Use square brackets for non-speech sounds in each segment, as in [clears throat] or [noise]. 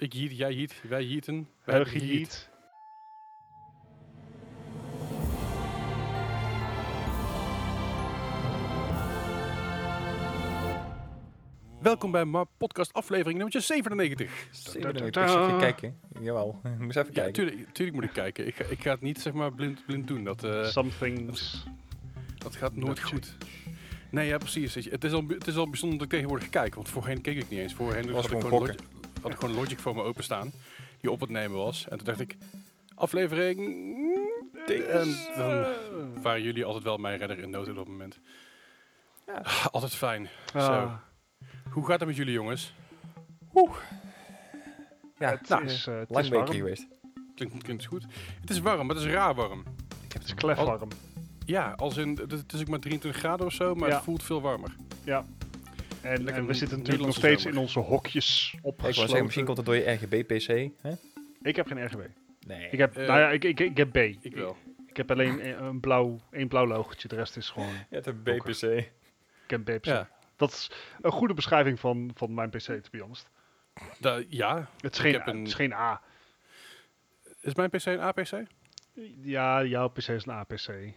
Ik jiet, jij jiet, wij jieten. We hebben gejiet. Welkom bij mijn podcast aflevering nummer 97. 97, ik je kijken. Jawel, [laughs] ik moest even Ja, kijken. tuurlijk, tuurlijk moet ik kijken. Ik ga, ik ga het niet zeg maar blind, blind doen. Dat, eh, Some things. dat gaat nooit Dat- goed. Nee, ja, precies. Het is, al, het is al bijzonder dat ik tegenwoordig kijk. Want voorheen keek ik niet eens. Voorheen Was ik gewoon had ik gewoon Logic voor me openstaan. Die op het nemen was. En toen dacht ik, aflevering... En dan waren jullie altijd wel mijn redder in nood op dat moment. Ja. Altijd fijn. Ah, Zo. Hoe gaat het met jullie jongens? Ja, het nou, is, eh, het lang is warm. geweest. Klinkt, klinkt goed. Het is warm, maar het is raar warm. Het is klefwarm. Ja, als in, het is ook maar 23 graden of zo, maar Ja. het voelt veel warmer. En, we zitten natuurlijk nog steeds zomer. in onze hokjes Ik wou opgesloten. zeggen, misschien komt het door je RGB-PC. hè? Ik heb geen RGB. Nee. Ik heb, Eh, nou ja, ik, ik, ik heb B. Ik wel. Ik heb alleen een, een blauw, één blauw logotje. De rest is gewoon. Je hebt een. BPC. Ik heb B. Ja, Dat is een goede beschrijving van, van mijn PC, to be honest. da- ja. Het is, Ik geen, heb een- het is geen A. Is mijn PC een APC? Ja, jouw PC is een APC.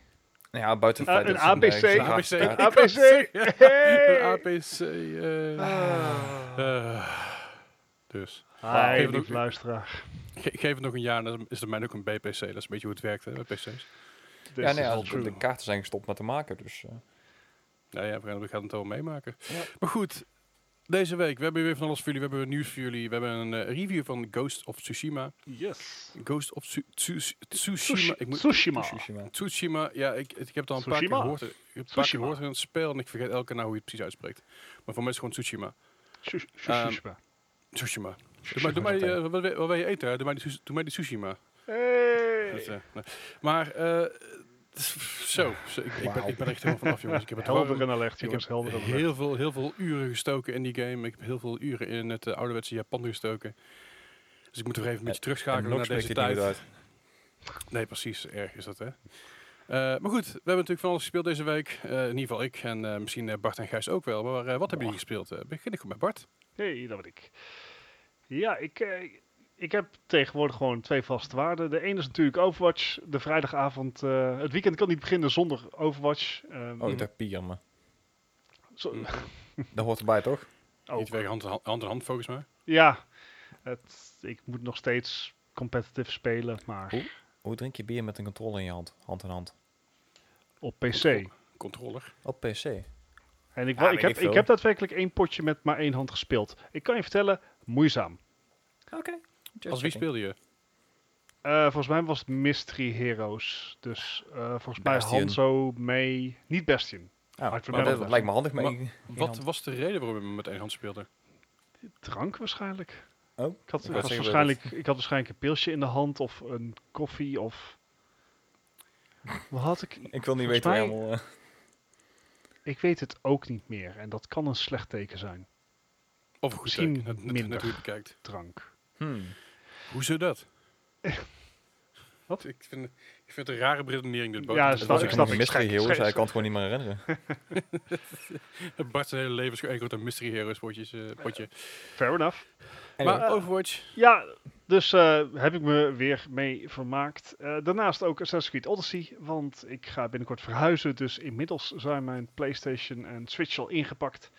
Nou ja, buiten Ah, het een feit APC. Een een APC. APC. Een Hey! APC. eh, Ah. eh, dus. Hi, Geef luisteraar. Ge- geef het nog een jaar dan is er mij ook een BPC. Dat is een beetje hoe het werkt hè, met PC's. This Ja, nee, ja, de, kaarten zijn gestopt met te maken, dus... eh, Ja, ja, we gaan, we gaan het wel meemaken. Ja. Maar goed, deze week, we hebben weer van alles voor jullie. We hebben nieuws voor jullie. We hebben een eh, review van Ghost of Tsushima. Yes. Ghost of Tsu- Tsu- Tsushima. Sushi- Ik moet, Tsushima. Tsushima. Tsushima, ja, ik, ik heb het al een paar keer Tsushima? gehoord. Ik heb het een paar keer Tsushima. gehoord in het spel en ik vergeet elke keer nou hoe je het precies uitspreekt. Maar voor mij is het gewoon Tsushima. Shush- Ehm, Tsushima. Tsushima. Doe mij, doe mij, eh, wat, wil- wat wil je eten? hè? Doe mij die, sus- doe mij die Tsushima. Dat, Hey. eh, nee. Maar, eh, zo, zo, ik, ik, ben, ik ben er echt helemaal vanaf, jongens. Ik heb het [laughs] Helder warm. en alert, Ik heb Helder en alert. heel veel, heel veel uren gestoken in die game. Ik heb heel veel uren in het eh, ouderwetse Japan gestoken. Dus ik moet er even een beetje En terugschakelen naar deze tijd. Nee, precies. Erg is dat, hè. Eh, maar goed, we hebben natuurlijk van alles gespeeld deze week. Eh, in ieder geval ik en eh, misschien Bart en Gijs ook wel. Maar wat hebben jullie gespeeld? Begin ik met Bart. Hey, dat ben ik. Ja, ik, eh, ik heb tegenwoordig gewoon twee vaste waarden. De ene is natuurlijk Overwatch. De vrijdagavond, eh, het weekend kan niet beginnen zonder Overwatch. Ehm, Oh, ik dacht maar zo- Mm. [laughs] dat hoort erbij, toch? ook. Niet weg hand, in hand, volgens mij. Ja, het, ik moet nog steeds competitive spelen, maar Hoe? Hoe drink je bier met een controller in je hand? Hand in hand. op PC. Controller. Op PC. En ik, Ja, ik, heb, ik ik heb daadwerkelijk één potje met maar één hand gespeeld. Ik kan je vertellen, moeizaam. Oké. Als wie speelde je? Eh, volgens mij was het Mystery Heroes. Dus eh, volgens mij Bastion. Hanzo, May, niet Bastion. Oh, Maar dat het. lijkt me handig mee. Wat hand. was de reden waarom je met één hand speelde? Drank waarschijnlijk. Oh, Ik had, Ik ik wou had zeggen, waarschijnlijk, ik had waarschijnlijk een pilsje in de hand of een koffie of... Wat had ik? [laughs] Ik wil niet weten mij- helemaal... eh, Ik weet het ook niet meer. En dat kan een slecht teken zijn. Of een goed Misschien teken, net minder. het bekijkt. Drank. hmm. Hoezo dat? [laughs] Wat? Ik vind, ik vind het een rare redenering. Dit Bart. Ja, Dat was ik, snap een mystery hij kan het gewoon niet meer herinneren. [laughs] [laughs] Bart zijn hele leven is gewoon één groot Mystery Heroes potjes, eh, potje. Fair enough. Maar eh, Overwatch, Ja, dus eh, heb ik me weer mee vermaakt. Eh, daarnaast ook Assassin's Creed Odyssey, want ik ga binnenkort verhuizen. Dus inmiddels zijn mijn PlayStation en Switch al ingepakt.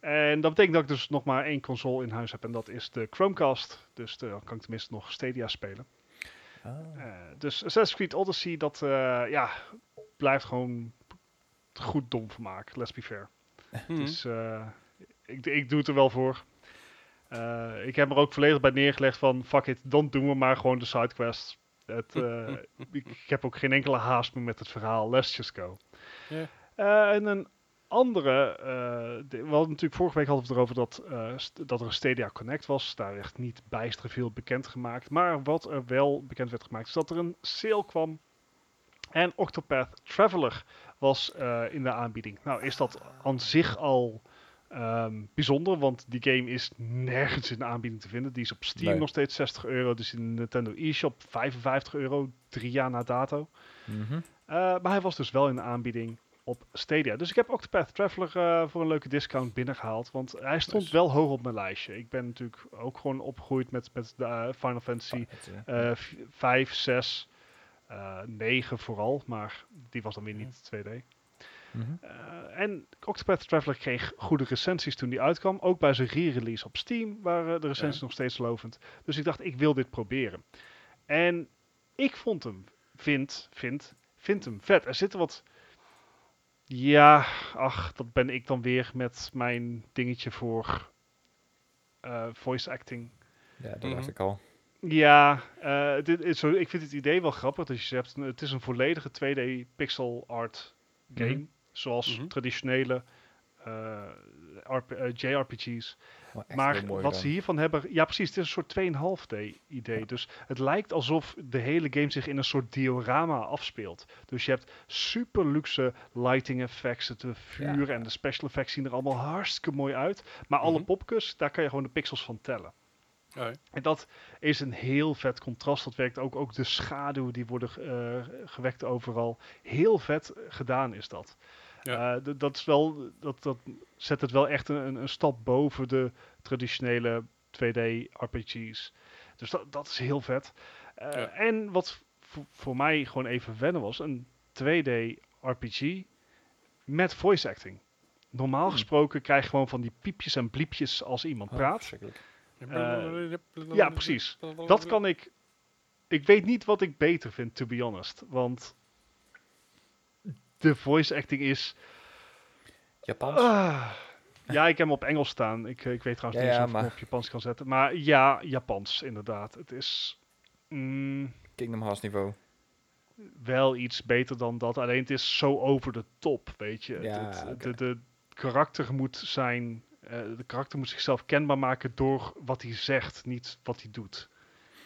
En dat betekent dat ik dus nog maar één console in huis heb en dat is de Chromecast. Dus eh, dan kan ik tenminste nog Stadia spelen. Ah. Eh, dus Assassin's Creed Odyssey, dat eh, ja, blijft gewoon goed dom vermaak, let's be fair. [laughs] hmm, Dus eh, ik, ik doe het er wel voor. Eh, ik heb er ook volledig bij neergelegd van fuck it, dan doen we maar gewoon de sidequests. Het, [laughs] eh, ik, ik heb ook geen enkele haast meer met het verhaal. Let's just go. Ja. Eh, en een andere, de- we hadden natuurlijk vorige week hadden we het erover dat, eh, st- dat er een Stadia Connect was. Daar werd niet bijster veel bekendgemaakt. Maar wat er wel bekend werd gemaakt is dat er een sale kwam. En Octopath Traveler was eh, in de aanbieding. Nou is dat aan zich al ehm, bijzonder, want die game is nergens in de aanbieding te vinden. Die is op Steam Nee. nog steeds 60 euro, dus in de Nintendo eShop 55 euro, drie jaar na dato. Mhm. Maar hij was dus wel in de aanbieding. Op Stadia. Dus ik heb Octopath Traveler eh, voor een leuke discount binnengehaald. Want hij stond wel hoog op mijn lijstje. Ik ben natuurlijk ook gewoon opgegroeid met, met de eh, Final Fantasy Het, eh, eh, v- 5, 6, eh 9 vooral. Maar die was dan weer niet 2D. mhm. Eh, en Octopath Traveler kreeg goede recensies toen die uitkwam. Ook bij zijn re-release op Steam waren de recensies Ja. nog steeds lovend. Dus ik dacht, ik wil dit proberen. En ik vond hem, vind, vind, vind hem vet. Er zitten wat... Ja, ach, dat ben ik dan weer met mijn dingetje voor eh, voice acting. Ja, dat Mhm. dacht ik al. Ja, eh, dit is zo, ik vind het idee wel grappig. Dus je hebt, een- het is een volledige 2D pixel art game. Mhm. Zoals Mhm. traditionele RP, eh, JRPG's. Maar, echt maar heel mooi wat ze hiervan hebben... Ja, precies. Het is een soort 2,5D idee. Ja. Dus het lijkt alsof de hele game zich in een soort diorama afspeelt. Dus je hebt super luxe lighting effects. Het vuur Ja. en de special effects zien er allemaal hartstikke mooi uit. Maar alle Mhm. popkus, daar kan je gewoon de pixels van tellen. Oh. En dat is een heel vet contrast. Dat werkt ook, ook de schaduwen die worden eh, gewekt overal. Heel vet gedaan is dat. Ja. Eh, dat, is wel, dat, dat zet het wel echt een, een stap boven de traditionele 2D RPG's. Dus dat, dat is heel vet. Eh, Ja. En wat voor- mij gewoon even wennen was, een 2D RPG met voice acting. Normaal Hmm. gesproken krijg je gewoon van die piepjes en bliepjes als iemand Oh, praat. ja, precies. Dat kan ik. Ik weet niet wat ik beter vind, to be honest. Want de voice acting is. Japans? Ah. ja, ik heb hem op Engels staan. Ik, ik weet trouwens Ja, niet ja, of ik hem maar- op Japans kan zetten. Maar ja, Japans, inderdaad. Het is mm, Kingdom Hearts niveau. wel iets beter dan dat. Alleen het is zo over de top, weet je. Ja, Het- de, de karakter moet zijn. eh, de karakter moet zichzelf kenbaar maken door wat hij zegt, niet wat hij doet.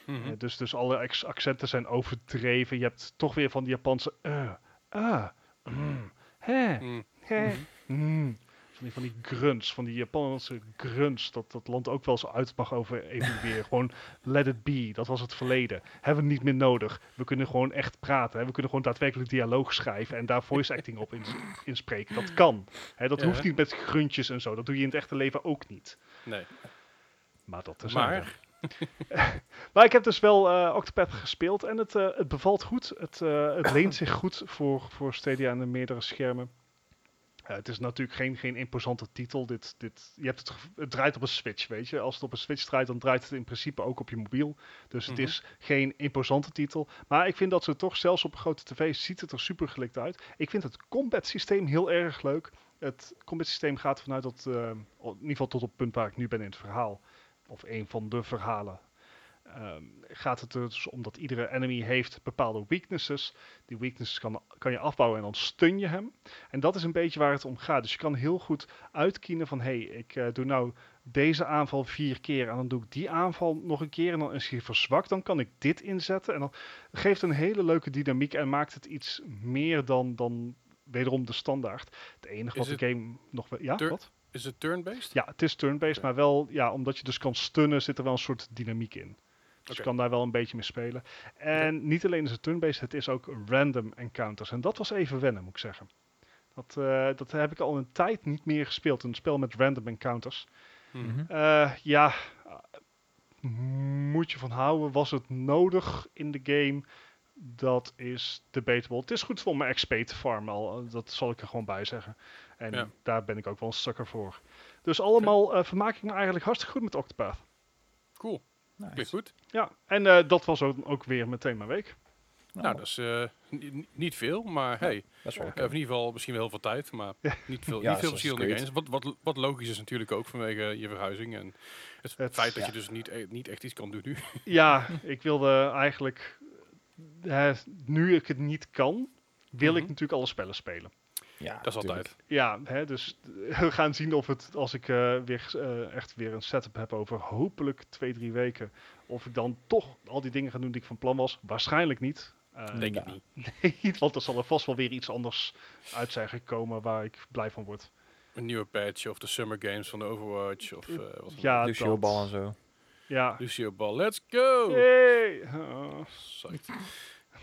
Mhm. Eh, dus, dus alle accenten zijn overdreven. Je hebt toch weer van die Japanse. eh, ah, mm, hè, Mm. hè, mm. Van die, van die grunts, van die Japanse grunts. Dat dat land ook wel zo uit mag over evolueren. [laughs] gewoon let it be. Dat was het verleden. Hebben we niet meer nodig. We kunnen gewoon echt praten. Hè. We kunnen gewoon daadwerkelijk dialoog schrijven en daar voice acting op ins- [laughs] inspreken. Dat kan. Hè, dat Ja. hoeft niet met gruntjes en zo. Dat doe je in het echte leven ook niet. Nee. Maar dat is Maar, [laughs] maar ik heb dus wel eh Octopath gespeeld en het, eh, het bevalt goed. Het, eh, het leent zich goed voor, voor Stadia en de meerdere schermen. Het is natuurlijk geen, geen imposante titel. Dit, dit, je hebt het, het draait op een Switch, weet je. Als het op een Switch draait, dan draait het in principe ook op je mobiel. Dus het Mhm. is geen imposante titel. Maar ik vind dat ze toch, zelfs op een grote tv, ziet het er super gelikt uit. Ik vind het combat systeem heel erg leuk. Het combat systeem gaat vanuit dat, in ieder geval tot op het punt waar ik nu ben in het verhaal. Of een van de verhalen. ehm, gaat het er dus om dat iedere enemy heeft bepaalde weaknesses. Die weaknesses kan, kan je afbouwen en dan stun je hem. En dat is een beetje waar het om gaat. Dus je kan heel goed uitkiezen van... hé, hey, ik eh, doe nou deze aanval vier keer... en dan doe ik die aanval nog een keer... en dan is hij verzwakt, dan kan ik dit inzetten. En dan geeft een hele leuke dynamiek... en maakt het iets meer dan, dan wederom de standaard. Het enige Is wat de game nog... wel- Ja, wat? Is het turn-based? Ja, het is turn-based, maar wel... Ja, omdat je dus kan stunnen, zit er wel een soort dynamiek in. Dus je kan daar wel een beetje mee spelen. En niet alleen is het turn-based, het is ook random encounters. En dat was even wennen, moet ik zeggen. Dat, eh, dat heb ik al een tijd niet meer gespeeld. Een spel met random encounters. Eh, ja, eh, moet je van houden. Was het nodig in de game? Dat is debatable. Het is goed voor mijn XP te farmen al. Dat zal ik er gewoon bij zeggen. En Ja. daar ben ik ook wel een sucker voor. Dus allemaal eh, vermaak ik me eigenlijk hartstikke goed met Octopath. Cool, Nice. klinkt goed. Ja, en eh, dat was ook, ook weer meteen mijn week. Nou, dat is eh, ni- niet veel, maar hey, dat is wel oké. in ieder geval misschien wel heel veel tijd, maar niet veel, Ja, niet veel verschillende games. Wat, wat, wat logisch is natuurlijk ook vanwege je verhuizing en het, Het- feit dat ja. je dus niet, e- niet echt iets kan doen nu. [laughs] Ja, ik wilde eigenlijk, nu ik het niet kan, wil ik Mhm. natuurlijk alle spellen spelen. Ja, Dat is tuurlijk. altijd. Ja, hè, dus [laughs] we gaan zien of het, als ik eh, weer eh, echt weer een setup heb over hopelijk twee, drie weken, of ik dan toch al die dingen ga doen die ik van plan was. Waarschijnlijk niet. Eh, Denk ik Ja. niet. [laughs] niet, want er zal er vast wel weer iets anders uit zijn gekomen waar ik blij van word. Een nieuwe patch of de Summer Games van de Overwatch of eh wat Ja, Lucio dat. Ball en zo. Ja. Lucio Ball, let's go! Yay! Oh.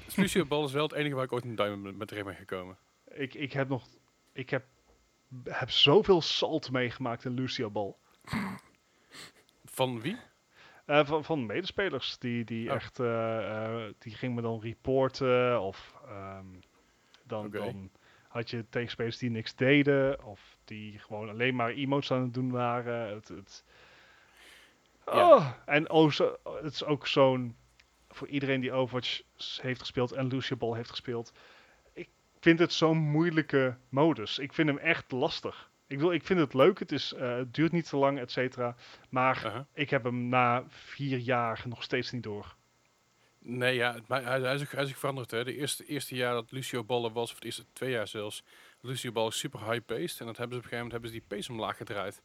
Dus Lucio Ball is wel het enige waar ik ooit een duim met erin ben gekomen. Ik, ik heb nog ik heb, heb zoveel salt meegemaakt in Lucio Ball. Van wie? Eh, van, van medespelers die, die Oh. echt, eh, eh, die gingen me dan reporten of ehm, dan, dan had je tegenspelers die niks deden of die gewoon alleen maar emotes aan het doen waren. Het, het, Ja. Oh, en oh, zo, het is ook zo'n, voor iedereen die Overwatch heeft gespeeld en Lucio Ball heeft gespeeld, vind het zo'n moeilijke modus. Ik vind hem echt lastig. Ik, wil, ik vind het leuk, het, is, eh, het duurt niet te lang, et cetera. Maar Uh-huh. ik heb hem na vier jaar nog steeds niet door. Nee, ja, het- maar hij, hij, is hij is veranderd. Hè. De eerste, eerste jaar dat Lucio Ballen was, of het eerste twee jaar zelfs, Lucio Ball is super high-paced. En dat hebben ze op een gegeven moment hebben ze die pace omlaag gedraaid.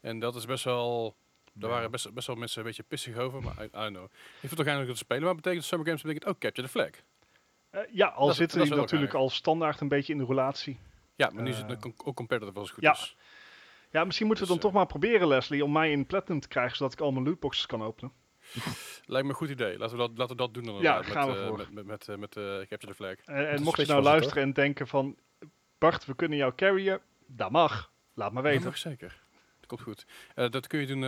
En dat is best wel... Daar waren best, best wel mensen een beetje pissig over, maar I, I don't know. Ik vind het toch eigenlijk dat spelen, maar betekent Summer Games betekent ook Capture the Flag. Eh, ja, al Dat zitten die natuurlijk al standaard een beetje in de relatie. Ja, maar nu is het Eh, ook- ook competitive als het goed ja. is. Ja, misschien moeten we Dus, dan eh, toch maar proberen, Leslie, om mij in Platinum te krijgen, zodat ik al mijn lootboxes kan openen. [laughs] Lijkt me een goed idee. Laten we dat, laten we dat doen dan gaan met, we eh, voor. met, met, met, met, eh, Capture the Flag. En, mocht je nou het, luisteren en denken van, Bart, we kunnen jou carryen, dat mag. Laat maar Dat weten. mag zeker. Dat komt goed. Dat kun je doen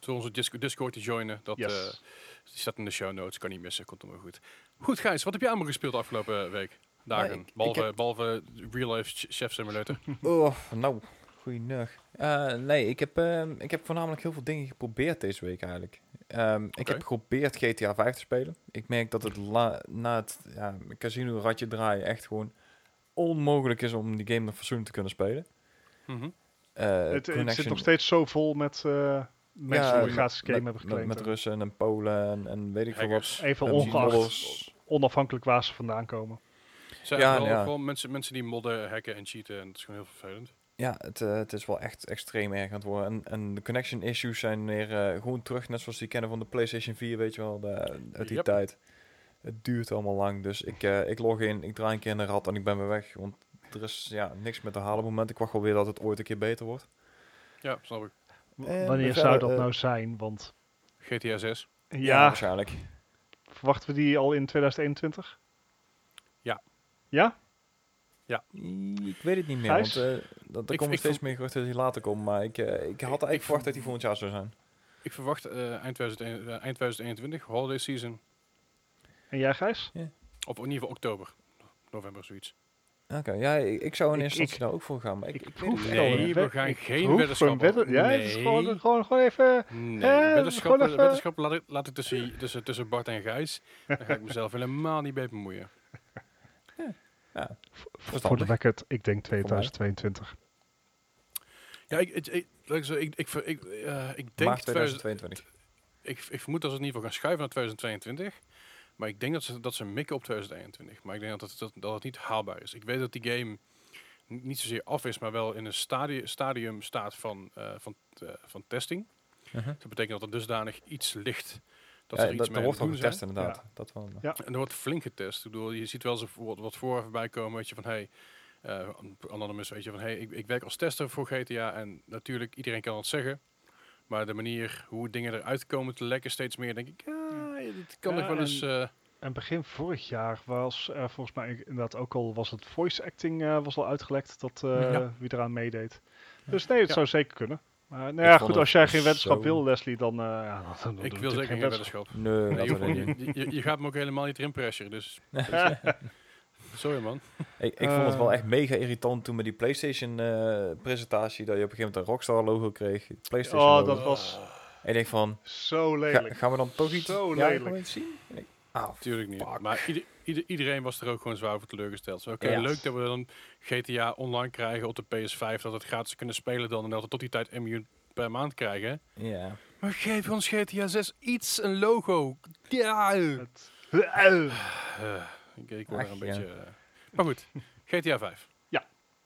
door onze Discord, Discord te joinen. Dat, Yes. Die staat in de show notes, kan niet missen, komt allemaal goed. Goed Gijs, wat heb je allemaal gespeeld de afgelopen week? Dagen, ik- ik behalve, heb- behalve Real Life Ch- Chef Simulator. [laughs] Oh, nou, goeiedag. Eh nee, ik heb, ehm, ik heb voornamelijk heel veel dingen geprobeerd deze week eigenlijk. Ehm, Ik heb geprobeerd GTA 5 te spelen. Ik merk dat het la- na het ja, casino ratje draaien echt gewoon onmogelijk is om die game nog fatsoenlijk te kunnen spelen. Mhm. Eh, Het, het zit nog steeds zo vol met eh, mensen met, hebben met, met Russen en Polen en, en weet ik veel wat. Even En ongeacht, modders. onafhankelijk waar ze vandaan komen. Zijn Ja, wel ja. gewoon mensen, mensen die modden, hacken en cheaten. En dat is gewoon heel vervelend. Ja, het, eh, het is wel echt extreem erg aan het worden. En, en de connection issues zijn weer eh, gewoon terug, net zoals die kennen van de PlayStation 4, weet je wel, de, uit die Yep. tijd. Het duurt allemaal lang, dus ik, eh, ik log in, ik draai een keer in de rat en ik ben weer weg. Want er is ja, niks meer te halen op het moment. Ik wacht wel weer dat het ooit een keer beter wordt. Ja, snap ik. En Wanneer zou dat eh, nou zijn? Want GTA 6. ja, waarschijnlijk. verwachten we die al in 2021? Ja. Ja? Ik weet het niet meer, Gijs? want eh, dat, er Ik- komen ik steeds meer geruchten dat die later komen. Maar ik, eh, ik had eigenlijk ik verwacht dat die volgend jaar zou zijn. Ik verwacht eh, eind, 2001 eh, eind 2021, holiday season. En jij, Gijs? Of in ieder geval oktober. November, zoiets. Oké, ja, ik, ik zou in eerste instantie daar ook voor gaan, maar ik, ik, weet proef het echt Nee, niet. we gaan ik geen weddenschappen. wedden- Ja, het is Nee. gewoon, gewoon, gewoon even... Nee, Eh, weddenschappen, gewoon even- weddenschappen laat, ik, laat ik tussen, tussen, tussen Bart en Gijs. Daar ga ik mezelf helemaal niet mee bemoeien. Ja, Voor de record, ik denk 2022. Ja, ik, ik, ik, ik, ik, ik, eh, ik denk... maart 2000 2022. ik, ik vermoed dat ze in ieder geval gaan schuiven naar 2022. Maar ik denk dat ze, dat ze mikken op 2021. Maar ik denk dat het, dat, dat het niet haalbaar is. Ik weet dat die game ni- niet zozeer af is, maar wel in een stadi stadium staat van, eh, van, eh, van testing. Uh-huh. Dat betekent dat er dusdanig iets ligt. Dat Ja, er iets dat, mee er wordt al getest zijn. inderdaad. Dat wel. Ja. En er wordt flink getest. Ik bedoel, je ziet wel eens wat, wat voor voorbij komen, weet je, van hey, eh Anonymous, weet je, van hey, ik, ik werk als tester voor GTA en natuurlijk, iedereen kan het zeggen. Maar de manier hoe dingen eruit komen te lekken steeds meer, denk ik, ah, dit kan Ja, nog wel eens... eh, En begin vorig jaar was er volgens mij inderdaad ook al was het voice acting eh, was al uitgelekt dat eh, Ja. wie eraan meedeed. Dus nee, het Ja. zou zeker kunnen. Maar nou ja, goed, als jij geen wetenschap zo- wil, Leslie, dan, eh ja, dan, dan ik wil zeker geen weddenschap. Nee, Nee, je, je, je, je gaat me ook helemaal niet erin pressuren, dus [laughs] [laughs] sorry man. [laughs] Ik, ik vond het wel Eh. echt mega irritant toen met die PlayStation eh, presentatie dat je op een gegeven moment een Rockstar logo kreeg. het PlayStation Oh, logo. dat was En ik denk van, zo ga- lelijk. gaan we dan toch iets, Zo ja, lelijk. iets zien? En ik, ah, Natuurlijk niet. Fuck. Maar ieder, ieder- iedereen was er ook gewoon zwaar voor teleurgesteld. Zo, Oké, leuk dat we dan GTA online krijgen op de PS5. Dat het gratis kunnen spelen dan. En dat we tot die tijd 1 miljoen per maand krijgen. ja. Maar geef ons GTA 6 iets, een logo. Ja. Het- [laughs] Eh, ik, ik word er een ja. beetje... eh, maar goed, [laughs] GTA 5.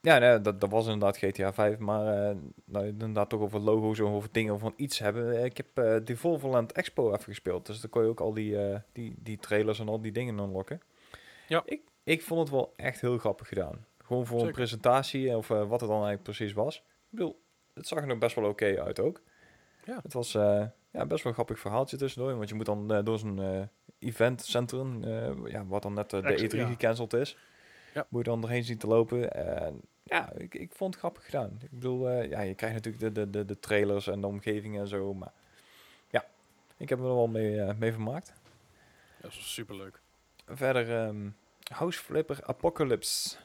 Ja, nee, dat, dat was inderdaad GTA 5, maar eh, nou, inderdaad toch over logo's of over dingen of van iets hebben. Ik heb eh die Volvoland Expo even gespeeld, dus dan kon je ook al die, eh, die, die trailers en al die dingen unlocken. Ja. Ik, ik vond het wel echt heel grappig gedaan. Gewoon voor een presentatie of eh, wat het dan eigenlijk precies was. Ik bedoel, het zag er nog best wel oké uit ook. Ja. Het was eh, ja, best wel een grappig verhaaltje tussendoor, want je moet dan eh, door zo'n eh eventcentrum, eh, ja, wat dan net eh, de Ex- E3 ja. gecanceld is. Ja. Moet je dan erheen zien te lopen. En ja, ik, ik vond het grappig gedaan. Ik bedoel, eh, ja, je krijgt natuurlijk de, de, de, de trailers en de omgeving en zo, maar ja, ik heb me er wel mee, mee vermaakt. Dat is super leuk. Verder, ehm, House Flipper Apocalypse.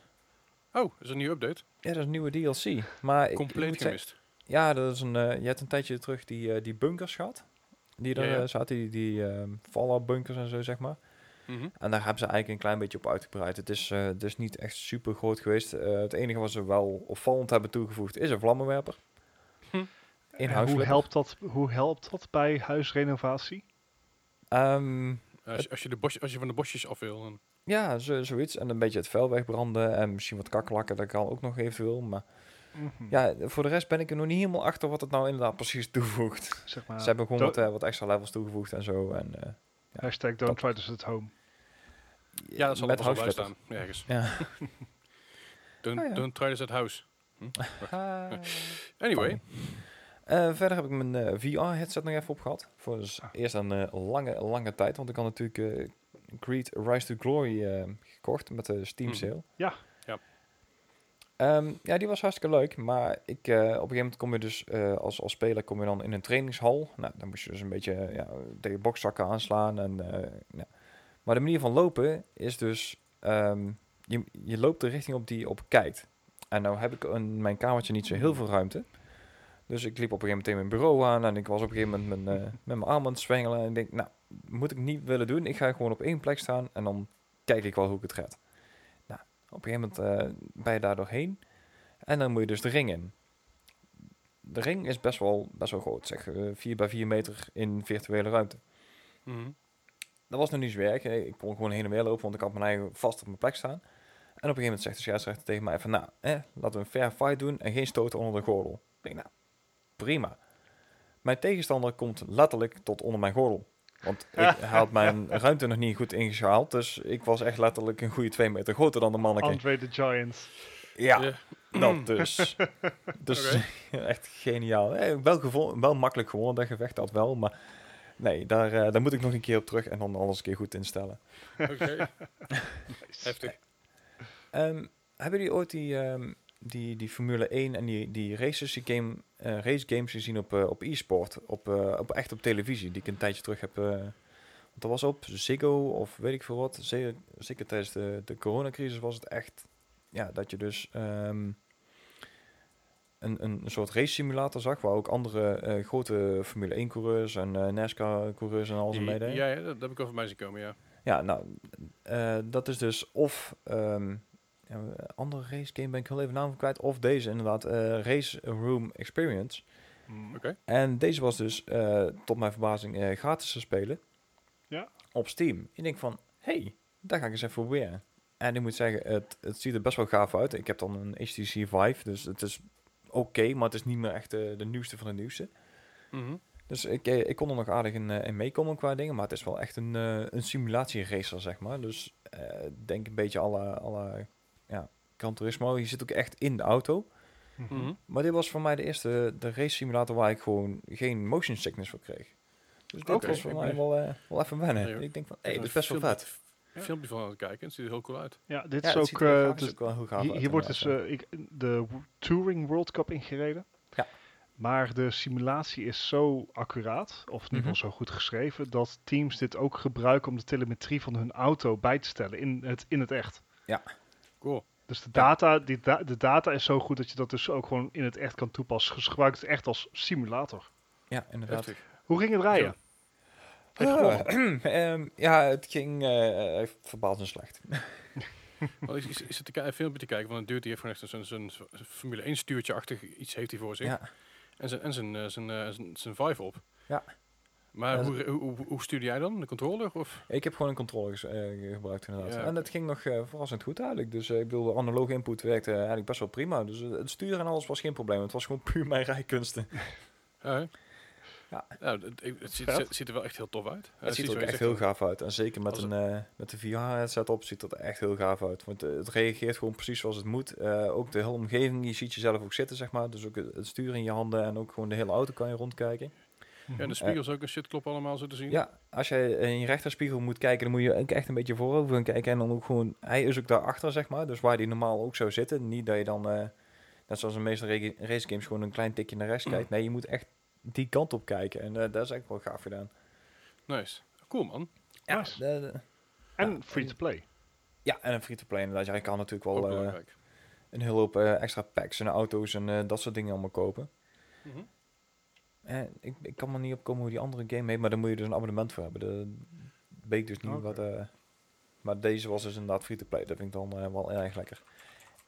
Oh, is een nieuwe update? Ja, dat is een nieuwe DLC. Maar ik- ik, Compleet moet zeggen- gemist. Ja, dat is een, je hebt een tijdje terug die, die bunkers gehad. Die er Ja, ja. eh, zaten, die, die ehm, Fallout bunkers en zo, zeg maar. Mhm. En daar hebben ze eigenlijk een klein beetje op uitgebreid. Het is, eh, het is niet echt super groot geweest. Eh, het enige wat ze wel opvallend hebben toegevoegd is een vlammenwerper. Hm. In En hoe, helpt dat, hoe helpt dat bij huisrenovatie? Ehm, Als, je, als, je de bos, als je van de bosjes af wil. Dan, ja, zo, zoiets. En een beetje het vuil wegbranden. En misschien wat kakkelakken, dat kan ook nog eventueel. Maar Mhm. ja, voor de rest ben ik er nog niet helemaal achter wat het nou inderdaad precies toevoegt. zeg maar, Ze hebben gewoon wat, eh, wat extra levels toegevoegd en zo. En, eh, hashtag don't try this at home. ja, dat zal met er wel staan. Ergens. Ja. [laughs] Don't, Oh ja. don't try this at house. Ah. [laughs] Anyway. Eh, verder heb ik mijn eh, VR-headset nog even opgehad. Voor dus Ah. eerst een eh, lange, lange tijd. Want ik had natuurlijk eh Creed Rise to Glory eh, gekocht met de Steam Mhm. sale. Ja. Ehm, ja, die was hartstikke leuk. Maar ik, eh, op een gegeven moment kom je dus eh, als, als speler kom je dan in een trainingshal. Nou, dan moest je dus een beetje ja, tegen bokszakken aanslaan. En, eh, ja. Maar de manier van lopen is dus... ehm, je, je loopt de richting op die je op kijkt. En nou heb ik in mijn kamertje niet zo heel veel ruimte. Dus ik liep op een gegeven moment mijn bureau aan en ik was op een gegeven moment mijn, met mijn arm aan het zwengelen. En ik denk, nou, moet ik niet willen doen. Ik ga gewoon op één plek staan en dan kijk ik wel hoe ik het red. Op een gegeven moment eh, ben je daar doorheen en dan moet je dus de ring in. De ring is best wel, best wel groot, zeg 4 bij 4 meter in virtuele ruimte. Mhm. Dat was nog niet zo erg. Ik kon gewoon heen en weer lopen, want ik had mijn eigen vast op mijn plek staan. En op een gegeven moment zegt de scheidsrechter tegen mij van, nou, eh, laten we een fair fight doen en geen stoten onder de gordel. Ik denk, nou, prima. Mijn tegenstander komt letterlijk tot onder mijn gordel. Want ik [laughs] had mijn ruimte nog niet goed ingeschaald, dus ik was echt letterlijk een goede twee meter groter dan de manneke. Andre the Giant. Ja, Ja. dat [clears throat] dus. Dus [laughs] echt geniaal. Eh, wel, gevo- wel makkelijk gewonnen, dat gevecht dat wel, maar nee, daar, eh, daar moet ik nog een keer op terug en dan alles een keer goed instellen. Oké. [laughs] Heftig. Ehm, hebben jullie ooit die, ehm, die, die Formule 1 en die, die races, die game, eh, race games gezien op, eh, op e-sport? Op, eh, op, echt op televisie, die ik een tijdje terug heb... want dat was op Ziggo of weet ik veel wat. Zeker, zeker tijdens de, de coronacrisis was het echt... Ja, dat je dus ehm, een, een, soort race simulator zag... waar ook andere grote Formule 1 coureurs en NASCAR coureurs en Die- meededen. ja, ja, dat, heb ik over mij zien komen, ja. Ja, nou, dat is dus of ehm ja, een andere race game ben ik heel even naam van kwijt, of deze inderdaad, eh, Race Room Experience. Mm. Oké. En deze was dus eh, tot mijn verbazing eh, gratis te spelen. Ja. Op Steam. Ik denk van, hey, daar ga ik eens even proberen. En ik moet zeggen, het, het ziet er best wel gaaf uit. Ik heb dan een HTC Vive, dus het is oké, maar het is niet meer echt de, de nieuwste van de nieuwste. Mhm. Dus ik, eh, ik kon er nog aardig in, eh, in meekomen qua dingen, maar het is wel echt een, eh een simulatieracer, zeg maar. Dus eh, denk een beetje alle, alle ja, Gran Turismo. Je zit ook echt in de auto. Mhm. Mhm. Maar dit was voor mij de eerste de race simulator waar ik gewoon geen motion sickness voor kreeg. Dus dit was voor mij wel, eh, wel even wennen. Ik denk van, hé, ben dit is best wel een vet. filmpje- een filmpje van aan het kijken. Het ziet er heel cool uit. Ja, dit Ja, is ook... dus ook wel heel gaaf hier, uit, hier wordt dus eh, ik, de Touring World Cup ingereden. Ja. Maar de simulatie is zo accuraat, of in ieder Mhm. geval zo goed geschreven, dat teams dit ook gebruiken om de telemetrie van hun auto bij te stellen in het, in het echt. Cool. Dus de data, die da- de data is zo goed dat je dat dus ook gewoon in het echt kan toepassen. Dus het echt als simulator. ja, inderdaad. Heftig. Hoe ging het rijden? Je Ah, [clears throat] ehm, ja, het ging uh, verbazend slecht. Wel, ik, te ki- een filmpje te kijken van een dude die heeft gewoon echt zo'n Formule 1 stuurtje-achtig iets heeft hij voor zich. Ja. En zijn, en zijn, eh, zijn, zijn, zijn Vive op. Ja. Maar hoe, hoe, hoe, stuurde jij dan? De controller? Of? Ik heb gewoon een controller eh, gebruikt inderdaad. Ja. En het ging nog eh, verrassend goed eigenlijk. Dus eh, ik bedoel, de analoge input werkte eigenlijk best wel prima. Dus het sturen en alles was geen probleem. Het was gewoon puur mijn rijkunsten. [laughs] Ja? Ja. Nou, het, het, ziet, Vet. het ziet er wel echt heel tof uit. Het ziet er ook echt heel gaaf uit. En zeker met, een, eh, met de VR-headset op ziet het er echt heel gaaf uit. Want het reageert gewoon precies zoals het moet. Eh, ook de hele omgeving, je ziet jezelf ook zitten, zeg maar. Dus ook het, het stuur in je handen en ook gewoon de hele auto kan je rondkijken. Ja, en de spiegels ook een shit kloppen allemaal zo te zien. Ja, als je in je rechterspiegel moet kijken, dan moet je ook echt een beetje voorover gaan kijken. En dan ook gewoon, hij is ook daarachter, zeg maar. Dus waar die normaal ook zou zitten. Niet dat je dan, eh, net zoals in de meeste rege- racegames, gewoon een klein tikje naar rechts kijkt. Nee, je moet echt die kant op kijken. En eh, dat is echt wel gaaf gedaan. Nice. Cool man. Ja, Nice. de- de- En Ja, free-to-play. ja en een free-to-play inderdaad. Ja, je kan natuurlijk wel eh, een hele hoop eh, extra packs en auto's en eh, dat soort dingen allemaal kopen. Mhm. Eh, ik, ik kan maar niet opkomen hoe die andere game heet, maar daar moet je dus een abonnement voor hebben. Dat weet ik dus niet wat... eh, maar deze was dus inderdaad free-to-play. Dat vind ik dan eh, wel erg lekker.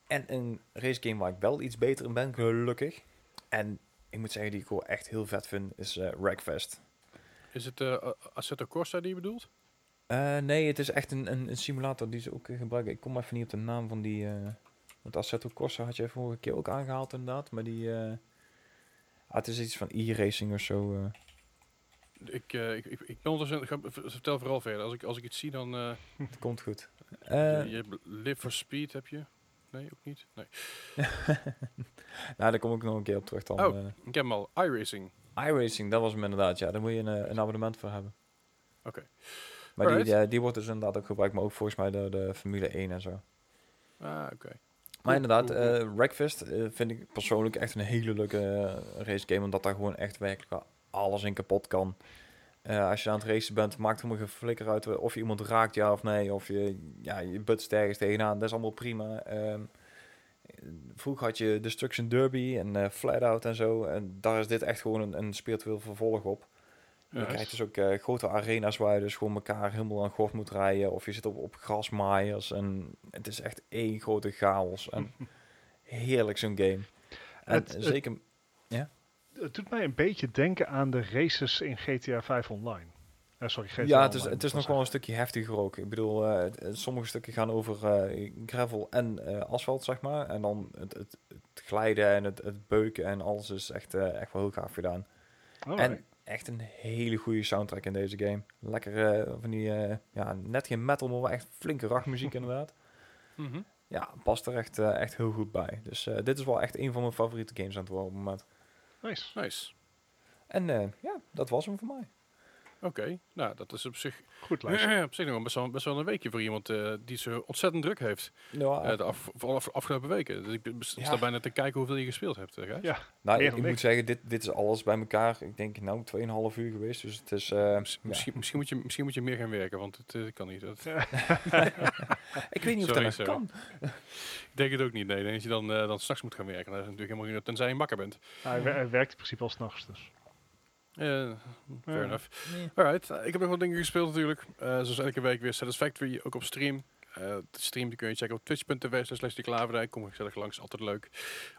En een racegame waar ik wel iets beter in ben, gelukkig. En ik moet zeggen, die ik gewoon echt heel vet vind, is eh Wreckfest. Is het eh Assetto Corsa die je bedoelt? Nee, het is echt een, een, een simulator die ze ook gebruiken. Ik kom even niet op de naam van die... want Assetto Corsa had je vorige keer ook aangehaald inderdaad. Maar die... ah, het is iets van e-racing of zo. eh. Ik, eh, ik, ik, ik ben ondertussen, vertel vooral verder. Als ik, als ik iets zie, dan... eh, [laughs] Het komt goed. je, je hebt Live for Speed, heb je? Nee, ook niet? Nee. [laughs] nou, daar kom ik nog een keer op terug dan. Oh. Ik heb hem al. iRacing. iRacing, dat was hem inderdaad. Ja, daar moet je een, een abonnement voor hebben. Oké. Maar die, Alright. die wordt dus inderdaad ook gebruikt, maar ook volgens mij de, de Formule 1 en zo. Ah, oké. Maar inderdaad, cool. eh Wreckfest eh, vind ik persoonlijk echt een hele leuke eh, racegame, omdat daar gewoon echt werkelijk alles in kapot kan. Als je aan het racen bent, maakt helemaal geen flikker uit of je iemand raakt, ja of nee. Of je, ja, je butst ergens tegenaan, dat is allemaal prima. Ehm, vroeger had je Destruction Derby en eh Flatout en zo. En daar is dit echt gewoon een, een spiritueel vervolg op. Je krijgt dus ook eh, grote arena's waar je dus gewoon elkaar helemaal aan gort moet rijden. Of je zit op, op grasmaaiers. En het is echt één grote chaos. En [laughs] heerlijk zo'n game. En Het- het- zeker... Het doet mij een beetje denken aan de races in GTA 5 Online. Eh, sorry, GTA ja, het is, het is nog wel een stukje heftiger ook. Ik bedoel, eh, sommige stukken gaan over gravel en asfalt, zeg maar. En dan het, het, het glijden en het, het beuken en alles is echt, echt wel heel gaaf gedaan. Alright. En echt een hele goede soundtrack in deze game. Lekker eh, van die, eh, ja, net geen metal, maar wel echt flinke rachtmuziek [laughs] inderdaad. Mhm. Ja, past er echt, eh, echt heel goed bij. Dus eh, dit is wel echt een van mijn favoriete games aan het worden op het moment. Nice. Nice. En eh, ja, dat was hem voor mij. Oké. Nou, dat is op zich, Goed lijstje. [clears throat] op zich nog wel best, wel best wel een weekje voor iemand eh, die zo ontzettend druk heeft. Ja, eh, de af, vooral af- afgelopen weken. Dus ik ben- sta Ja. bijna te kijken hoeveel je gespeeld hebt. eh, Gijs. Ja. nou, ik, moet zeggen, dit, dit is alles bij elkaar. Ik denk, nou, 2,5 uur geweest. Dus het is... eh, Mis- ja. misschien, misschien, moet je, misschien moet je meer gaan werken, want het eh, kan niet. Dat, [laughs] Ik weet niet of dat kan. ik denk het ook niet. Nee, dat je dan, eh dan s'nachts moet gaan werken. Dat is natuurlijk helemaal niet, tenzij je wakker bent. hij, wer- hij werkt in principe al s'nachts dus. Eh fair Ja. enough. Nee. Alright, eh, ik heb nog wat dingen gespeeld natuurlijk. Eh, zoals elke week weer Satisfactory, ook op stream. Eh, de stream die kun je checken op twitch.tv slash die klaverdijk. Kom ik gezellig langs, altijd leuk.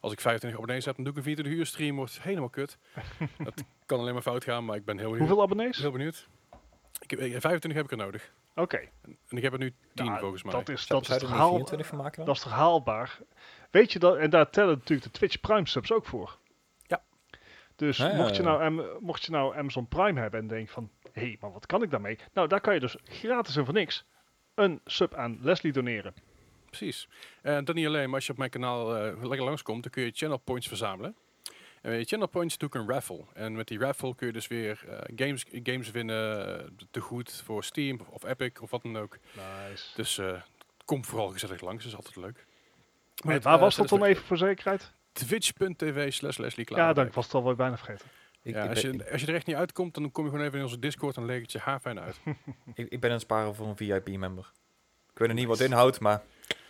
Als ik 25 abonnees heb, dan doe ik een 24 uur stream. Wordt helemaal kut. [laughs] dat kan alleen maar fout gaan, maar ik ben heel, heel, Hoeveel abonnees? heel benieuwd. Ik heb, eh, 25 heb ik er nodig. Oké. En ik heb er nu 10 Ja, volgens mij. Dat is, dat, is er haal, 24 van maken dan? dat is toch haalbaar? Weet je dat, en daar tellen natuurlijk de Twitch Prime subs ook voor. Ja. Dus mocht, je nou, mocht je nou Amazon Prime hebben en denk van, hé, hey, maar wat kan ik daarmee? Nou, daar kan je dus gratis en voor niks een sub aan Leslie doneren. Precies. En dat niet alleen, maar als je op mijn kanaal eh, lekker langskomt, dan kun je channel points verzamelen. En met je channel points doe ik een raffle. En met die raffle kun je dus weer eh, games, games winnen, eh, te goed voor Steam of, Epic of wat dan ook. Nice. Dus eh, kom vooral gezellig langs, is altijd leuk. Maar waar eh, was dat dan even voor zekerheid? Twitch.tv slash Leslie Ja, Klaver. dan was het al wel bijna vergeten. Ik, Ja, ik, als, ben, je, als je er echt niet uitkomt, dan kom je gewoon even in onze Discord en leg ik het je haarfijn uit. [laughs] ik, ik ben aan het sparen voor een VIP-member. Ik weet nog niet wat inhoudt, maar...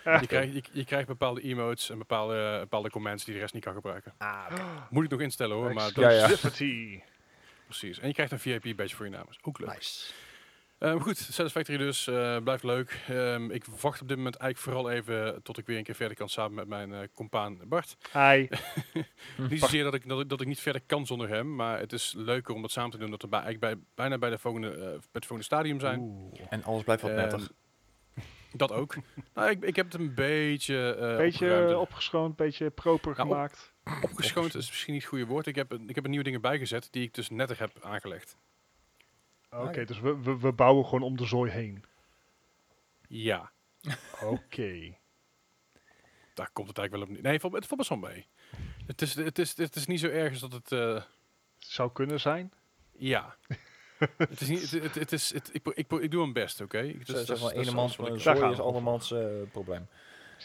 Je krijgt, je, je krijgt bepaalde emotes en bepaalde, bepaalde comments die de rest niet kan gebruiken. Ah, [gasps] Moet ik nog instellen hoor, maar dat Ja, ja. [laughs] Precies. En je krijgt een VIP badge voor je naam. Is ook leuk. nice. Ehm, goed, Satisfactory dus. eh, blijft leuk. Ehm, ik wacht op dit moment eigenlijk vooral even tot ik weer een keer verder kan samen met mijn eh compaan Bart. Hi. [laughs] Niet zozeer dat ik, dat, ik, dat ik niet verder kan zonder hem, maar het is leuker om dat samen te doen. Dat we bij, eigenlijk bij, bijna bij, de volgende, eh, bij het volgende stadium zijn. Oeh. En alles blijft wat Ehm, netter. Dat ook. [laughs] nou, ik, ik heb het een beetje eh Beetje opgeruimd. opgeschoond, beetje proper op- gemaakt. opgeschoond is misschien niet het goede woord. Ik heb, ik heb er nieuwe dingen bijgezet die ik dus netter heb aangelegd. Oké, dus we, we, we bouwen gewoon om de zooi heen. Ja, Oké. [laughs] daar komt het eigenlijk wel op. neer. Nee, het valt, het valt best wel mee. Het is, het, is, het is niet zo erg als dat het... eh, Zou kunnen zijn. Ja. het is niet, het, het, het is, het, ik, ik, ik doe mijn best, oké? Ik- Dus, dat- zeg maar, Daar zooi is andermans eh probleem.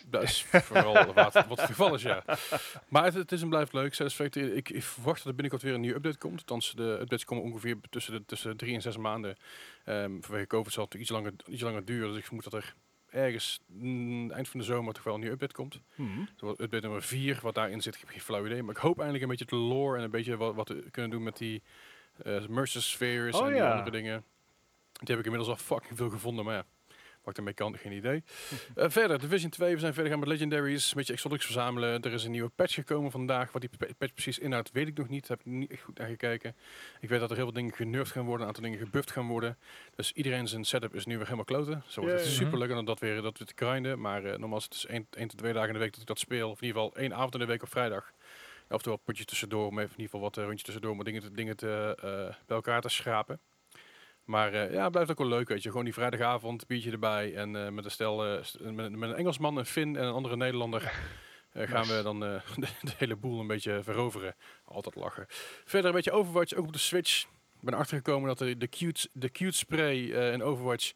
Dat is vooral wat, wat het geval is, ja. Maar het, het is en blijft leuk. Satisfactory, ik, ik verwacht dat er binnenkort weer een nieuwe update komt. Althans, de updates komen ongeveer tussen de tussen drie en zes maanden. Ehm vanwege COVID zal het iets langer, iets langer duren. Dus ik vermoed dat er ergens mm, eind van de zomer toch wel een nieuwe update komt. Hmm. Zoals update nummer 4, wat daarin zit, ik heb geen flauw idee. Maar ik hoop eindelijk een beetje de lore en een beetje wat, wat we kunnen doen met die uh, Mercer Spheres Oh en die ja. andere dingen. Die heb ik inmiddels al fucking veel gevonden, maar ja. Wat ik ermee kan, geen idee. Eh, verder, Division 2, we zijn verder gaan met Legendaries, een beetje exotics verzamelen. Er is een nieuwe patch gekomen vandaag. Wat die pa- patch precies inhoudt, weet ik nog niet. Daar heb ik niet echt goed naar gekeken. Ik weet dat er heel veel dingen genurfd gaan worden, een aantal dingen gebufft gaan worden. Dus iedereen zijn setup is nu weer helemaal kloten. Zo wordt het super leuk om dat weer, dat weer te grinden. Maar eh normaal is het dus één, één tot twee dagen in de week dat ik dat speel. Of in ieder geval één avond in de week op vrijdag. Oftewel potjes tussendoor, om even in ieder geval wat uh, rondjes tussendoor om wat dingen te, dingen te, eh, bij elkaar te schrapen. Maar eh, ja, het blijft ook wel leuk, weet je. Gewoon die vrijdagavond, biertje erbij. En eh, met een stel, eh, met, met een Engelsman, een Fin en een andere Nederlander... gaan we dan [laughs] de, de hele boel een beetje veroveren. Altijd lachen. Verder een beetje Overwatch, ook op de Switch. Ik ben erachter gekomen dat de, de, cute, de cute spray in Overwatch...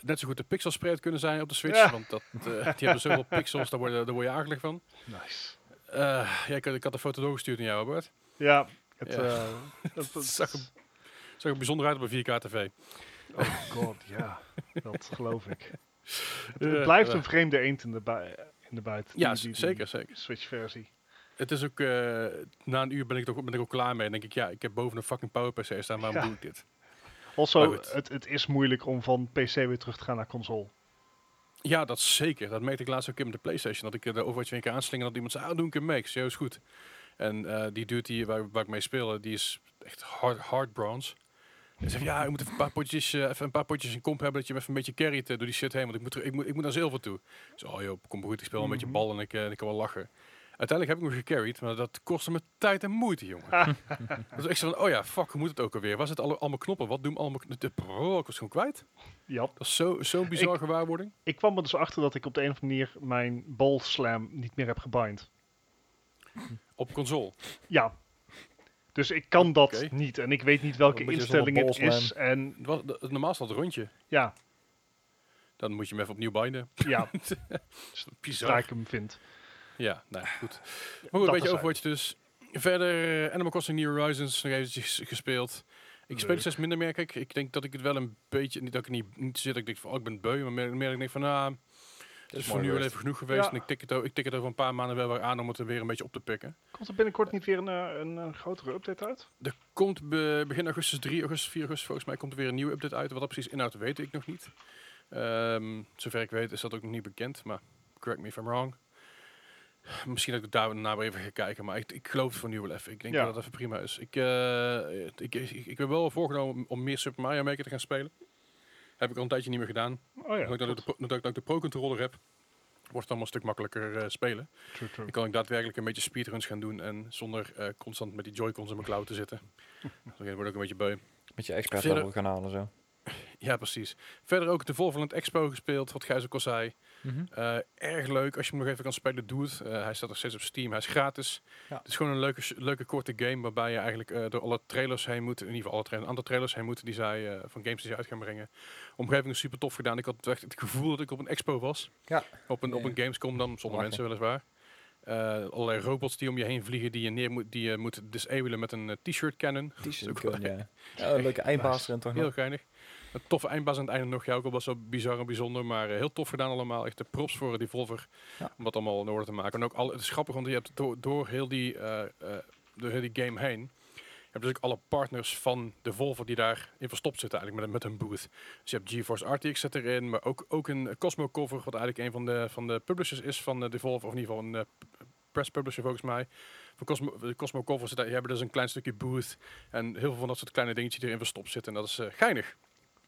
net zo goed de pixel spray had kunnen zijn op de Switch. Ja. Want dat, die hebben zoveel pixels, daar word, je- daar word je akelig van. Nice. Ja, ik, had- ik had een foto doorgestuurd naar jou, Bart. Ja, het, Ja. [laughs] dat, Het zag zag er bijzonder uit op een 4K tv. oh god, ja. Dat geloof ik. [laughs] Het, blijft een vreemde eend in de, in de buit. Ja, die- die- zeker, zeker. Switch-versie. Het is ook, eh, na een uur ben ik, toch, ben ik ook klaar mee. Denk ik, ja, ik heb boven een fucking power PC staan, waarom Ja. doe ik dit? Also, het, het is moeilijk om van PC weer terug te gaan naar console. Ja, dat zeker. Dat merkte ik laatst ook in met de Playstation. Dat ik eh, de Overwatch weer een keer aanslingerde dat iemand zei, ah, doe een. Ik zei, "Ja, is goed. En eh, die dude die, waar, waar ik mee speel, die is echt hard, hard bronze. Zegt, ja, je moet even een paar potjes, eh, even een paar potjes in comp hebben, dat je even een beetje carryt eh, door die shit heen, want ik moet, er- ik moet, ik moet naar zilver toe. Zei, oh joh, kom maar goed, ik speel een beetje Mhm. bal en ik, eh, ik kan wel lachen. Uiteindelijk heb ik hem gecarried, maar dat kostte me tijd en moeite, jongen. [laughs] dus ik zei van, oh ja, fuck, hoe moet het ook alweer? Waar zitten alle, allemaal knoppen? Wat doen allemaal knoppen? Bro, ik was gewoon kwijt. Ja. Dat is zo- zo'n bizarre Ik- gewaarwording. Ik kwam er dus achter dat ik op de een of andere manier mijn ball slam niet meer heb gebind. Op console. Ja. Dus ik kan dat niet. En ik weet niet welke instelling het is. En Normaal staat het rondje. ja, Dan moet je hem even opnieuw binden. ja, [laughs] Bizar. waar ik hem vind. Ja, nou goed. Maar goed, een beetje. Overwatch dus. Verder, eh, Animal Crossing New Horizons nog eventjes gespeeld. Ik speel steeds minder, merk ik. Ik denk dat ik het wel een beetje, niet dat ik niet, niet zit, dat ik denk van, oh, ik ben beu. Maar dat ik denk van, nou, het is voor nu wel even genoeg geweest. Ja. En ik tik, het, ik tik het over een paar maanden wel weer aan om het er weer een beetje op te pikken. Komt er binnenkort niet weer een, eh, een, eh, grotere update uit? Er komt be- begin augustus, 3 augustus, 4 augustus volgens mij, komt er weer een nieuwe update uit. Wat dat precies inhoudt, weet ik nog niet. Ehm, zover ik weet is dat ook nog niet bekend, maar correct me if I'm wrong. Misschien dat ik daar daarna weer even ga kijken, maar ik, ik geloof het voor nu wel even. Ik denk Ja. dat dat even prima is. Ik, eh, ik, ik, ik ben wel voorgenomen om, om meer Super Mario Maker te gaan spelen. Heb ik al een tijdje niet meer gedaan. Oh ja, Omdat ik de, ik nou de Pro-controller heb, wordt het allemaal een stuk makkelijker eh, spelen. true, true. Dan kan ik daadwerkelijk een beetje speedruns gaan doen en zonder eh, constant met die Joy-Cons in mijn klauw te zitten. [laughs] Dan word ik ook een beetje beu. Met je expert Verder- level gaan halen zo. Ja, precies. Verder ook de Volvoland Expo gespeeld, wat Gijs ook al zei. Eh, erg leuk, als je hem nog even kan spelen, doe het. Eh, hij staat nog steeds op Steam, hij is gratis. Ja. Het is gewoon een leuke, leuke korte game waarbij je eigenlijk eh, door alle trailers heen moet. In ieder geval alle trailers, een aantal trailers heen moet die zij van games die ze uit gaan brengen. Omgeving is super tof gedaan. Ik had echt het gevoel dat ik op een expo was. Ja. Op een, op een Gamescom dan, zonder Lachen. mensen weliswaar. Eh allerlei robots die om je heen vliegen, die je neer moet, die je moet disabelen met een t-shirt cannon. [laughs] T-shirt gun, ja. leuke eindbaas nice. erin toch Heel geinig. Een toffe eindbaas aan het einde nog. Ja, ook al was zo bizar en bijzonder. Maar eh, heel tof gedaan allemaal. Echt de props voor die Volver. Ja. Om dat allemaal in orde te maken. En ook al, het is grappig, want je hebt door, door, heel die, eh, eh, door heel die game heen... Je hebt dus ook alle partners van de Volvo die daarin verstopt zitten eigenlijk met, met hun booth. Dus je hebt GeForce RTX zit erin, maar ook, ook een Cosmo cover, wat eigenlijk een van de, van de publishers is van de Volvo, of in ieder geval een press publisher volgens mij. Van Cosmo, de Cosmo cover zit daar, die hebben dus een klein stukje booth en heel veel van dat soort kleine dingetjes die erin verstopt zitten. En dat is geinig.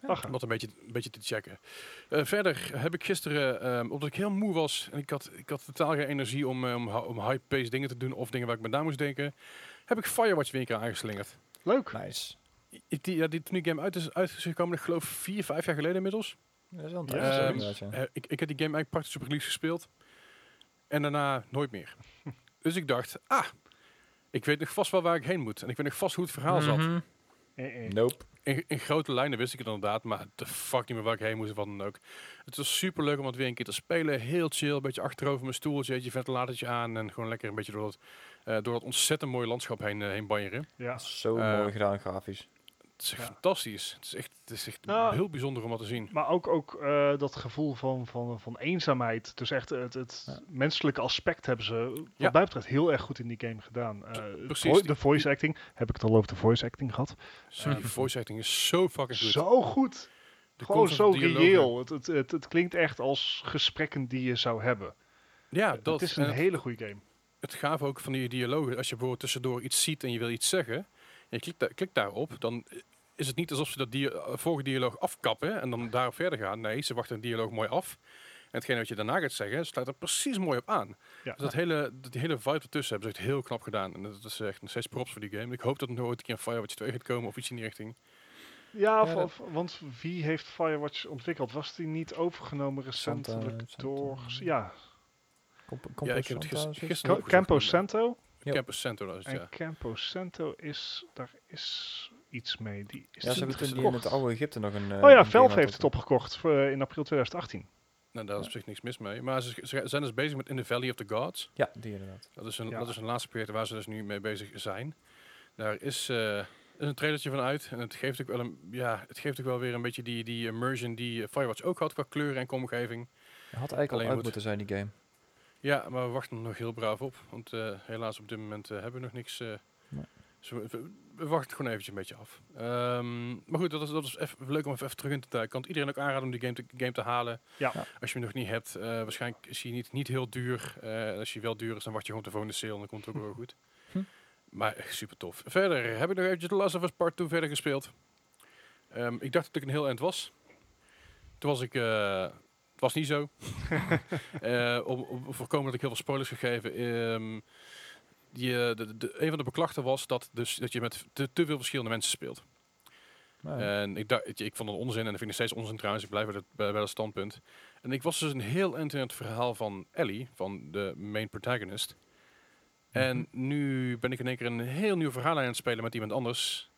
Lachen. Om dat een beetje, een beetje te checken. Eh, verder heb ik gisteren, ehm, omdat ik heel moe was en ik had, ik had totaal geen energie om, eh, om, hi- om high-paced dingen te doen of dingen waar ik me na moest denken, heb ik Firewatch weer een keer aangeslingerd. Leuk. Nice. Ik, die, ja, die, toen die game uit is uitgekomen, ik geloof vier, vijf jaar geleden inmiddels. Ja, dat is wel een Ja. Eh, ik, ik heb die game eigenlijk praktisch op release gespeeld. En daarna nooit meer. [laughs] dus ik dacht, ah, ik weet nog vast wel waar ik heen moet. En ik weet nog vast hoe het verhaal zat. Mhm. Nope. In, in grote lijnen wist ik het inderdaad, maar de fuck niet meer waar ik heen moest of wat dan ook. Het was super leuk om het weer een keer te spelen. Heel chill, een beetje achterover mijn stoeltje, je ventilatortje aan en gewoon lekker een beetje door dat, eh, door dat ontzettend mooie landschap heen, eh, heen banjeren. Ja. Zo Eh, mooi gedaan grafisch. Het is echt Ja. fantastisch. Het is echt, het is echt Nou, heel bijzonder om dat te zien. Maar ook, ook eh, dat gevoel van, van, van eenzaamheid. Dus echt het, het Ja. menselijke aspect hebben ze, wat Ja. mij betreft, heel erg goed in die game gedaan. Eh, precies. vo- de voice acting, heb ik het al over de voice acting gehad? Zo, eh, die voice acting is zo fucking goed. Zo goed. De Gewoon zo reëel. Het, het, het, het klinkt echt als gesprekken die je zou hebben. Ja, dat het is en een hele goede game. het gaaf ook van die dialogen. Als je bijvoorbeeld tussendoor iets ziet en je wil iets zeggen, en je klikt, daar, klikt daarop, dan is het niet alsof ze dat dia vorige dialoog afkappen en dan daarop verder gaan. Nee, ze wachten een dialoog mooi af. En hetgene wat je daarna gaat zeggen, sluit er precies mooi op aan. Ja. Dus dat hele, dat- die hele vibe ertussen hebben ze echt heel knap gedaan. En dat is echt nog steeds props voor die game. Ik hoop dat er nog ooit een keer een Firewatch 2 gaat komen of iets in die richting. Ja, of- of- want wie heeft Firewatch ontwikkeld? Was die niet overgenomen recentelijk Santa- door... Ja, Comp ja, ik heb het gisteren Ca- opgezocht. Campo Santo. Is het, En ja. Campo Santo is... Daar is iets mee. Die is Ja, ze hebben toen die in het oude Egypte nog een... eh, Oh ja, Valve game heeft het opgekocht voor, eh, in april 2018. Nou, daar is op zich niks mis mee. Maar ze, ze zijn dus bezig met In the Valley of the Gods. Ja, die inderdaad. Dat is een, Ja. dat is een laatste project waar ze dus nu mee bezig zijn. Daar is, eh, is een trailertje van uit. En het geeft ook wel, een, ja, het geeft ook wel weer een beetje die, die immersion die eh, Firewatch ook had qua kleuren en omgeving. Het had eigenlijk al Alleen uit moet- moeten zijn, die game. Ja, maar we wachten nog heel braaf op. Want eh, helaas op dit moment eh, hebben we nog niks. eh, Nee. dus we, we- we wachten gewoon eventjes een beetje af. Ehm, maar goed, dat is, dat is even leuk om even, terug in te duiken. Ik kan het iedereen ook aanraden om die game te, game te halen. Ja. Ja. Als je hem nog niet hebt, eh, waarschijnlijk is hij niet, niet heel duur. Eh, als hij wel duur is, dan wacht je gewoon de volgende sale en dan komt het ook wel goed. Hm. Maar echt super tof. Verder heb ik nog eventjes The Last of Us Part 2 verder gespeeld. Ehm, ik dacht dat ik een heel eind was. Toen was ik... het was niet zo. [laughs] Eh, om, om voorkomen dat ik heel veel spoilers gegeven. ehm die, de, de, een van de beklachten was dat, dus, dat je met te, te veel verschillende mensen speelt. En ik, dacht, ik vond het onzin en dat vind ik nog steeds onzin trouwens. Ik blijf bij dat, bij, bij dat standpunt. En ik was dus een heel eind in het verhaal van Ellie, van de main protagonist. En Mhm. nu ben ik in één keer een heel nieuw verhaal aan het spelen met iemand anders.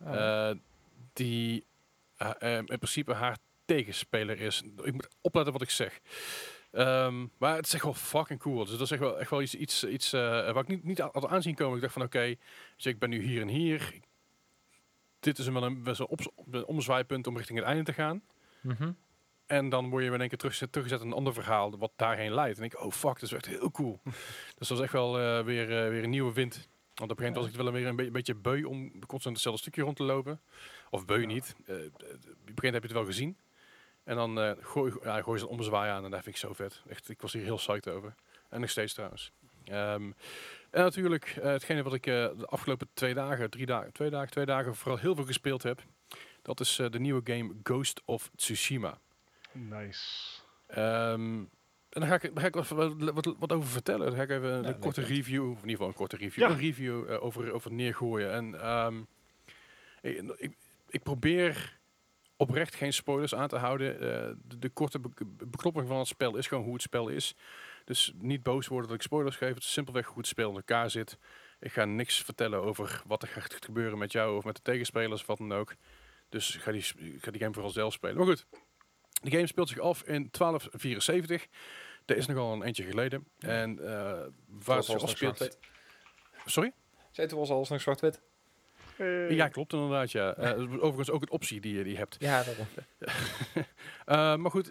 oh. eh, die eh, in principe haar tegenspeler is. Ik moet opletten wat ik zeg. Ehm, maar het is echt wel fucking cool. Dus dat is echt wel, echt wel iets, iets, iets eh, waar ik niet, niet had aanzien komen. Ik dacht van oké, je, ik ben nu hier en hier. Dit is een, wel een, best wel op, een omzwaaipunt om richting het einde te gaan. Mhm. En dan word je in één keer teruggezet, teruggezet in een ander verhaal wat daarheen leidt. En ik, oh fuck, dat is echt heel cool. [laughs] dus dat is echt wel eh, weer, eh, weer een nieuwe wind. Want op een gegeven moment was ik wel weer een beetje, beetje beu om constant hetzelfde stukje rond te lopen. Of beu Ja. niet. Op een gegeven moment heb je het wel gezien. En dan eh, gooi, ja, gooi ze een omzwaai aan en dat vind ik zo vet. Echt, ik was hier heel psyched over. En nog steeds trouwens. Ehm, en natuurlijk, eh, hetgene wat ik eh, de afgelopen twee dagen, drie dagen, twee dagen, twee dagen vooral heel veel gespeeld heb. Dat is eh, de nieuwe game Ghost of Tsushima. Nice. Ehm, en daar ga ik, daar ga ik wat, wat, wat, over vertellen. Daar ga ik even een korte review, of in ieder geval een korte review, Ja. een review eh, over, over neergooien. En ehm, ik, ik, ik probeer oprecht geen spoilers aan te houden. Eh, de, de korte be- beknopping van het spel is gewoon hoe het spel is. Dus niet boos worden dat ik spoilers geef. Het is simpelweg hoe het spel in elkaar zit. Ik ga niks vertellen over wat er gaat gebeuren met jou of met de tegenspelers of wat dan ook. Dus ik ga die, ik ga die game vooral zelf spelen. Maar goed, de game speelt zich af in 1274. Dat is nogal een eentje geleden. En eh, waar het zich afspeelt... Sorry? Zei toen was alles nog zwart-wit? Eh, Ja, klopt inderdaad. Ja. Eh, overigens ook een optie die je die hebt. Ja, daarom. [laughs] Eh, maar goed,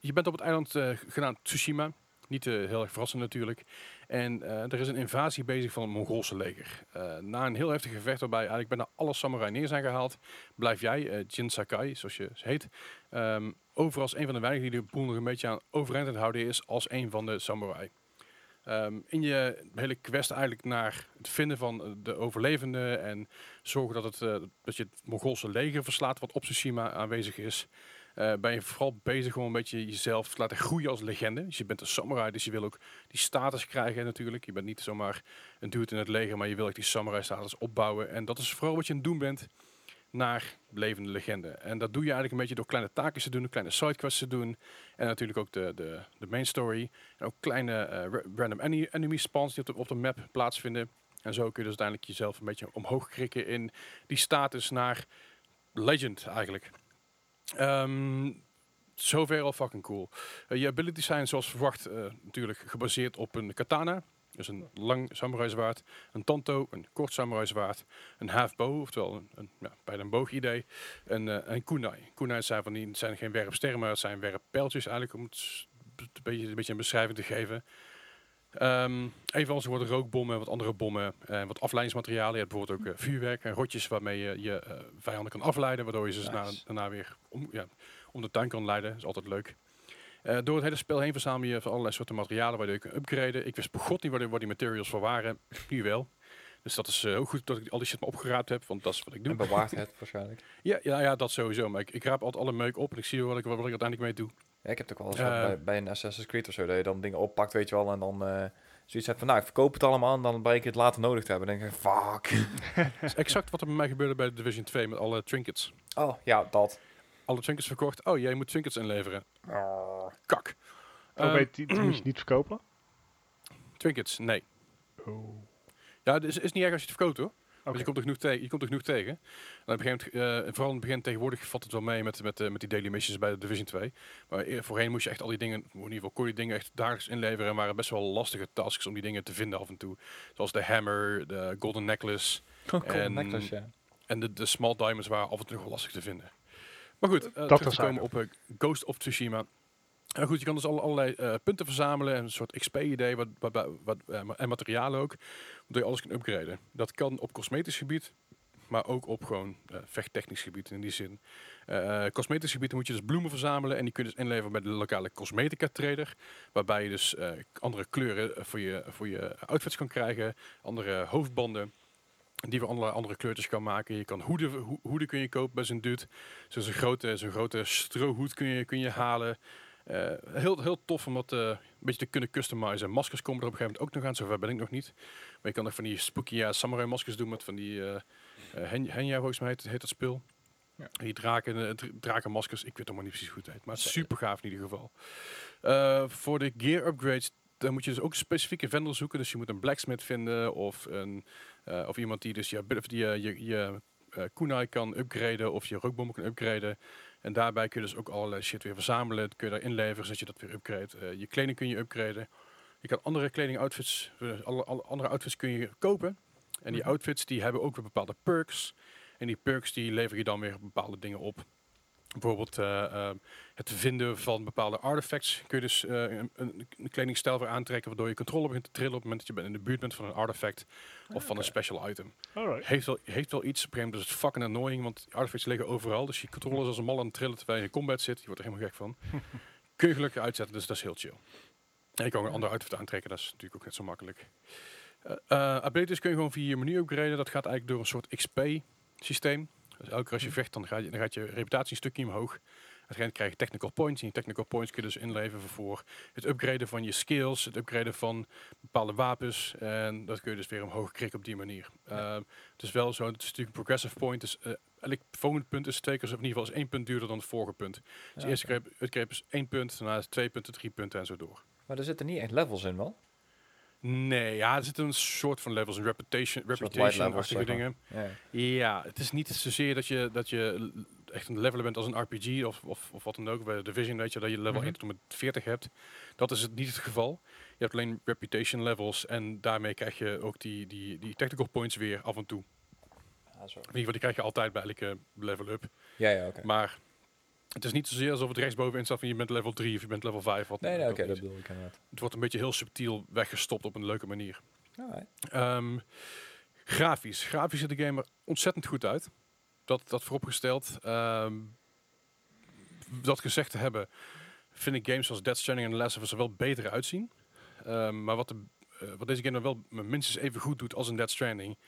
je bent op het eiland genaamd Tsushima. Niet heel erg verrassend natuurlijk. En er is een invasie bezig van het Mongoolse leger. Na een heel heftig gevecht waarbij eigenlijk bijna alle samurai neer zijn gehaald, blijf jij, Jin Sakai, zoals je heet, ehm, over als een van de weinigen die de boel nog een beetje aan overeind aan het houden is als een van de samurai. Ehm, in je hele quest eigenlijk naar het vinden van eh, de overlevenden en zorgen dat, het, eh, dat je het Mongoolse leger verslaat wat op Tsushima aanwezig is, eh, ben je vooral bezig om een beetje jezelf te laten groeien als legende. Dus je bent een samurai, dus je wil ook die status krijgen natuurlijk. Je bent niet zomaar een dude in het leger, maar je wil echt die samurai status opbouwen. En dat is vooral wat je aan het doen bent naar levende legende. En dat doe je eigenlijk een beetje door kleine taakjes te doen, kleine sidequests te doen. En natuurlijk ook de, de, de main story. En ook kleine ra- random ene- enemy spawns die op de, op de map plaatsvinden. En zo kun je dus uiteindelijk jezelf een beetje omhoog krikken in die status naar legend eigenlijk. Ehm zover al fucking cool. Eh, je abilities zijn zoals verwacht eh, natuurlijk gebaseerd op een katana. Dus een lang samurai zwaard, een tanto, een kort samurai zwaard, een half bow, oftewel een, een, ja, bijna een boogidee, en uh, een kunai. Kunai zijn, van die, zijn geen werpsterren, maar het zijn werppijltjes eigenlijk, om het een beetje, een beetje een beschrijving te geven. Ehm evenals er worden rookbommen, wat andere bommen, en wat afleidingsmaterialen. Je hebt bijvoorbeeld ook eh, vuurwerk en rotjes waarmee je je eh, vijanden kan afleiden, waardoor je ze daarna weer om, ja, om de tuin kan leiden. Dat is altijd leuk. Eh, door het hele spel heen verzamel je van allerlei soorten materialen waardoor je kunt upgraden. Ik wist begot niet waar die, waar die materials voor waren. [laughs] Nu wel. Dus dat is eh, ook goed dat ik al die shit maar opgeraapt heb, want dat is wat ik doe. En bewaart het waarschijnlijk. [laughs] Ja, ja, ja, dat sowieso. Maar ik, ik raap altijd alle meuk op en ik zie wat ik, wat ik uiteindelijk mee doe. Ja, ik heb het ook wel eens Eh. bij, bij een Assassin's Creed of zo, dat je dan dingen oppakt, weet je wel, en dan zoiets hebt van, nou, ik verkoop het allemaal en dan blijkt ik het later nodig te hebben. Dan denk ik, fuck. [laughs] Dat is exact wat er bij mij gebeurde bij Division 2 met alle trinkets. Oh, ja, dat. Alle trinkets verkocht. Oh, jij moet trinkets inleveren. Kak. Oh, Eh, weet je, die moet je niet verkopen? [clears throat] trinkets, nee. Oh. Ja, het is, is niet erg als je het verkoopt hoor. Dus je komt er genoeg, tegen. je komt er genoeg tegen. En op een gegeven moment, eh, vooral in het begin tegenwoordig valt het wel mee met, met, eh, met die daily missions bij de Division 2. Maar eer- voorheen moest je echt al die dingen, in ieder geval kon je dingen echt dagelijks inleveren. En waren best wel lastige tasks om die dingen te vinden af en toe. Zoals de hammer, de golden necklace [laughs] Cool En- necklace, ja. en de, de small diamonds waren af en toe nog wel lastig te vinden. Maar goed, uh, Dat terug te terzijde. komen op eh, Ghost of Tsushima. Goed, je kan dus alle, allerlei eh, punten verzamelen en een soort XP-idee wat, wat, wat, eh, en materialen ook, waardoor je alles kan upgraden. Dat kan op cosmetisch gebied, maar ook op gewoon eh, vechttechnisch gebied in die zin. Eh cosmetisch gebied moet je dus bloemen verzamelen en die kun je dus inleveren bij de lokale cosmetica trader, waarbij je dus eh, andere kleuren voor je, voor je outfits kan krijgen, andere hoofdbanden die we allerlei andere kleurtjes kan maken. Je kan hoeden, ho- hoeden kun je kopen bij zijn dude. Zo'n grote, zo'n grote strohoed kun je, kun je halen. Eh, heel, heel tof om dat eh, een beetje te kunnen customizen. Maskers komen er op een gegeven moment ook nog aan. Zover ben ik nog niet. Maar je kan nog van die spooky ja, samurai maskers doen met van die eh, hen- Henya volgens mij heet, heet dat spul. Ja. Die draken, dra- drakenmaskers. Ik weet nog maar niet precies hoe het heet. Maar het super gaaf in ieder geval. Voor de gear upgrades dan moet je dus ook specifieke vendor zoeken. Dus je moet een blacksmith vinden of, een, eh, of iemand die dus je, die, eh, je, je eh, kunai kan upgraden of je rookbommen kan upgraden. En daarbij kun je dus ook allerlei shit weer verzamelen. Dat kun je daar inleveren zodat je dat weer upgrade. Je kleding kun je upgraden. Je kan andere kleding outfits, alle, alle andere outfits kun je kopen. En die Mhm. outfits die hebben ook weer bepaalde perks. En die perks die lever je dan weer bepaalde dingen op. Bijvoorbeeld eh, eh, het vinden van bepaalde artifacts. Kun je dus eh, een, een, kledingstijl weer aantrekken, waardoor je controle begint te trillen op het moment dat je in de buurt bent van een artifact of van een special item. Alright. Heeft wel, heeft wel iets, op een gegeven moment is het fucking annoying, want artifacts liggen overal. Dus je controle is als een mal aan het trillen terwijl je in combat zit. Je wordt er helemaal gek van. [laughs] Kun je gelukkig uitzetten, dus dat is heel chill. En je kan ook een andere outfit aantrekken, dat is natuurlijk ook net zo makkelijk. Eh eh, abilities kun je gewoon via je menu upgraden. Dat gaat eigenlijk door een soort XP-systeem. Dus elke keer als je vecht, dan, ga je, dan gaat je reputatie een stukje omhoog. Uiteindelijk krijg je technical points. En die technical points kun je dus inleveren voor het upgraden van je skills, het upgraden van bepaalde wapens. En dat kun je dus weer omhoog krikken op die manier. Ja. Ehm, het is wel zo, het is natuurlijk een progressive point. Dus eh, elk volgende punt is twee keer, of in ieder geval is één punt duurder dan het vorige punt. Dus Ja, de eerste keer upgrade is één punt, daarna is twee punten, drie punten en zo door. Maar er zitten niet echt levels in, wel? Nee, ja, er zitten een soort van levels, een reputation, reputation-achtige dingen. Ja. Ja, het is niet zozeer dat je, dat je echt een levelen bent als een RPG of, of, of wat dan ook. Bij Division weet je dat je level Mhm. 1 tot en met 40 hebt. Dat is het niet het geval. Je hebt alleen reputation levels en daarmee krijg je ook die, die, die technical points weer af en toe. Ah. In ieder geval, die krijg je altijd bij elke level up. Ja, ja, oké. Maar het is niet zozeer alsof het rechtsbovenin staat van je bent level 3 of je bent level 5. Wat Nee, nee, oké, dat bedoel ik inderdaad. Het wordt een beetje heel subtiel weggestopt op een leuke manier. Ehm, grafisch. Grafisch ziet de game er ontzettend goed uit. Dat, dat vooropgesteld. Ehm, dat gezegd te hebben, vind ik games zoals Dead Stranding en The Last of Us er wel beter uitzien. Ehm, maar wat, de, eh, wat deze game wel minstens even goed doet als een Dead Stranding,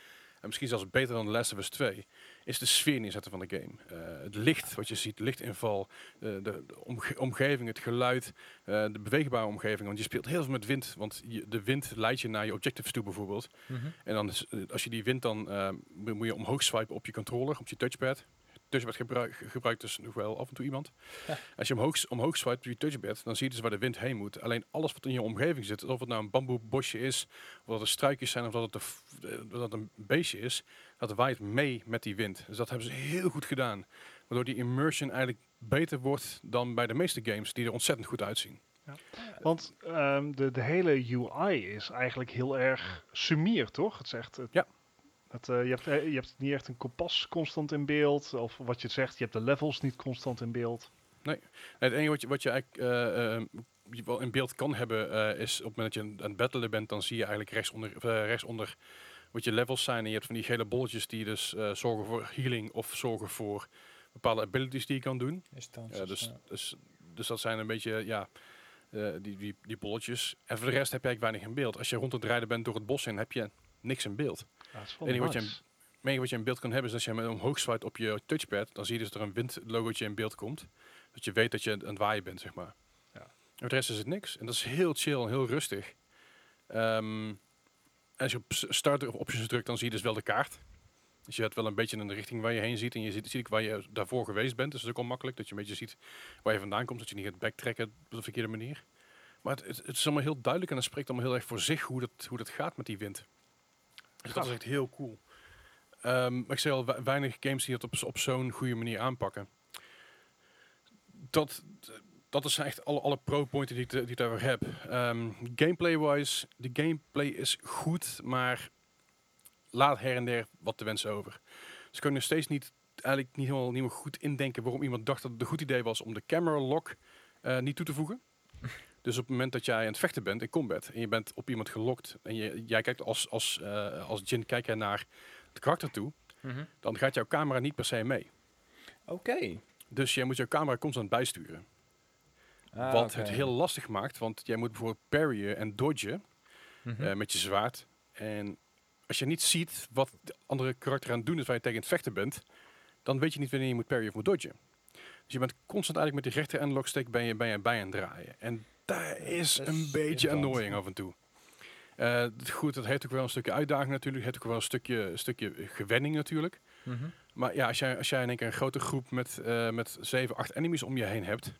en misschien zelfs beter dan The Last of Us 2, is de sfeer neerzetten van de game. Eh, het licht wat je ziet, lichtinval, eh, de, de omge- omgeving, het geluid, eh, de beweegbare omgeving. Want je speelt heel veel met wind, want je, de wind leidt je naar je objectives toe bijvoorbeeld. Mhm. En dan is, als je die wint, dan mo- moet je omhoog swipen op je controller, op je touchpad. Touchpad gebruik, gebruikt dus nog wel af en toe iemand. Ja. Als je omhoog, omhoog swipe op je touchpad, dan zie je dus waar de wind heen moet. Alleen alles wat in je omgeving zit, of het nou een bamboebosje is, of dat er struikjes zijn, of dat het een, eh, dat het een beestje is, dat waait mee met die wind. Dus dat hebben ze heel goed gedaan. Waardoor die immersion eigenlijk beter wordt dan bij de meeste games, die er ontzettend goed uitzien. Want ehm, de, de hele UI is eigenlijk heel erg sumier, toch? Het zegt. Het, Ja. Het, eh, je, hebt, eh, je hebt niet echt een kompas constant in beeld. Of wat je zegt, je hebt de levels niet constant in beeld. Nee, het enige wat je, wat je eigenlijk eh, je wel in beeld kan hebben, eh, is op het moment dat je aan aan het battelen bent, dan zie je eigenlijk rechtsonder, rechtsonder wat je levels zijn. En je hebt van die gele bolletjes die dus eh, zorgen voor healing of zorgen voor bepaalde abilities die je kan doen. Instanties, dus, ja. dus, dus dat zijn een beetje, ja, eh, die, die, die bolletjes. En voor de rest heb je eigenlijk weinig in beeld. Als je rond het rijden bent door het bos heen, heb je niks in beeld. Dat Enige wat je wat in beeld kan hebben is als je met omhoog swipe op je touchpad, dan zie je dus dat er een windlogootje in beeld komt. Dat je weet dat je aan het waaien bent, zeg maar. Ja. En voor de rest is het niks. En dat is heel chill en heel rustig. Ehm, als je op start of options drukt, dan zie je dus wel de kaart. Dus je hebt wel een beetje in de richting waar je heen ziet. En je ziet, ziet waar je daarvoor geweest bent. Dus dat is ook al makkelijk. Dat je een beetje ziet waar je vandaan komt. Dat je niet gaat backtracken op de verkeerde manier. Maar het, het, het is allemaal heel duidelijk. En het spreekt allemaal heel erg voor zich hoe dat, hoe dat gaat met die wind. Dus dat is echt heel cool. Ehm, maar ik zei al, we- weinig games die het op, op zo'n goede manier aanpakken. Dat, dat is echt alle, alle pro-pointen die, die ik daarover heb. Ehm, Gameplay-wise, de gameplay is goed, maar laat her en der wat te wensen over. Kan nog steeds niet, eigenlijk niet helemaal, niet goed indenken waarom iemand dacht dat het een goed idee was om de camera lock eh, niet toe te voegen. Dus op het moment dat jij aan het vechten bent in combat en je bent op iemand gelokt en je, jij kijkt als, als, eh, als Jin kijk jij naar het karakter toe, Mhm. dan gaat jouw camera niet per se mee. Oké. Dus jij moet jouw camera constant bijsturen. Ah, wat het heel lastig maakt, want jij moet bijvoorbeeld parryen en dodgen Mhm. eh, met je zwaard. En als je niet ziet wat de andere karakter aan het doen is waar je tegen het vechten bent, dan weet je niet wanneer je moet parryen of moet dodgen. Dus je bent constant eigenlijk met die rechter analog stick ben je, ben je bij aan het draaien. En daar is een beetje annoying af en toe. Het- goed, dat heeft ook wel een stukje uitdaging natuurlijk. Het heeft ook wel een stukje, stukje gewenning natuurlijk. Mhm. Maar ja, als jij, als jij in één keer een grote groep met, eh met 7, 8 enemies om je heen hebt,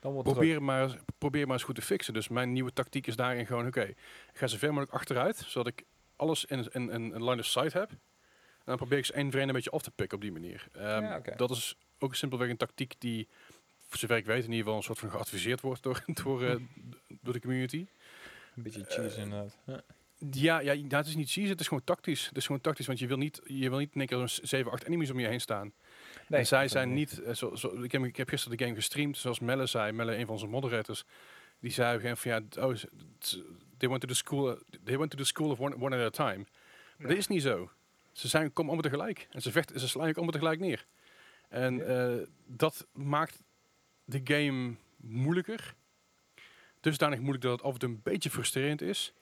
Dan wordt probeer maar, eens- probeer maar eens goed te fixen. Dus mijn nieuwe tactiek is daarin gewoon, oké, ik ga zo ver mogelijk achteruit, zodat ik alles in, in, in een line of sight heb. En dan probeer ik ze één voor één een beetje af te pikken op die manier. Ehm, Ja. Dat is ook simpelweg een tactiek die, zover ik weet, in ieder geval een soort van geadviseerd wordt door, [laughs] door, eh, door de community. een beetje cheese eh, inderdaad. Ja. Ja, het is niet cheese, het is gewoon tactisch. Het is gewoon tactisch, want je wil niet, je wil niet in één keer zo'n 7, 8 enemies om je heen staan. Nee, en zij dat zijn niet. eh, zo, zo, ik, heb, ik heb gisteren de game gestreamd, zoals Melle zei, Melle, een van onze moderators, die zei van ja, oh, they went to the school, they went to the school of one, one at a time. Maar Ja. dat is niet zo. Ze zijn, komen allemaal tegelijk. En ze vechten, ze slaan ook allemaal tegelijk neer. En Ja. dat maakt de game moeilijker. Dusdanig moeilijk dat het af en toe een beetje frustrerend is.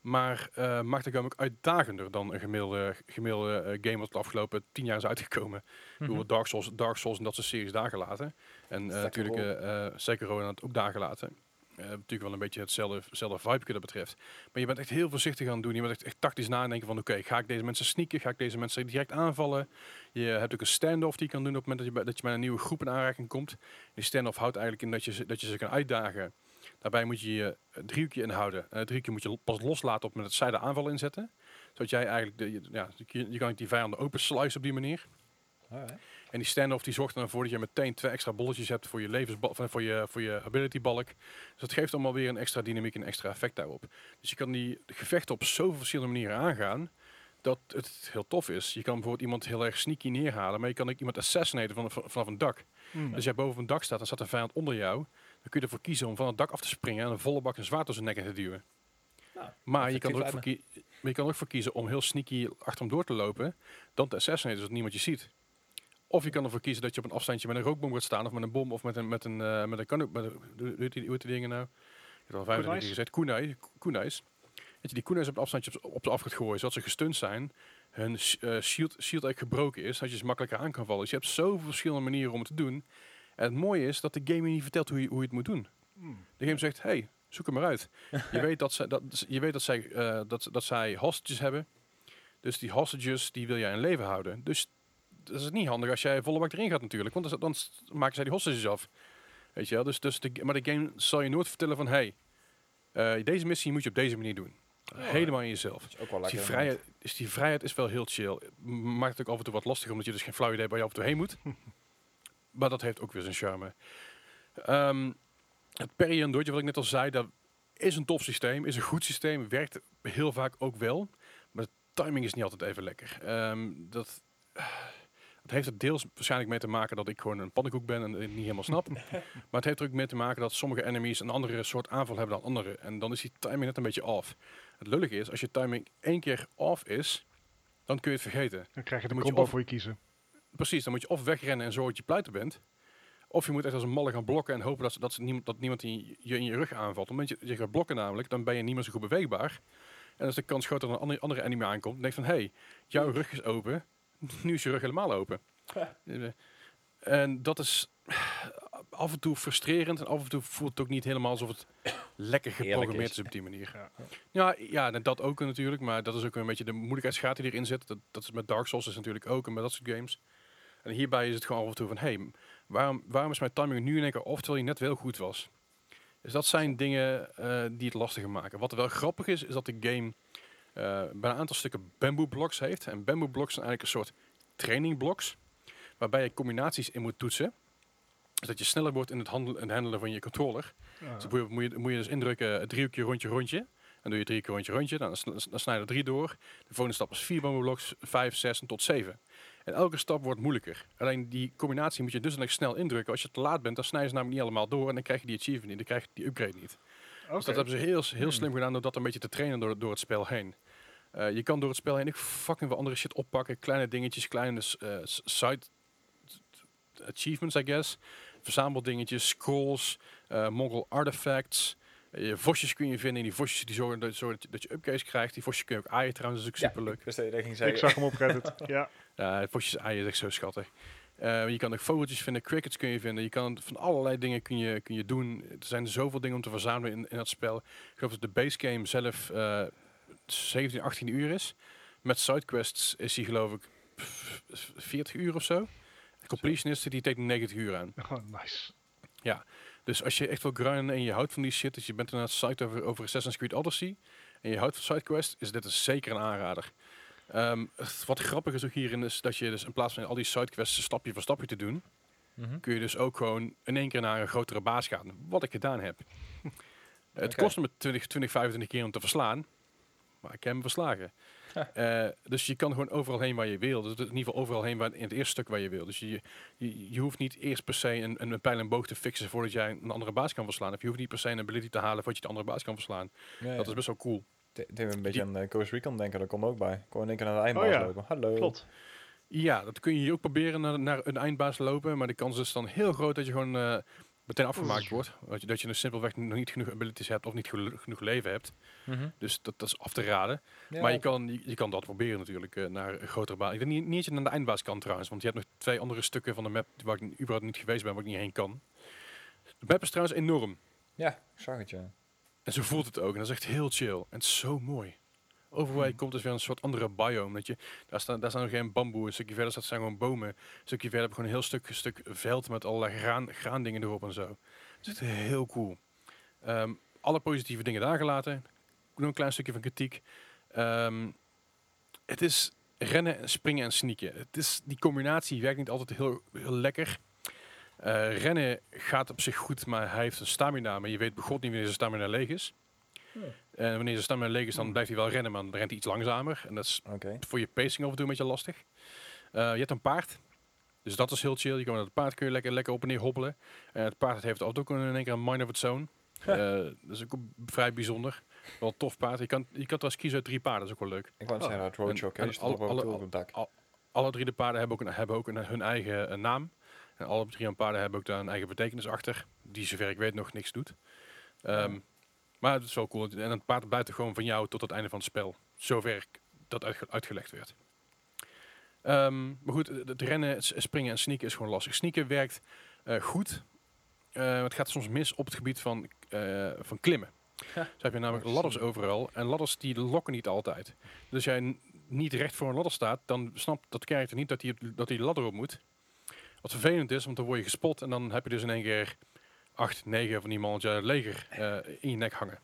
Maar eh, maakt de game ook uitdagender dan een gemiddelde, gemiddelde eh, game wat de afgelopen tien jaar is uitgekomen. Bedoel, Mhm. Dark Souls, Dark Souls en dat soort series daar gelaten. En eh, natuurlijk eh, Sekiro inderdaad ook daar gelaten. Eh, natuurlijk wel een beetje hetzelfde, vibe dat betreft. Maar je bent echt heel voorzichtig aan het doen. Je bent echt, echt tactisch nadenken van oké, ga ik deze mensen sneaken? Ga ik deze mensen direct aanvallen? Je hebt ook een standoff die je kan doen op het moment dat je, dat je met een nieuwe groep in aanraking komt. Die standoff houdt eigenlijk in dat je, dat je ze kan uitdagen. Daarbij moet je je eh, driehoekje inhouden. En het driehoekje moet je pas loslaten op het moment dat zij de aanval inzetten. Zodat jij eigenlijk, de, ja, je, je kan die vijanden open slice op die manier. Alright. En die standoff die zorgt er dan voor dat je meteen twee extra bolletjes hebt voor je levensbal, voor je, voor je ability balk. Dus dat geeft allemaal weer een extra dynamiek en extra effect daarop. Dus je kan die gevechten op zoveel verschillende manieren aangaan. Dat het heel tof is. Je kan bijvoorbeeld iemand heel erg sneaky neerhalen. Maar je kan ook iemand assassinaten van, van- vanaf een dak. Hmm. Dus jij boven een dak staat en staat een vijand onder jou. Dan kun je ervoor kiezen om van het dak af te springen en een volle bak een zwaard door zijn nek in te duwen. Nou, Maar je, kan er ook voor maar je kan er ook voor kiezen om heel sneaky achter hem door te lopen. Dan te assassinaten zodat niemand je ziet. Of je kan ervoor kiezen dat je op een afstandje met een rookbom gaat staan. Of met een bom of met een, met een, eh, met een, kanu- met hoe die, die dingen nou? Ik heb al 25 Kunais? keer gezegd. Kunai, kunais. Dat je die kunais op een afstandje op, op ze af gaat gooien. Zodat ze gestund zijn. Hun eh, shield, shield eigenlijk gebroken is. Dat je ze makkelijker aan kan vallen. Dus je hebt zoveel verschillende manieren om het te doen. En het mooie is dat de game je niet vertelt hoe je, hoe je het moet doen. Hmm. De game zegt, hey, zoek hem maar uit. [laughs] je weet dat, zij, dat, je weet dat, zij, dat, dat zij hostages hebben. Dus die hostages, die wil jij in leven houden. Dus is niet handig als jij volle bak erin gaat natuurlijk. Want dan, maken zij die hostages af. Weet je wel? Dus, dus de, maar de game zal je nooit vertellen van... Hey, eh, deze missie moet je op deze manier doen. Helemaal in jezelf. Is ook wel Dus lekker. die, vrijheid, dus die vrijheid is wel heel chill. Maakt het ook af en toe wat lastig, omdat je dus geen flauw idee waar je af en toe heen moet. [laughs] maar dat heeft ook weer zijn charme. Ehm het parry en dodge, wat ik net al zei, dat is een tof systeem, is een goed systeem, werkt heel vaak ook wel. Maar de timing is niet altijd even lekker. Ehm, dat, dat heeft er deels waarschijnlijk mee te maken dat ik gewoon een pannenkoek ben en het niet helemaal snap. [laughs] maar het heeft er ook mee te maken dat sommige enemies een andere soort aanval hebben dan andere. En dan is die timing net een beetje off. Het lullige is, als je timing één keer off is, dan kun je het vergeten. Dan krijg je de Dan je combo of- voor je kiezen. Precies, dan moet je of wegrennen en zorgen dat je pleiten bent. Of je moet echt als een malle gaan blokken en hopen dat, ze- dat, ze niemand, dat niemand in je in je rug aanvalt. Omdat je, je gaat blokken namelijk, dan ben je niet meer zo goed beweegbaar. En is de kans groot dat een andere, andere enemy aankomt. En denkt van, hé, hey, jouw rug is open. [laughs] Nu is je rug helemaal open. Eh, En dat is af en toe frustrerend. En af en toe voelt het ook niet helemaal alsof het lekker geprogrammeerd is. is. op die manier. Ja. Ja, ja, en dat ook natuurlijk. Maar dat is ook een beetje de moeilijkheidsgraad die erin zit. Dat, dat is met Dark Souls is natuurlijk ook en met dat soort games. En hierbij is het gewoon af en toe van, hé, hey, waarom, waarom is mijn timing nu in één keer off terwijl hij net wel goed was? Dus dat zijn dingen eh, die het lastiger maken. Wat wel grappig is, is dat de game eh, bij een aantal stukken bamboo blocks heeft. En bamboo blocks zijn eigenlijk een soort training blocks. Waarbij je combinaties in moet toetsen. Zodat je sneller wordt in het handelen, en handelen van je controller. Ja. Dus moet je, moet, je, moet je dus indrukken, eh, driehoekje, rondje, rondje. Dan doe je drie keer rondje, rondje. Dan, dan snij je er drie door. De volgende stap is vier bamboo blocks, vijf, zes en tot zeven. En elke stap wordt moeilijker. Alleen die combinatie moet je dus snel indrukken. Als je te laat bent, dan snij je ze namelijk niet allemaal door. En dan krijg je die achievement niet. Dan krijg je die upgrade niet. Dus dat hebben ze heel, heel Hmm. slim gedaan door dat een beetje te trainen door, door het spel heen. Eh, je kan door het spel heen fucking veel andere shit oppakken. Kleine dingetjes, kleine eh, side achievements, I guess. Verzameldingetjes, scrolls, eh Mongol artifacts. Je vosjes kun je vinden. En die vosjes die zorgen dat, zorgen dat, je, dat je upgrades krijgt. Die vosjes kun je ook aaien trouwens. Dat is ook Ja, super leuk. ik wist dat je dat ging Ik zeggen. zag hem op Reddit. [laughs] ja. Ja, vosjes aaien is echt zo schattig. Eh, je kan ook vogeltjes vinden, crickets kun je vinden. Je kan van allerlei dingen kun je, kun je doen. Er zijn zoveel dingen om te verzamelen in, in dat spel. Ik geloof dat de base game zelf eh 17, 18 uur is. Met sidequests is hij geloof ik f- f- 40 uur of zo. De completionist die tekent 90 uur aan. Oh, nice. Dus als je echt wil grinden en je houdt van die shit, dus je bent aan het site over, over Assassin's Creed Odyssey en je houdt van sidequests, is dit is zeker een aanrader. Ehm, wat grappig is ook hierin is dat je dus in plaats van al die sidequests stapje voor stapje te doen, Mhm. kun je dus ook gewoon in één keer naar een grotere baas gaan. Wat ik gedaan heb. [laughs] Het kost me 20, 20, 25 keer om te verslaan. Maar ik heb hem verslagen. Eh, dus je kan gewoon overal heen waar je wil. Dus in ieder geval overal heen waar, in het eerste stuk waar je wil. Dus je, je, je hoeft niet eerst per se een, een pijl en boog te fixen voordat jij een andere baas kan verslaan. Of je hoeft niet per se een ability te halen voordat je de andere baas kan verslaan. Ja, Dat is best wel cool. Het heeft een beetje aan uh, Coast Recon denken, dat komt ook bij. Gewoon in één keer naar de eindbaas Oh ja, lopen. Hallo. Klopt. Ja, dat kun je hier ook proberen naar, naar een eindbaas lopen. Maar de kans is dan heel groot dat je gewoon eh, meteen afgemaakt wordt. Dat je, dat je dus simpelweg nog niet genoeg abilities hebt of niet genoeg leven hebt. Mhm. Dus dat, dat is af te raden. Ja, maar je kan, je, je kan dat proberen natuurlijk eh, naar een grotere baan. Ik denk niet, niet dat je naar de eindbaas kan trouwens. Want je hebt nog twee andere stukken van de map waar ik überhaupt niet geweest ben, waar ik niet heen kan. De map is trouwens enorm. Ja, ik zag het, ja. En zo voelt het ook. En dat is echt heel chill. En zo mooi. Je Hmm. komt is weer een soort andere biome. Dat je, daar, staan, daar staan nog geen bamboe. Een stukje verder staat zijn gewoon bomen. Een stukje verder heb je gewoon een heel stuk, stuk veld met allerlei graan, graandingen erop en zo. Het is echt heel cool. Ehm, alle positieve dingen daar gelaten. Nog een klein stukje van kritiek. Ehm, het is rennen, en springen en sneaken. Het is, die combinatie werkt niet altijd heel, heel lekker. Eh, rennen gaat op zich goed, maar hij heeft een stamina. Maar je weet begot niet wanneer zijn stamina leeg is. En wanneer zijn stamina leeg is, dan blijft hij wel rennen, maar dan rent hij iets langzamer. En dat is voor je pacing af en toe een beetje lastig. Eh, je hebt een paard. Dus dat is heel chill. Je kan met het paard kun je lekker, lekker op en neer hobbelen. En het paard heeft ook in één keer een mind of its own. Ja. Eh, dat is ook vrij bijzonder. Wel een tof paard. Je kan, je kan trouwens kiezen uit drie paarden. Dat is ook wel leuk. Ik wou zeggen, dat Road En- Showcase en stond op alle- een alle- op het dak. Alle drie de paarden hebben ook, een, hebben ook een, hun eigen eh, naam. En alle drie aan paarden hebben ook daar een eigen betekenis achter. Die zover ik weet nog niks doet. Ehm. Maar het is wel cool. En het paard blijft er gewoon van jou tot het einde van het spel. Zover dat uitge- uitgelegd werd. Ehm, maar goed, het rennen, het springen en sneaken is gewoon lastig. Sneaken werkt eh, goed. Eh, het gaat soms mis op het gebied van, eh, van klimmen. Ja. Zo heb je namelijk ladders overal. En ladders die lokken niet altijd. Dus jij niet recht voor een ladder staat, dan snapt dat character niet dat hij, dat hij de ladder op moet. Wat vervelend is, want dan word je gespot en dan heb je dus in één keer acht, negen van die mannetjes uit het leger eh, in je nek hangen.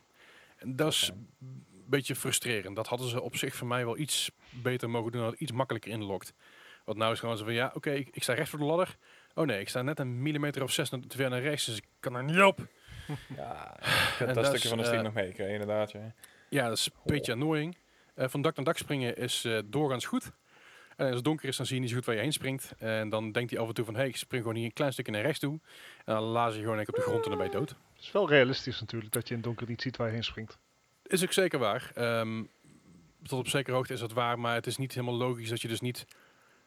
En dat is een beetje frustrerend. Dat hadden ze op zich voor mij wel iets beter mogen doen, dat het iets makkelijker inlokt. Want nou is gewoon zo van, ja, oké, ik, ik sta recht voor de ladder. Oh nee, ik sta net een millimeter of zes te ver naar rechts, dus ik kan er niet op. [laughs] Ja, [laughs] ik dat dat stukje is, van de stream eh, nog meegekregen, inderdaad. Ja. Ja, dat is een beetje annoying. Eh, van dak naar dak springen is doorgaans goed. En als het donker is, dan zie je niet zo goed waar je heen springt. En dan denkt hij af en toe van, hé, hey, ik spring gewoon hier een klein stukje naar rechts toe. En dan laat je gewoon op de grond en dan ben je dood. Het is wel realistisch natuurlijk dat je in het donker niet ziet waar je heen springt. Is ook zeker waar. Ehm, tot op zekere hoogte is dat waar, maar het is niet helemaal logisch dat je dus niet...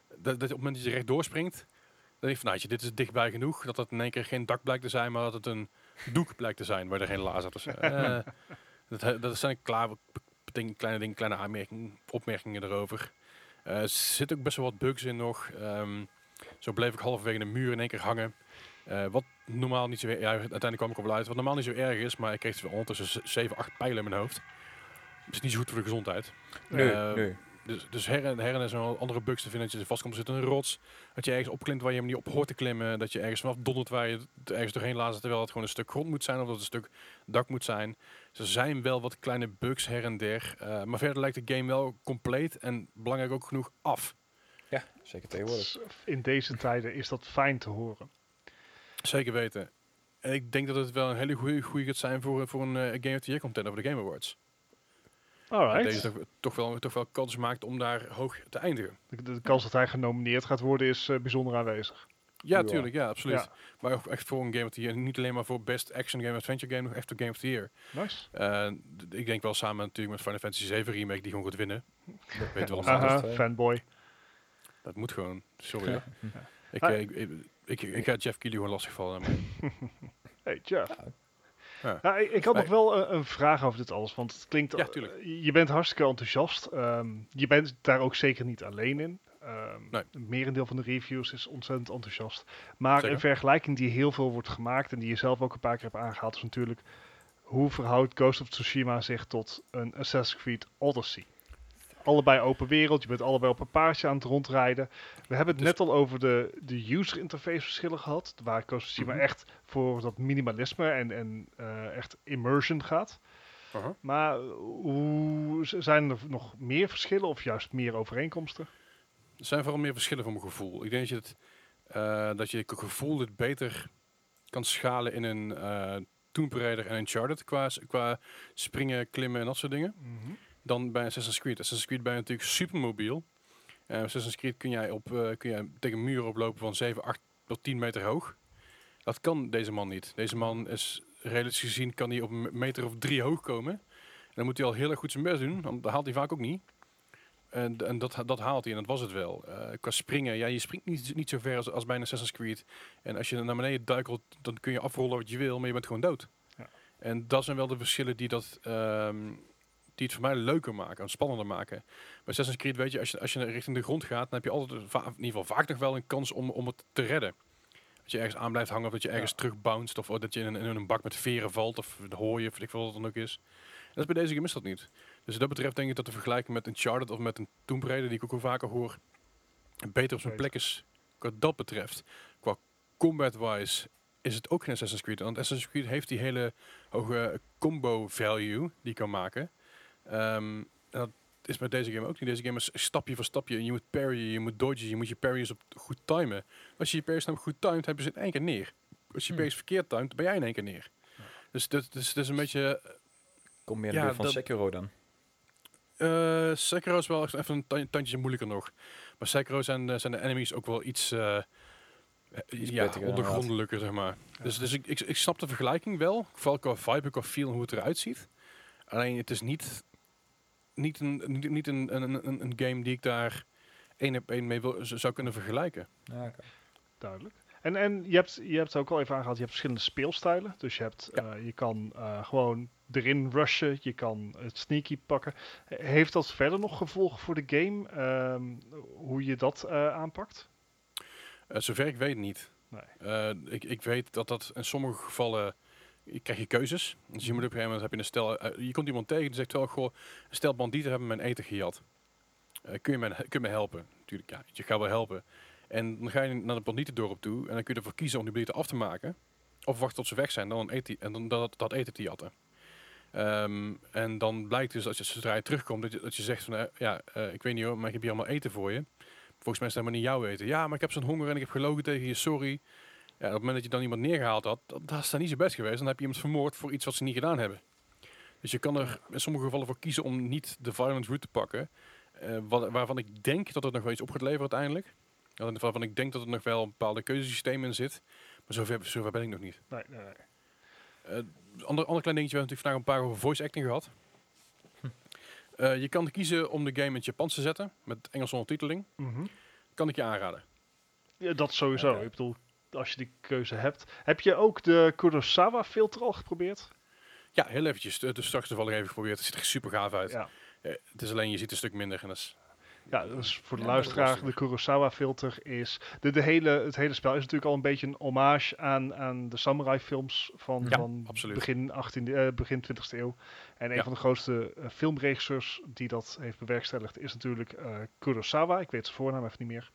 Dat, dat op het moment dat je recht doorspringt, dan denk je van, nou, dit is dichtbij genoeg. Dat het in één keer geen dak blijkt te zijn, maar dat het een doek blijkt te zijn waar er geen laser tussen [laughs] Eh, dat, dat zijn klaar, kleine dingen, kleine aanmerkingen, opmerkingen erover. Eh, er zitten ook best wel wat bugs in nog. Ehm, zo bleef ik halverwege de muur in één keer hangen. Eh, wat normaal niet zo erg, ja, uiteindelijk kwam ik wel uit, wat normaal niet zo erg is, maar ik kreeg dus ondertussen 7, 8 pijlen in mijn hoofd. Dat is niet zo goed voor de gezondheid. Nee, Eh, nee. Dus, dus her en her en er zijn wel andere bugs te vinden. Dat je vast komt te zitten in een rots. Dat je ergens opklimt waar je hem niet op hoort te klimmen. Dat je ergens vanaf dondert waar je het ergens doorheen laat. Terwijl het gewoon een stuk grond moet zijn. Of dat het een stuk dak moet zijn. Dus er zijn wel wat kleine bugs her en der. eh, maar verder lijkt de game wel compleet. En belangrijk ook genoeg af. Ja, zeker tegenwoordig. In deze tijden is dat fijn te horen. Zeker weten. En ik denk dat het wel een hele goede gaat zijn voor, voor een eh, Game of the Year content over de Game Awards. Dat Alright. deze toch, toch, wel, toch wel kans maakt om daar hoog te eindigen. De, de kans dat hij genomineerd gaat worden is eh, bijzonder aanwezig. Ja, tuurlijk. Ja, absoluut. Ja. Maar ook echt voor een Game of the Year. Niet alleen maar voor Best Action Game Adventure Game, nog echt voor Game of the Year. Nice. Eh, ik denk wel samen natuurlijk met Final Fantasy 7 Remake die gewoon gaat winnen. Dat weet wel. [laughs] Fanboy. Dat moet gewoon. Sorry. Ik, Ah. eh, ik, ik, ik, ik ga Jeff Keighley gewoon lastigvallen. maar- [laughs] Hey Jeff. Ja. Ja, ik, ik had Nee. nog wel een, een vraag over dit alles, want het klinkt... Ja, tuurlijk. eh, Je bent hartstikke enthousiast. Ehm, je bent daar ook zeker niet alleen in. Ehm Nee. Het merendeel van de reviews is ontzettend enthousiast. Maar Zeker. een vergelijking die heel veel wordt gemaakt en die je zelf ook een paar keer hebt aangehaald, is natuurlijk hoe verhoudt Ghost of Tsushima zich tot een Assassin's Creed Odyssey? Allebei open wereld, je bent allebei op een paardje aan het rondrijden. We hebben het Dus- net al over de, de user interface verschillen gehad, waar Ghost of Tsushima Mhm. echt voor dat minimalisme en, en eh, echt immersion gaat. Maar hoe zijn er nog meer verschillen of juist meer overeenkomsten? Er zijn vooral meer verschillen voor mijn gevoel. Ik denk dat je het, eh, dat je het gevoel het beter kan schalen in een eh Tomb Raider en Uncharted qua, qua springen, klimmen en dat soort dingen. Dan bij Assassin's Creed. Assassin's Creed ben je natuurlijk supermobiel. Uh, Assassin's Creed kun jij, op, eh, kun jij tegen muren oplopen van 7, 8 tot 10 meter hoog. Dat kan deze man niet. Deze man is, relatief gezien, kan hij op een meter of drie hoog komen. En dan moet hij al heel erg goed zijn best doen, want dat haalt hij vaak ook niet. En, en dat, dat haalt hij en dat was het wel. Eh qua springen, ja, je springt niet, niet zo ver als, als bij een Assassin's Creed. En als je naar beneden duikelt, dan kun je afrollen wat je wil, maar je bent gewoon dood. Ja. En dat zijn wel de verschillen die dat... ehm, die het voor mij leuker maken en spannender maken. Bij Assassin's Creed weet je, als je, als je richting de grond gaat, dan heb je altijd, in ieder geval vaak nog wel een kans om, om het te redden. Dat je ergens aan blijft hangen, of dat je ergens Ja. terug bounced, of dat je in een, in een bak met veren valt, of de hooien, of ik veel wat het dan ook is. En dat is bij deze game is dat niet. Dus wat dat betreft denk ik dat de vergelijking met Uncharted of met een Tomb Raider, die ik ook wel vaker hoor, beter op zijn plek is wat dat betreft. Qua combat-wise is het ook geen Assassin's Creed. Want Assassin's Creed heeft die hele hoge combo value die kan maken. Ehm, dat is met deze game ook niet. Deze game is stapje voor stapje. En je moet parryen, je moet dodgen, je moet je parries op goed timen. Als je je parries namelijk goed timed, heb je ze in één keer neer. Als je Hmm. parries verkeerd timed, ben jij in één keer neer. Dus dat, dus, dat is een beetje... Kom je in Ja, van dat- Sekiro dan? eh Sekiro is wel echt even een ta- tandje moeilijker nog. Maar Sekiro zijn, de- zijn de enemies ook wel iets... eh, eh, Iets ja, ondergrondelijker, zeg maar. Dus, dus ik, ik, ik snap de vergelijking wel. Vooral qua vibe, qua feel en hoe het eruit ziet. Alleen het is niet, niet, een, niet, niet een, een, een, een game die ik daar één op één mee wil, zou kunnen vergelijken. Ja, oké. Duidelijk. En, en je, hebt, je hebt ook al even aangehaald, je hebt verschillende speelstijlen. Dus je, hebt, Ja. eh, je kan eh, gewoon erin rushen, je kan het sneaky pakken. He- Heeft dat verder nog gevolgen voor de game? Ehm, hoe je dat eh, aanpakt? Eh, zover ik weet niet. Nee. Eh, ik, ik weet dat dat in sommige gevallen... Je krijg je keuzes. Dus je moet op een gegeven moment heb je een stel... eh, je komt iemand tegen die zegt wel, goh, een stel bandieten hebben mijn eten gejat. Eh, kun, je me, kun je me helpen? Natuurlijk, ja, je gaat wel helpen. En dan ga je naar de banditendorp toe en dan kun je ervoor kiezen om die banditen af te maken. Of wachten tot ze weg zijn dan eet die, en dan dat, dat eten te jatten. Ehm, en dan blijkt dus als je zodra je terugkomt dat je, dat je zegt van eh, ja, ik weet niet hoor, maar ik heb hier allemaal eten voor je. Volgens mij is het helemaal niet jouw eten. Ja, maar ik heb zo'n honger en ik heb gelogen tegen je, sorry. Ja, op het moment dat je dan iemand neergehaald had, dat, is dan niet zo best geweest. Dan heb je iemand vermoord voor iets wat ze niet gedaan hebben. Dus je kan er in sommige gevallen voor kiezen om niet de violent route te pakken. eh, wat, waarvan ik denk dat het nog wel iets op gaat leveren uiteindelijk. Waarvan ik denk dat er nog wel een bepaalde keuzesysteem in zit. Maar zover, zover ben ik nog niet. Nee, nee, nee. Eh, ander, ander klein dingetje, we hebben natuurlijk vandaag een paar over voice acting gehad. Eh, je kan kiezen om de game in het Japans te zetten, met Engelse ondertiteling. Mhm. Kan ik je aanraden. Ja, dat sowieso. Ik bedoel, als je die keuze hebt. Heb je ook de Kurosawa filter al geprobeerd? Ja, heel eventjes. De, de straks toevallig even geprobeerd. Het ziet er super gaaf uit. Ja. Eh, het is alleen, je ziet een stuk minder. En dat is, Ja, dus voor de Ja, luisteraar, de Kurosawa filter is... De, de hele, het hele spel is natuurlijk al een beetje een hommage aan, aan de samurai films van, Ja, van absoluut. begin, 18e, eh, begin 20e eeuw. En een Ja. van de grootste eh, filmregisseurs die dat heeft bewerkstelligd is natuurlijk eh, Kurosawa. Ik weet zijn voornaam even niet meer.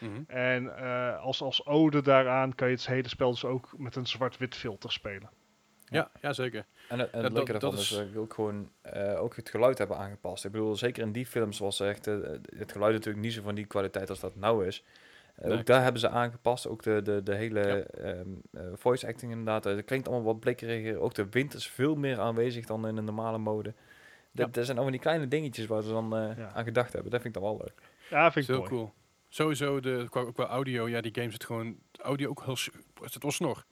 Mhm. En eh, als, als ode daaraan kan je het hele spel dus ook met een zwart-wit filter spelen. ja, ja, zeker. En, het- en Ja, het leuke dat- daarvan dat is dat ik ook gewoon eh, ook het geluid hebben aangepast. Ik bedoel, zeker in die films was echt eh, het geluid natuurlijk niet zo van die kwaliteit als dat nou is. Eh, Nee. Ook daar hebben ze aangepast. Ook de, de, de hele Ja. ehm, eh, voice acting inderdaad. Eh, Het klinkt allemaal wat blikkeriger. Ook de wind is veel meer aanwezig dan in een normale mode. Dat, Ja. dat zijn allemaal die kleine dingetjes waar ze dan eh, Ja. aan gedacht hebben. Dat vind ik dan wel leuk. Ja, vind ik mooi. cool. Sowieso, de, qua, qua audio, ja, die game zit gewoon... Audio ook heel... Het was snor.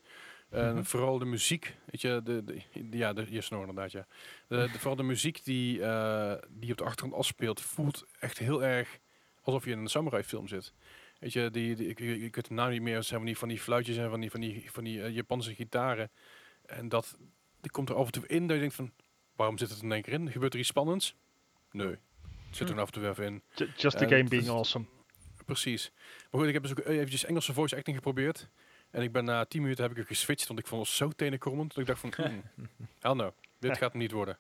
En Mhm. vooral de muziek, weet je, de, de, ja, de, je snor inderdaad, ja. De, de- vooral de muziek die, eh, die op de achtergrond afspeelt, voelt echt heel erg alsof je in een samurai film zit. Weet je, die, die, ik, ik weet de naam niet meer, het zijn van die, van die fluitjes en van die, van die, van die eh, Japanse gitaren. En dat, die komt er af en toe in dat je denkt van, waarom zit het in één keer in? Gebeurt er iets spannends? Nee. Het zit er Hm. af en toe even in. Ju- Just the game being awesome. Precies. Maar goed, ik heb dus ook eventjes Engelse voice acting geprobeerd. En ik ben na 10 minuten heb ik er geswitcht, want ik vond het zo tenenkrommend. Dat ik dacht van, hmm, [laughs] hell no, dit gaat hem niet worden.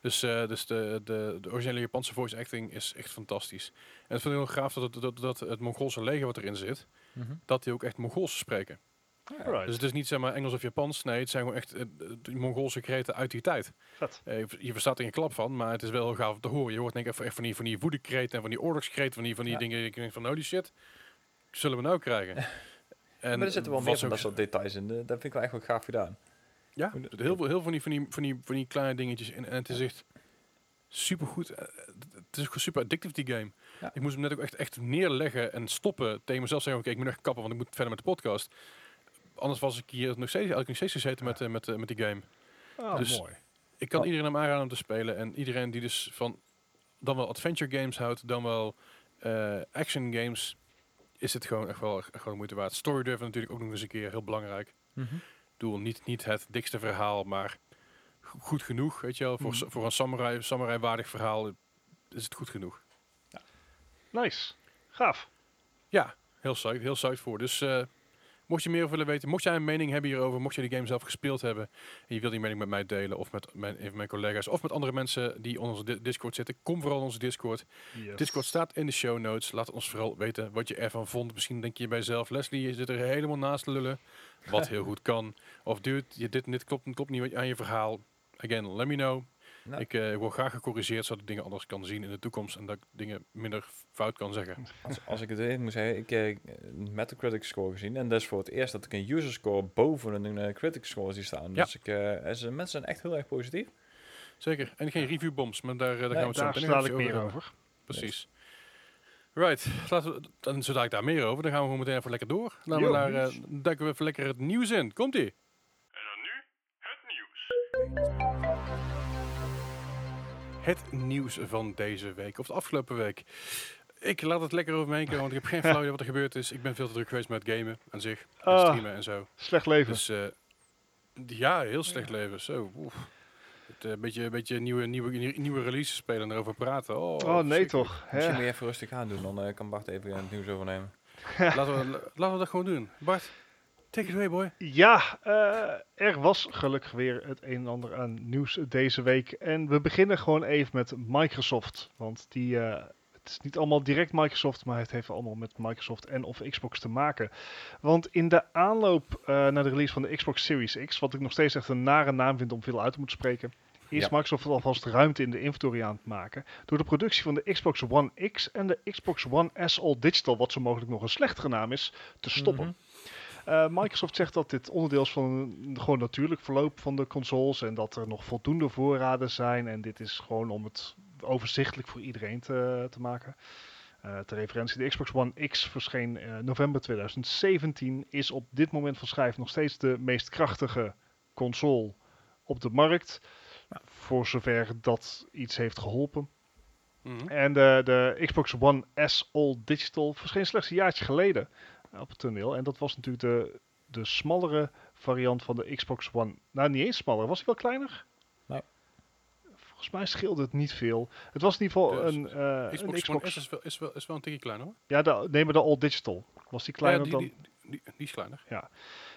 Dus, eh, dus de, de, de originele Japanse voice acting is echt fantastisch. En het vind ik heel gaaf dat het, dat, dat het Mongoolse leger wat erin zit, dat die ook echt Mongools spreken. Dus het is niet zeg maar Engels of Japans, nee, het zijn gewoon echt eh, de Mongoolse kreten uit die tijd. Eh, je- verstaat er geen klap van, maar het is wel heel gaaf om te horen. Je hoort denk ik echt van die, van die woedekreten en van die oorlogskreten, van die, van die Ja. dingen. Ik denk van holy shit, zullen we nou krijgen? [laughs] En maar er zitten wel meer van dat soort details in. Eh, Dat vind ik wel echt wel gaaf gedaan. Ja, heel veel, heel veel van die, van die, van die, van die kleine dingetjes. En, en het is echt super goed. Het is gewoon super addictief die game. Ja. Ik moest hem net ook echt, echt neerleggen en stoppen. Tegen mezelf zeggen, oké, ik moet echt kappen, want ik moet verder met de podcast. Anders was ik hier nog steeds, eigenlijk nog steeds gezeten met, eh, met, eh, met die game. Ah, dus- mooi. Ik kan Oh. iedereen hem aanraden om te spelen. En iedereen die dus van dan wel adventure games houdt, dan wel eh, action games, is het gewoon echt wel echt gewoon moeite waard. Story driven natuurlijk ook nog eens een keer heel belangrijk. Ik bedoel, niet, niet het dikste verhaal, maar go- goed genoeg. Weet je wel, voor, Mhm. voor een samurai, samurai waardig verhaal is het goed genoeg. Nice. Gaaf. Ja, heel psyched, heel psyched voor. Dus mocht je meer over willen weten, mocht jij een mening hebben hierover, mocht je de game zelf gespeeld hebben en je wilt die mening met mij delen of met mijn, een van mijn collega's of met andere mensen die onder onze di- Discord zitten, kom vooral in onze Discord. Yes. Discord staat in de show notes. Laat ons vooral weten wat je ervan vond. Misschien denk je bij jezelf, Leslie, je zit er helemaal naast lullen. Wat [laughs] heel goed kan. Of dude, je, dit en dit klopt, klopt niet aan je verhaal. Again, let me know. Nou. Ik eh, word graag gecorrigeerd zodat ik dingen anders kan zien in de toekomst. En dat ik dingen minder fout kan zeggen. Als, als ik het even moet zeggen, ik heb een Metacritic score gezien. En dat is voor het eerst dat ik een user score boven een eh, critic score zie staan. Ja. Dus ik, eh, mensen zijn echt heel erg positief. Zeker. En geen reviewbombs, maar daar, eh, daar gaan we het zo meteen ik meer over. Precies. Right, laten we, dan zodra ik daar meer over, dan gaan we gewoon meteen even lekker door. Laten we daar, eh, duiken we even lekker het nieuws in. Komt-ie. En dan nu het nieuws. Het nieuws van deze week, of de afgelopen week. Ik laat het lekker over me heen komen, want ik heb geen [laughs] flauw idee wat er gebeurd is. Ik ben veel te druk geweest met gamen aan zich, en Ah. streamen en zo. Slecht leven. Dus eh, ja, heel slecht leven. Zo, oef. Het, eh, beetje, beetje nieuwe, nieuwe, nieuwe releases spelen en erover praten. Oh, oh nee toch. Misschien Hè? moet je even rustig aan doen, dan eh, kan Bart even het nieuws overnemen. [laughs] Laten we, laten we dat gewoon doen. Bart, take it away, boy. Ja, eh, er was gelukkig weer het een en ander aan nieuws deze week. En we beginnen gewoon even met Microsoft. Want die, eh, het is niet allemaal direct Microsoft, maar het heeft allemaal met Microsoft en of Xbox te maken. Want in de aanloop eh, naar de release van de Xbox Series X, wat ik nog steeds echt een nare naam vind om veel uit te moeten spreken, is Ja. Microsoft alvast ruimte in de inventory aan het maken door de productie van de Xbox One X en de Xbox One S All Digital, wat zo mogelijk nog een slechtere naam is, te stoppen. Mhm. Eh, Microsoft zegt dat dit onderdeel is van gewoon natuurlijk verloop van de consoles en dat er nog voldoende voorraden zijn. En dit is gewoon om het overzichtelijk voor iedereen te, te maken. Eh ter referentie, de Xbox One X verscheen eh, november 2017. Is op dit moment van schrijf nog steeds de meest krachtige console op de markt. Voor zover dat iets heeft geholpen. Mhm. En de, de Xbox One S All Digital verscheen slechts een jaartje geleden op het toneel. En dat was natuurlijk de, de smallere variant van de Xbox One. Nou, niet eens smaller. Was hij wel kleiner? Nee. Volgens mij scheelde het niet veel. Het was in ieder geval Dus een, eh, Xbox, een Xbox. One S is wel, is wel, is wel een tikje kleiner hoor. Ja, de, nee, maar de All Digital. Was die kleiner ja, dan... die, die, die, die is kleiner.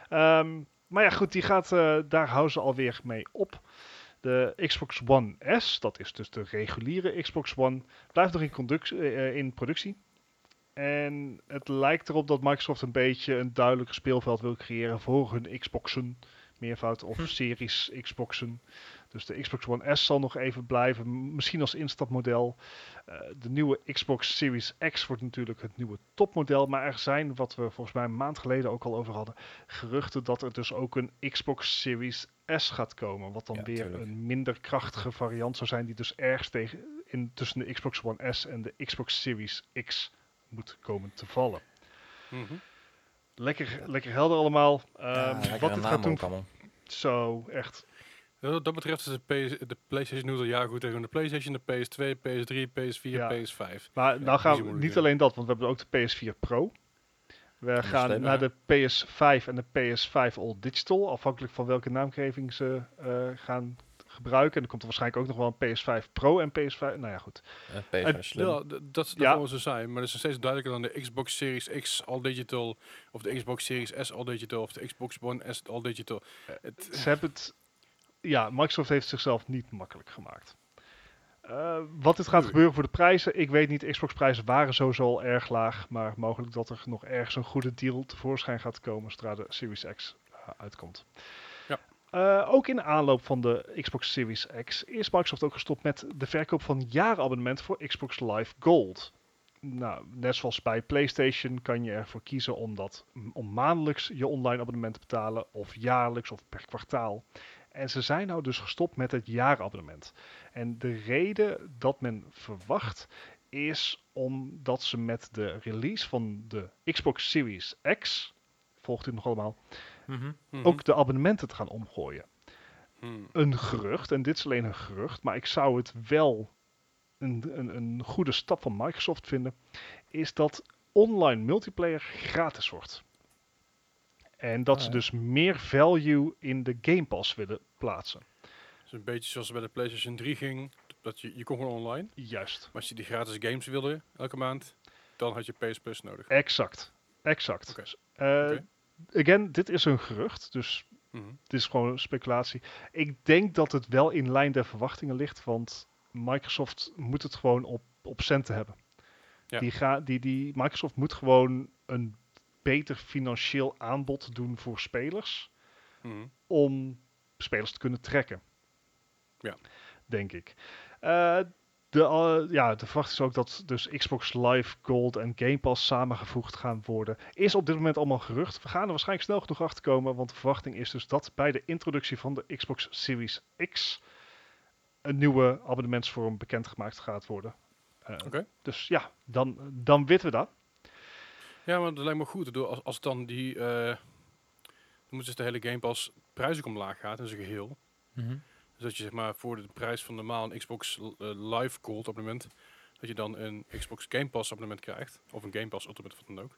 Ehm, maar ja, goed, die gaat, eh, daar houden ze alweer mee op. De Xbox One S, dat is dus de reguliere Xbox One, blijft nog in, eh, in productie. En het lijkt erop dat Microsoft een beetje een duidelijker speelveld wil creëren voor hun Xboxen. Meervoud of Hm. series Xboxen. Dus de Xbox One S zal nog even blijven, misschien als instapmodel. Eh, de nieuwe Xbox Series X wordt natuurlijk het nieuwe topmodel. Maar er zijn, wat we volgens mij een maand geleden ook al over hadden, geruchten dat er dus ook een Xbox Series S gaat komen. Wat dan Ja, weer tuurlijk. een minder krachtige variant zou zijn, die dus ergens tegen, in, tussen de Xbox One S en de Xbox Series X moet komen te vallen. Mhm. Lekker, lekker helder allemaal. Ehm, Ja, wat dit gaat doen, allemaal. zo echt. Ja, Wat dat betreft is de, PS, de PlayStation nu al jaren goed tegen de PlayStation, de PS2, PS3, PS4, Ja. PS5. Maar nou niet gaan we niet alleen dat, want we hebben ook de PS4 Pro. We gaan naar ja. de PS5 en de PS5 All Digital, afhankelijk van welke naamgeving ze eh, gaan gebruiken. En er komt er waarschijnlijk ook nog wel een PS5 Pro en PS5. Nou ja, goed. Eh, PS5 slim. Ja, d- dat dat Ja. zo zijn, maar dat is nog steeds duidelijker dan de Xbox Series X All Digital, of de Xbox Series S All Digital, of de Xbox One S All Digital. Het, Ze hebben het. Ja, Microsoft heeft zichzelf niet makkelijk gemaakt. Eh, wat dit gaat gebeuren voor de prijzen, ik weet niet. Xbox-prijzen waren sowieso al erg laag. Maar mogelijk dat er nog ergens een goede deal tevoorschijn gaat komen zodra de Series X eh, uitkomt. Eh, ook in aanloop van de Xbox Series X is Microsoft ook gestopt met de verkoop van jaarabonnement voor Xbox Live Gold. Nou, net zoals bij PlayStation kan je ervoor kiezen om, dat, om maandelijks je online abonnement te betalen, of jaarlijks of per kwartaal. En ze zijn nou dus gestopt met het jaarabonnement. En de reden dat men verwacht is omdat ze met de release van de Xbox Series X, volgt u nog allemaal, Mhm. Mhm. ook de abonnementen te gaan omgooien. Mhm. Een gerucht, en dit is alleen een gerucht, maar ik zou het wel een, een, een goede stap van Microsoft vinden, is dat online multiplayer gratis wordt. En dat Ah, ze ja. dus meer value in de Game Pass willen plaatsen. Het is een beetje zoals het bij de PlayStation 3 ging, dat je, je kon gewoon online. Juist. Maar als je die gratis games wilde elke maand, dan had je PS Plus nodig. Exact. Exact. Oké. Eh, Oké. Again, dit is een gerucht, dus Mhm. het is gewoon speculatie. Ik denk dat het wel in lijn der verwachtingen ligt, want Microsoft moet het gewoon op, op centen hebben. Ja. Die ga, die, die, Microsoft moet gewoon een beter financieel aanbod doen voor spelers Mhm. om spelers te kunnen trekken. Ja. Denk ik. Eh, de, eh, ja, de verwachting is ook dat dus Xbox Live Gold en Game Pass samengevoegd gaan worden. Is op dit moment allemaal gerucht. We gaan er waarschijnlijk snel genoeg achter komen, want de verwachting is dus dat bij de introductie van de Xbox Series X een nieuwe abonnementsvorm bekendgemaakt gaat worden. Eh, Oké. Dus ja, dan, dan weten we dat. Ja, maar dat lijkt me goed. Als, als dan die, eh dan moet dus de hele Game Pass prijs ook omlaag gaat in zijn geheel. Dus dat je zeg maar voor de prijs van normaal een Xbox eh, Live Gold abonnement, dat je dan een Xbox Game Pass abonnement krijgt. Of een Game Pass Ultimate, wat dan ook. Dat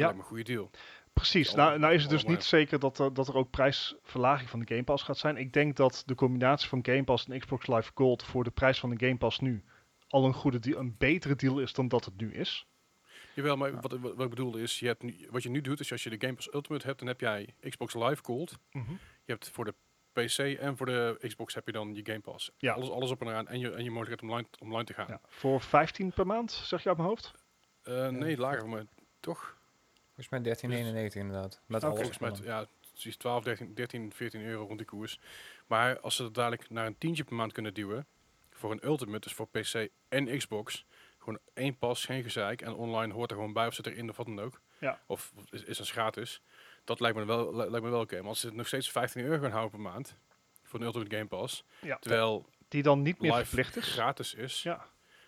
Ja. me een goede deal. Precies. Nou, nou is het dus niet zeker dat er, dat er ook prijsverlaging van de Game Pass gaat zijn. Ik denk dat de combinatie van Game Pass en Xbox Live Gold voor de prijs van de Game Pass nu al een goede deal, een betere deal is dan dat het nu is. Jawel, maar wat, wat ik bedoelde is, je hebt nu, wat je nu doet, is als je de Game Pass Ultimate hebt, dan heb jij Xbox Live Gold. Je hebt voor de PC en voor de Xbox heb je dan je Game Pass. Ja. Alles, alles op en eraan en je, en je mogelijkheid om online, om online te gaan. Ja. Voor 15 per maand, zeg je uit mijn hoofd? Eh, nee, lager, maar toch? Volgens mij 1391 inderdaad. Met Oké. alles ervan. ja, het is 12, 13, 13, 14 euro rond die koers. Maar als ze het dadelijk naar een tientje per maand kunnen duwen, voor een Ultimate, dus voor PC en Xbox, gewoon één pas, geen gezeik, en online hoort er gewoon bij of zit erin of wat dan ook. Ja. Of is, is het gratis. Dat lijkt me wel, li- lijkt me wel oké. Maar als ze het nog steeds 15 euro gaan houden per maand, voor een Ultimate Game Pass, Ja. terwijl Die dan niet meer live verplicht is. gratis is, Ja.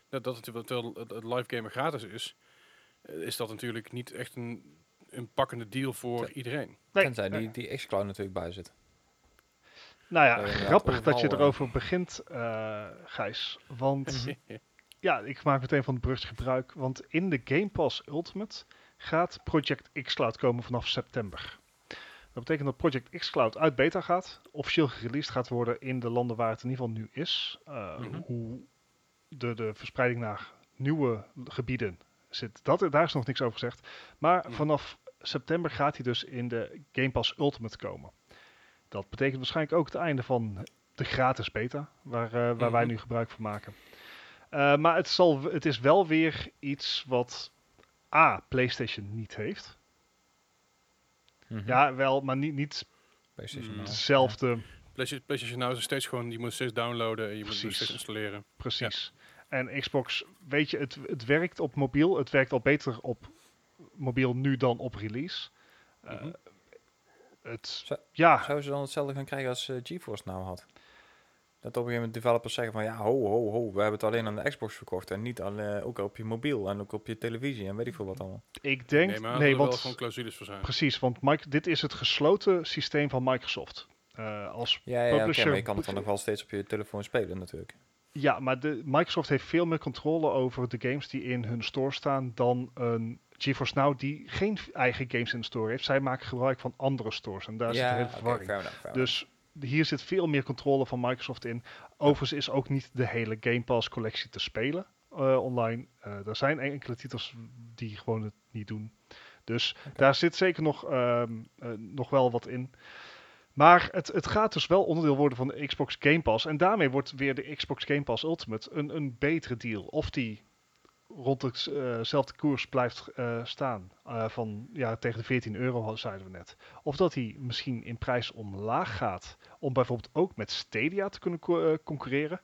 dat, dat het, terwijl het, het live gamen gratis is, eh, is dat natuurlijk niet echt een, een pakkende deal voor iedereen. Nee, Tenzij die, die xCloud natuurlijk bij zit. Nou ja, Eh, grappig dat je eh, erover begint, eh Gijs. Want [laughs] ja, ik maak meteen van de brug gebruik. Want in de Game Pass Ultimate gaat Project xCloud komen vanaf september. Dat betekent dat Project xCloud uit beta gaat, officieel gereleased gaat worden in de landen waar het in ieder geval nu is. Uh, Mhm. Hoe de, de verspreiding naar nieuwe gebieden zit, dat, daar is nog niks over gezegd. Maar vanaf september gaat hij dus in de Game Pass Ultimate komen. Dat betekent waarschijnlijk ook het einde van de gratis beta, waar, eh, waar wij Mhm. nu gebruik van maken. Uh, maar het, zal, het is wel weer iets wat A, PlayStation niet heeft. Mhm. Ja, wel, maar niet, niet PlayStation Mm. Hetzelfde PlayStation, PlayStation Now is er steeds gewoon, je moet steeds downloaden en je moet het Precies. steeds installeren. Precies. En Xbox, weet je, het, het werkt op mobiel. Het werkt al beter op mobiel nu dan op release. Uh, Mhm. Het, Zo- ja, Zouden ze dan hetzelfde gaan krijgen als eh, GeForce nou had? Dat op een gegeven moment developers zeggen van ja, ho, ho, ho, we hebben het alleen aan de Xbox verkocht en niet al, eh, ook op je mobiel en ook op je televisie en weet ik veel wat allemaal. ik denk, nee, maar nee, er wel want gewoon clausules voor zijn. precies, want Mike, dit is het gesloten systeem van Microsoft. Uh, als Ja, ja, publisher maar je kan het dan nog wel steeds op je telefoon spelen natuurlijk. Ja, maar de, Microsoft heeft veel meer controle over de games die in hun store staan dan een GeForce Now die geen eigen games in de store heeft. Zij maken gebruik van andere stores en daar zit ja, hele oké, verwarring. fair enough, fair Dus hier zit veel meer controle van Microsoft in. Overigens is ook niet de hele Game Pass collectie te spelen eh, online. Eh, er zijn enkele titels die gewoon het niet doen. Dus daar zit zeker nog, ehm, eh, nog wel wat in. Maar het, het gaat dus wel onderdeel worden van de Xbox Game Pass. En daarmee wordt weer de Xbox Game Pass Ultimate een, een betere deal. Of die rond hetzelfde koers blijft eh, staan. eh, van ja, tegen de 14 euro zeiden we net. Of dat hij misschien in prijs omlaag gaat. Om bijvoorbeeld ook met Stadia te kunnen co- eh, concurreren.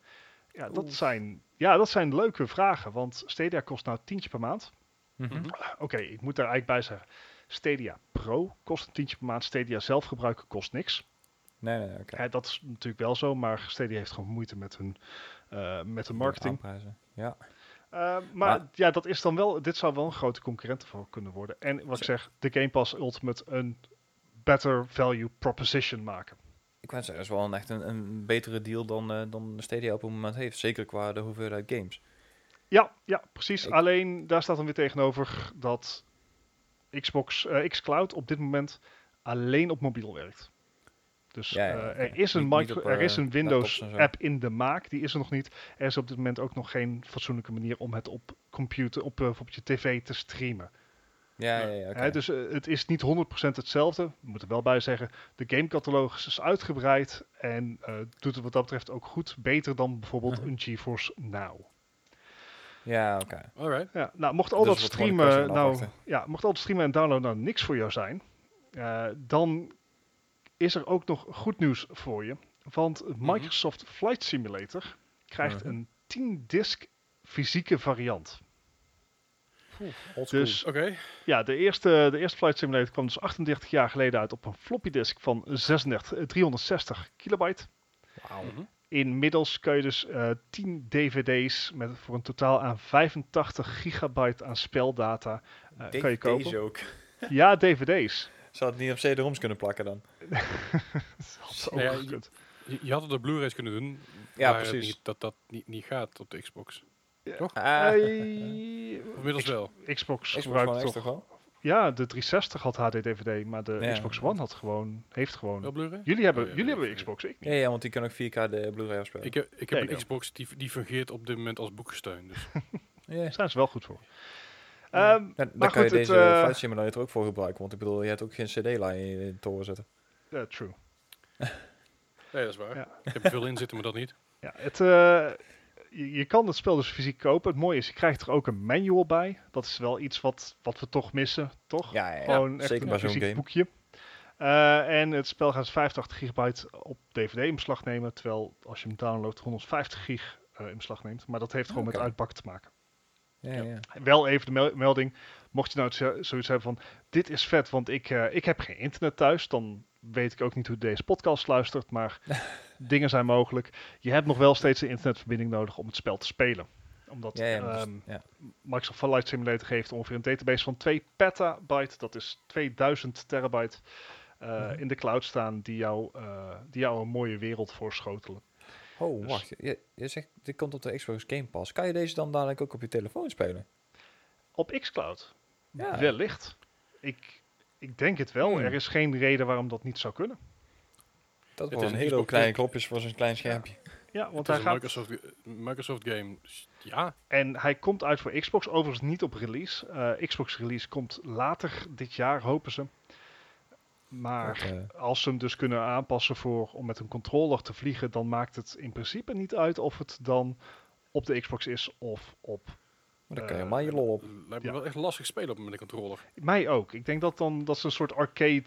Ja dat, zijn, ja, dat zijn leuke vragen. Want Stadia kost nou tientje per maand. Mhm. Mhm. Oké, ik moet daar eigenlijk bij zeggen. Stadia Pro kost een tientje per maand. Stadia zelf gebruiken kost niks. Nee, nee, oké. Ja, dat is natuurlijk wel zo, maar Stadia heeft gewoon moeite met hun, eh, met hun marketing. Aanprijzen. Ja. Uh, maar, Maar- ja, dat is dan wel, dit zou wel een grote concurrent voor kunnen worden. En wat ik zeg, de Game Pass Ultimate een better value proposition maken. Ik wens zeggen, dat is wel een, echt een, een betere deal dan, eh dan Stadia op het moment heeft. Zeker qua de hoeveelheid games. Ja, ja, precies. Ik- Alleen daar staat dan weer tegenover dat Xbox, eh xCloud op dit moment alleen op mobiel werkt. Dus Ja, ja, eh, er is een, Niet- niet micro, op, er is eh, een Windows app in de maak, die is er nog niet. Er is op dit moment ook nog geen fatsoenlijke manier om het op computer, op, eh, op je tv te streamen. Ja, Ja. ja, dus het is niet 100% hetzelfde. We moeten er wel bij zeggen, de gamecatalogus is uitgebreid en eh, doet het wat dat betreft ook goed. Beter dan bijvoorbeeld [laughs] een GeForce Now. Ja, oké. Alright. Ja, nou, mocht al Dus dat streamen, nou, afwachten. ja, mocht al dat streamen en downloaden nou niks voor jou zijn, eh, dan is er ook nog goed nieuws voor je. Want Microsoft Flight Simulator krijgt Mhm. een 10-disc fysieke variant. Oldschool. Dus Oké. ja, de eerste, de eerste Flight Simulator kwam dus 38 jaar geleden uit op een floppy disk van 36, eh, 360 kilobyte. Wauw. Mhm. Inmiddels kun je dus eh 10 dvd's met voor een totaal aan 85 gigabyte aan speldata eh, kan je kopen. Deze ook. Ja, dvd's. Zou het niet op CD-ROMs kunnen plakken dan? [laughs] Dat is Ja, ja, gekund. Je, je had het op Blu-rays kunnen doen. Ja, maar precies. Niet, dat dat niet, niet gaat op de Xbox. Ah, Eh, Of inmiddels wel. Xbox Xbox gebruikt toch... toch wel? Ja, de 360 had HD-DVD, maar de Ja. Xbox One had gewoon, heeft gewoon... Wel Blu-ray? Jullie hebben, Oh, ja, jullie ja, hebben ja. Xbox, ik niet. Ja, ja, want die kan ook 4K de Blu-ray afspelen. Ik heb, ik heb een. Xbox die, die fungeert op dit moment als boekgesteun. Dus. [laughs] ja. Daar zijn ze wel goed voor. Ja. Ehm, maar kan goed, je het, deze eh, Flight Simulator ook voor gebruiken. Want ik bedoel, je hebt ook geen CD-lijn in je toren zetten. Ja, true. [laughs] Nee, dat is waar. Ja. Ik heb er veel in zitten, maar dat niet. [laughs] Ja, het, eh, je, je kan het spel dus fysiek kopen. Het mooie is, je krijgt er ook een manual bij. Dat is wel iets wat, wat we toch missen, toch? Ja, ja, ja. Gewoon echt zeker een bij zo'n fysiek game. boekje. Eh, en het spel gaat 85 gigabyte op DVD in beslag nemen. Terwijl als je hem downloadt 150 gig in beslag neemt. Maar dat heeft gewoon met uitpakken te maken. Ja, ja. Wel even de mel- melding. Mocht je nou zo- zoiets hebben van, dit is vet, want ik, eh, ik heb geen internet thuis. Dan weet ik ook niet hoe deze podcast luistert. Maar [laughs] dingen zijn mogelijk. Je hebt nog wel steeds een internetverbinding nodig om het spel te spelen. Omdat Ja, ja, ehm, ja. Microsoft Flight Simulator geeft ongeveer een database van 2 petabyte. Dat is 2000 terabyte eh, Mhm. in de cloud staan die jou, eh, die jou een mooie wereld voorschotelen. Oh, Dus- wacht. Je, je zegt, dit komt op de Xbox Game Pass. Kan je deze dan dadelijk ook op je telefoon spelen? Op xCloud? Ja. Wellicht. Ik, ik denk het wel. Hmm. Er is geen reden waarom dat niet zou kunnen. Dat Het is een hele kleine klopjes voor zo'n klein schermpje. Ja, want Het hij is een gaat... Microsoft, Microsoft game. Ja, En hij komt uit voor Xbox, overigens niet op release. Eh, Xbox release komt later dit jaar, hopen ze. Maar Dat, eh, als ze hem dus kunnen aanpassen voor om met een controller te vliegen, dan maakt het in principe niet uit of het dan op de Xbox is of op maar dan kan je eh, maar je lol op. lijkt me Ja. wel echt lastig spelen op met een controller. mij ook. Ik denk dat dan dat ze een soort arcade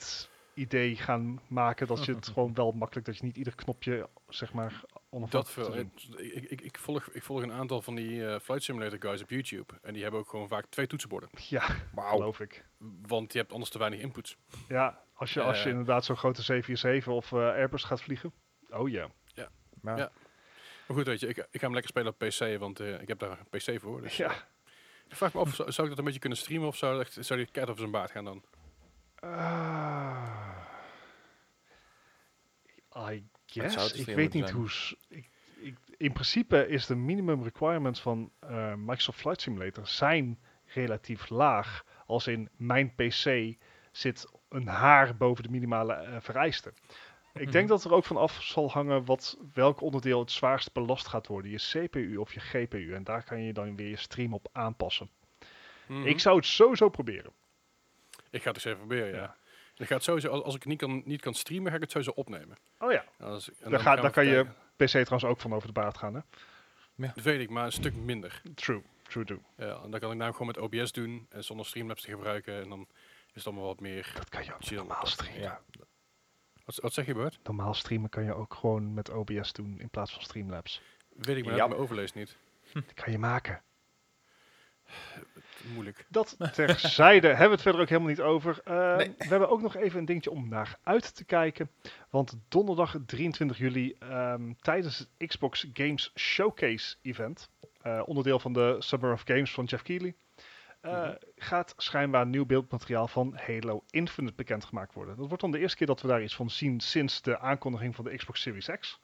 idee gaan maken, dat je het [laughs] gewoon wel makkelijk dat je niet ieder knopje zeg maar Dat veel. Ik, ik, ik, volg, ik volg een aantal van die eh, Flight Simulator guys op YouTube. En die hebben ook gewoon vaak twee toetsenborden. Ja, Wauw. geloof ik. Want je hebt anders te weinig inputs. Ja, als je, als je inderdaad zo'n grote 747 of eh, Airbus gaat vliegen. Oh ja. Maar Ja. Maar goed, weet je, ik, ik ga hem lekker spelen op PC, want eh, ik heb daar een PC voor. Dus, Ja. eh, ik vraag me af, zou, zou ik dat een beetje kunnen streamen of zou, echt, zou die cat over zijn baard gaan dan? Ah. I guess. Ik weet niet zijn. hoe. Ik, ik, in principe is de minimum requirements van eh, Microsoft Flight Simulator zijn relatief laag. Als in mijn PC zit een haar boven de minimale eh, vereisten. Ik denk Mhm. dat er ook van af zal hangen wat, welk onderdeel het zwaarst belast gaat worden. Je CPU of je GPU. En daar kan je dan weer je stream op aanpassen. Mhm. Ik zou het sowieso proberen. Ik ga het eens even proberen, ja. Ja. Ik ga het sowieso, als, als ik niet kan, niet kan streamen, ga ik het sowieso opnemen. Oh ja. Als, en Daar, gaan ga, daar kan je. PC trouwens ook van over de baard gaan, hè? Dat weet ik, maar een stuk minder. True, true, true. Ja, en dan kan ik nou gewoon met OBS doen en zonder Streamlabs te gebruiken. En dan is allemaal wat meer... Dat kan je ook Chill. normaal streamen. ja, Wat, wat zeg je, Bert? Normaal streamen kan je ook gewoon met OBS doen in plaats van Streamlabs. Weet ik maar, Ja. mijn overlees niet. Dat kan je maken. Moeilijk. Dat terzijde hebben we het verder ook helemaal niet over. Eh, Nee. We hebben ook nog even een dingetje om naar uit te kijken. Want donderdag 23 juli ehm, tijdens het Xbox Games Showcase event, eh, onderdeel van de Summer of Games van Jeff Keighley, eh, gaat schijnbaar nieuw beeldmateriaal van Halo Infinite bekendgemaakt worden. Dat wordt dan de eerste keer dat we daar iets van zien sinds de aankondiging van de Xbox Series X.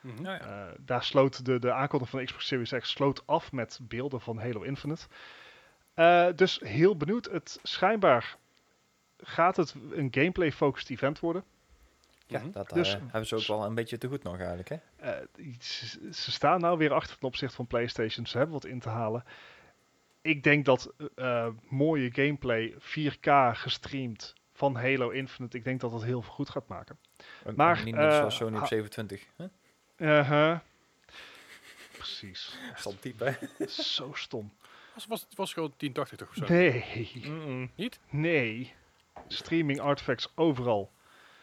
Mhm. Ja. Eh, daar sloot de, de aankondiging van de Xbox Series X sloot af met beelden van Halo Infinite. Eh, dus heel benieuwd. Het schijnbaar gaat het een gameplay-focused event worden. ja Mhm. dat Dus- hebben ze ook wel een beetje te goed nog eigenlijk, hè? Eh, ze, ze staan nou weer achter ten opzichte van PlayStation. Ze hebben wat in te halen. Ik denk dat eh, mooie gameplay 4K gestreamd van Halo Infinite. Ik denk dat dat heel veel goed gaat maken. Maar, niet eh, zoals Sony op ha- 27. Hè? Uh-huh. Precies. Stom type, hè? [laughs] Zo stom. Was, was, het was gewoon 1080 toch? of Zo. Nee. Niet? Nee. Streaming artifacts overal.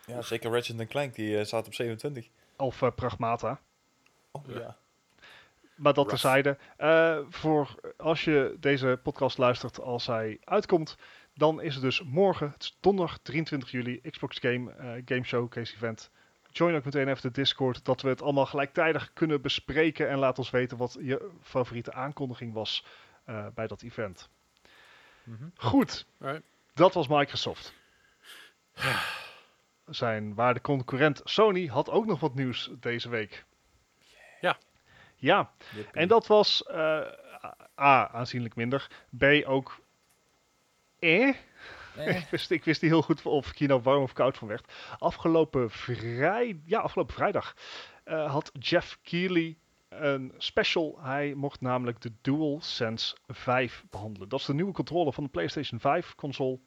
Ja, zeker Ratchet Clank, die eh, staat op 27. Of eh, Pragmata. Oh Ja. Maar dat terzijde. Eh voor als je deze podcast luistert als hij uitkomt, dan is het dus morgen, het is donderdag 23 juli, Xbox Game, eh, Game Showcase Event. Join ook meteen even de Discord, dat we het allemaal gelijktijdig kunnen bespreken. En laat ons weten wat je favoriete aankondiging was eh, bij dat event. Mhm. Goed, dat was Microsoft. Zijn waarde concurrent Sony had ook nog wat nieuws deze week. Ja. Jippie. en dat was eh, A, aanzienlijk minder. B, ook eh. Eh, [laughs] ik, wist, ik wist niet heel goed of ik hier nou warm of koud van werd. Afgelopen, vrij, ja, afgelopen vrijdag had Jeff Keighley een special. Hij mocht namelijk de DualSense 5 behandelen. Dat is de nieuwe controller van de PlayStation 5 console.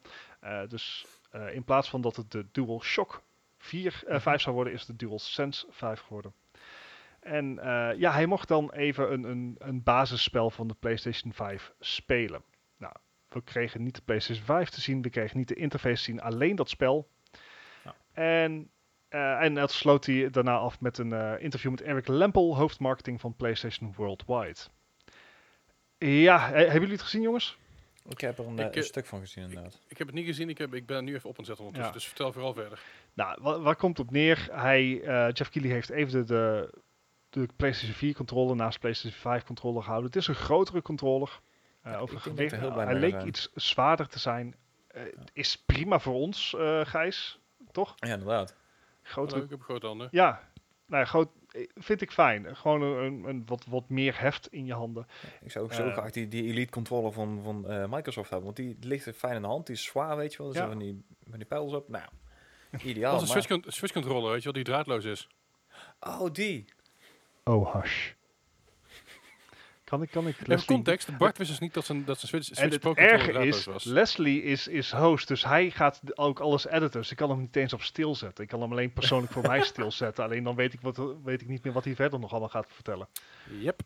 Dus in plaats van dat het de DualShock 4, Mhm. 5 zou worden, is de DualSense 5 geworden. En eh, ja, hij mocht dan even een, een, een basisspel van de PlayStation 5 spelen. Nou, we kregen niet de PlayStation 5 te zien, we kregen niet de interface te zien, alleen dat spel. Ja. En, eh, en dat sloot hij daarna af met een eh, interview met Eric Lempel, hoofdmarketing van PlayStation Worldwide. Ja, he- hebben jullie het gezien, jongens? Ik heb er een, Ik, een stuk van gezien inderdaad. Ik heb het niet gezien, ik, heb, ik ben er nu even op aan het zetten ondertussen. Ja. Dus vertel vooral verder. Nou, wa- waar komt het op neer? Hij, eh, Jeff Keighley heeft even de, de, de PlayStation 4 controller naast PlayStation 5 controller gehouden. Het is een grotere controller. Eh, Ja, over dat gewicht. blij hij leek zijn. iets zwaarder te zijn. Eh, Is prima voor ons, eh Gijs. Toch? Ja, inderdaad. Grotere ik heb grote handen. Ja, nou ja, groot, vind ik fijn. Gewoon een, een, een wat, wat meer heft in je handen. Ik zou ook zo graag die, die Elite controller van, van eh, Microsoft hebben. Want die ligt er fijn in de hand. Die is zwaar, weet je wel. Er Ja. van die, van die pijls op. Nou, [laughs] Dat ideaal. is een maar- switch, con- switch controller, weet je wel, die draadloos is. Oh, die. Oh, hush. Kan ik, kan ik Even Leslie- context, Bart wist dus niet dat zijn, dat zijn switch, En switch het Pro controller erge is, was. Leslie is, is host, dus hij gaat ook alles editen. Dus ik kan hem niet eens op stil zetten. Ik kan hem alleen persoonlijk voor mij [laughs] stilzetten. Alleen dan weet ik, wat, weet ik niet meer wat hij verder nog allemaal gaat vertellen. Yep.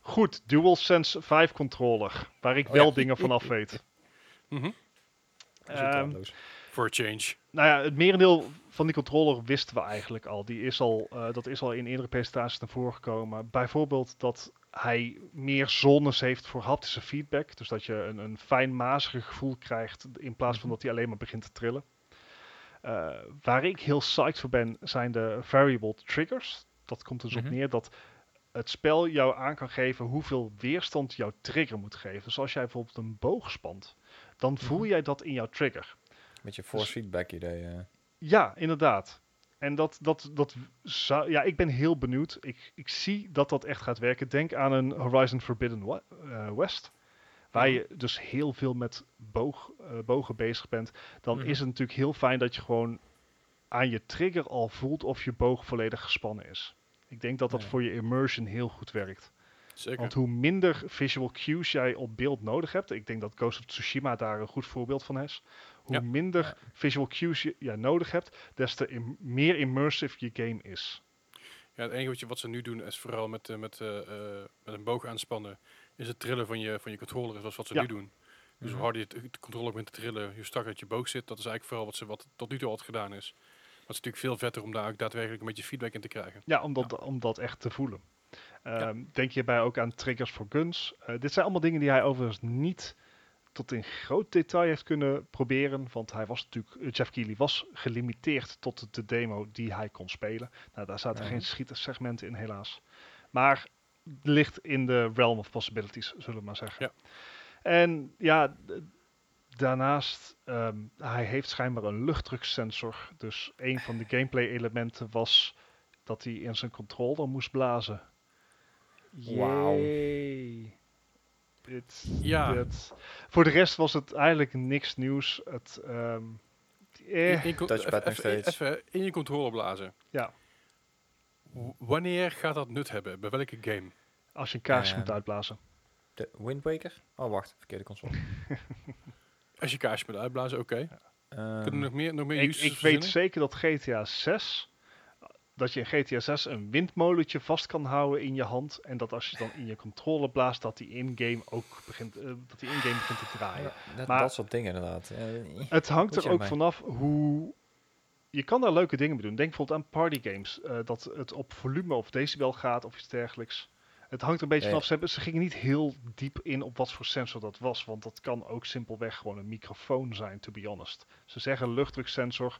Goed, DualSense 5 controller, waar ik Oh wel ja. dingen vanaf weet. Mhm. Ook Ehm, a change. Nou ja, het merendeel van die controller wisten we eigenlijk al. Die is al eh, dat is al in eerdere presentaties naar voren gekomen. Bijvoorbeeld dat hij meer zones heeft voor haptische feedback. Dus dat je een, een fijn mazerig gevoel krijgt in plaats van Mhm. dat hij alleen maar begint te trillen. Eh, waar ik heel psyched voor ben, zijn de variable triggers. Dat komt dus Mhm. op neer dat het spel jou aan kan geven hoeveel weerstand jouw trigger moet geven. Dus als jij bijvoorbeeld een boog spant, dan voel Mhm. jij dat in jouw trigger. Beetje force dus- feedback idee. Ja, inderdaad. En dat, dat, dat zou, ja, ik ben heel benieuwd. Ik, ik zie dat dat echt gaat werken. Denk aan een Horizon Forbidden eh, West. Waar je dus heel veel met boog, eh, bogen bezig bent. Dan Mhm. is het natuurlijk heel fijn dat je gewoon aan je trigger al voelt of je boog volledig gespannen is. Ik denk dat dat Ja. voor je immersion heel goed werkt. Zeker. Want hoe minder visual cues jij op beeld nodig hebt, ik denk dat Ghost of Tsushima daar een goed voorbeeld van is. Hoe Ja. minder Ja. visual cues jij nodig hebt, des te im- meer immersive je game is. Ja, het enige wat, je, wat ze nu doen is vooral met, eh, met, eh, eh, met een boog aanspannen, is het trillen van je, van je controller. Is wat ze Ja. nu doen. Dus hoe Mhm. harder je de controller begint te trillen, hoe strakker het je boog zit. Dat is eigenlijk vooral wat, ze, wat tot nu toe al gedaan is. Maar het is natuurlijk veel vetter om daar ook daadwerkelijk een beetje feedback in te krijgen. Ja, om dat, om dat echt te voelen. Ehm, Denk hierbij ook aan triggers voor guns. Eh, dit zijn allemaal dingen die hij overigens niet tot in groot detail heeft kunnen proberen. Want hij was natuurlijk, eh, Jeff Keighley was gelimiteerd tot de demo die hij kon spelen. Nou, daar zaten geen schietersegmenten in helaas. Maar ligt in de realm of possibilities, zullen we maar zeggen. Ja. En ja, daarnaast, ehm, hij heeft schijnbaar een luchtdruksensor. Dus een van de [laughs] gameplay elementen was dat hij in zijn controller moest blazen. Wauw. Ja. Voor de rest was het eigenlijk niks nieuws. Het, ehm, eh, In, in, co- Touchpad even- nog steeds. even- even in je controller blazen. Ja. W- Wanneer gaat dat nut hebben? Bij welke game? als je een kaarsje Ehm, moet uitblazen. De Wind Waker? Oh, wacht. Verkeerde console. [laughs] Als je kaarsje moet uitblazen, oké. Ehm, Kunnen we nog meer, nog meer Ik, ik weet zeker dat GTA 6 dat je in GTA 6 een windmolentje vast kan houden in je hand en dat als je dan in je controller blaast dat die in-game ook begint eh, dat die in-game begint te draaien. ja, dat, Maar- dat soort dingen inderdaad. Het hangt er ook vanaf hoe. Je kan daar leuke dingen mee doen. Denk bijvoorbeeld aan partygames. eh dat het op volume of decibel gaat of iets dergelijks. Het hangt er een beetje Ja, vanaf. Ze, hebben, ze gingen niet heel diep in op wat voor sensor dat was. Want dat kan ook simpelweg gewoon een microfoon zijn, to be honest. Ze zeggen luchtdruksensor.